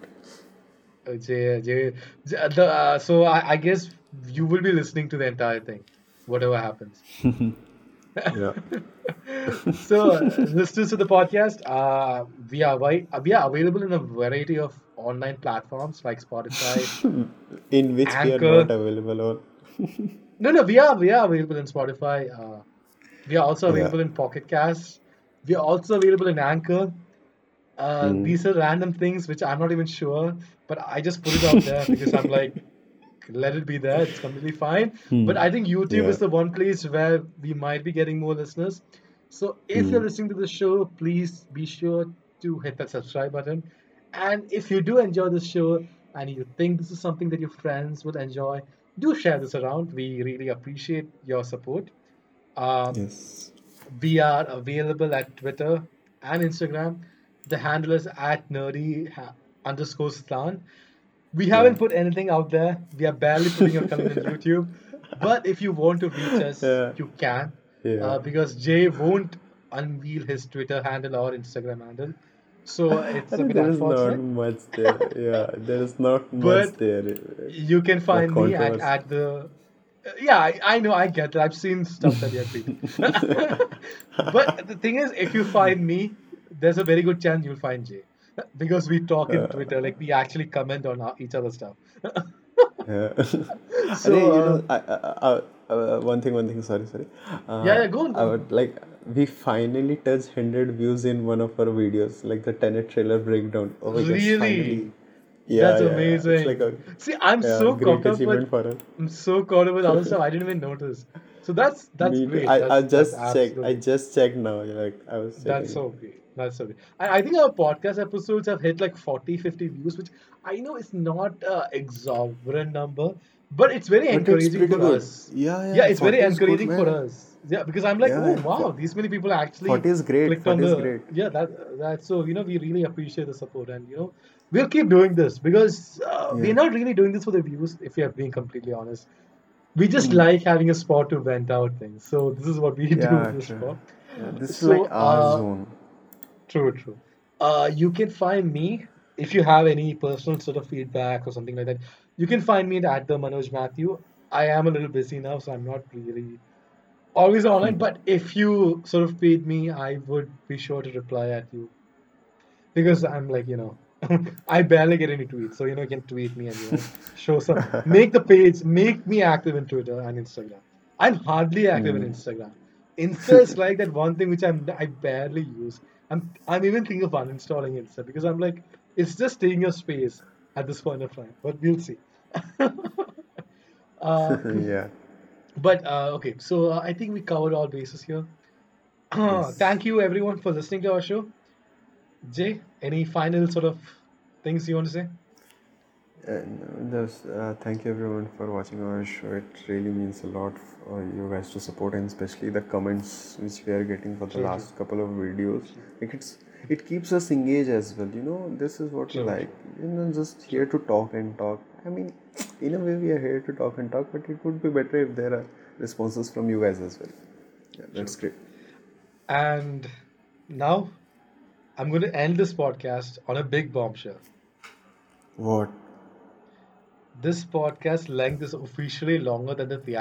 Uh, Jay, Jay, J- the, uh, so I, I guess you will be listening to the entire thing, whatever happens. Yeah. so, uh, listeners to the podcast, uh, we are uh, we are available in a variety of online platforms like Spotify, In which we are not available on. No, no, we are we are available in Spotify. Uh, we are also Yeah. available in Pocket Cast. We are also available in Anchor. Uh, Mm. these are random things which I'm not even sure, but I just put it out there because I'm like, let it be there. It's completely fine. But I think YouTube Yeah. is the one place where we might be getting more listeners. So if you're Mm. listening to the show, please be sure to hit that subscribe button. And if you do enjoy this show and you think this is something that your friends would enjoy, do share this around. We really appreciate your support. Um, Yes. we are available at Twitter and Instagram. The handle is at nerdy ha- underscore stan. We haven't put anything out there. We are barely putting your content on YouTube. But if you want to reach us, Yeah. you can. Yeah. Uh, because Jay won't unveil his Twitter handle or Instagram handle. So it's I a bit there is not much there. Yeah, there is not much there. you can find me at, at the. Yeah, I, I know, I get that. I've seen stuff that you're tweeting. but the thing is, if you find me, there's a very good chance you'll find Jay. Because we talk in Uh, Twitter, like we actually comment on our, each other's stuff. yeah. I So, think, you uh, know, I, I, I, uh, one thing, one thing, sorry, sorry. yeah, Uh, yeah, go on, I go on. would like, we finally touched 100 views in one of our videos, like the Tenet trailer breakdown. Oh my gosh, Really? finally. Yeah, That's yeah, yeah. Amazing. like a See, I'm yeah, so caught up with. I'm so caught up with other stuff. I didn't even notice. So that's that's Me great. I, That's I just checked. I just checked now. Like I was that's checking. so great. That's so great. And I think our podcast episodes have hit like 40, 50 views, which I know is not a exorbitant number, but it's very it's encouraging pretty for good. us. Yeah, Yeah, yeah. it's very 40 is good, encouraging for us. Yeah, because I'm like, Yeah, oh wow, For, these many people actually 40 is great. clicked on is the great. yeah that that's so you know we really appreciate the support and you know we'll keep doing this because uh, we're not really doing this for the views if we are being completely honest. We just Mm. like having a spot to vent out things. So this is what we do Yeah, this. Yeah, this is like our uh zone. true, true. Uh, you can find me if you have any personal sort of feedback or something like that. You can find me at the Manoj Matthew. I am a little busy now, so I'm not really always online. But if you sort of feed me, I would be sure to reply at you because I'm like you know. I barely get any tweets, so you know you can tweet me and you know show some make the page make me active in Twitter and Instagram. I'm hardly active in Hmm. Instagram. Insta is like that one thing which I'm I barely use. I'm I'm even thinking of uninstalling Insta because I'm like it's just taking your space at this point of time. But we'll see. uh, yeah. but uh, okay, so uh, I think we covered all bases here. Yes. Thank you everyone for listening to our show. Jay, any final sort of things you want to say? And just uh, thank you everyone for watching our show. It really means a lot for you guys to support, and especially the comments which we are getting for the last couple of videos. Like it's it keeps us engaged as well. You know, this is what we true, like. You know, just here to talk and talk. I mean, in a way, we are here to talk and talk, but it would be better if there are responses from you guys as well. Yeah, that's true. great. And now I'm going to end this podcast on a big bombshell. What? This podcast length is officially longer than the theatrical.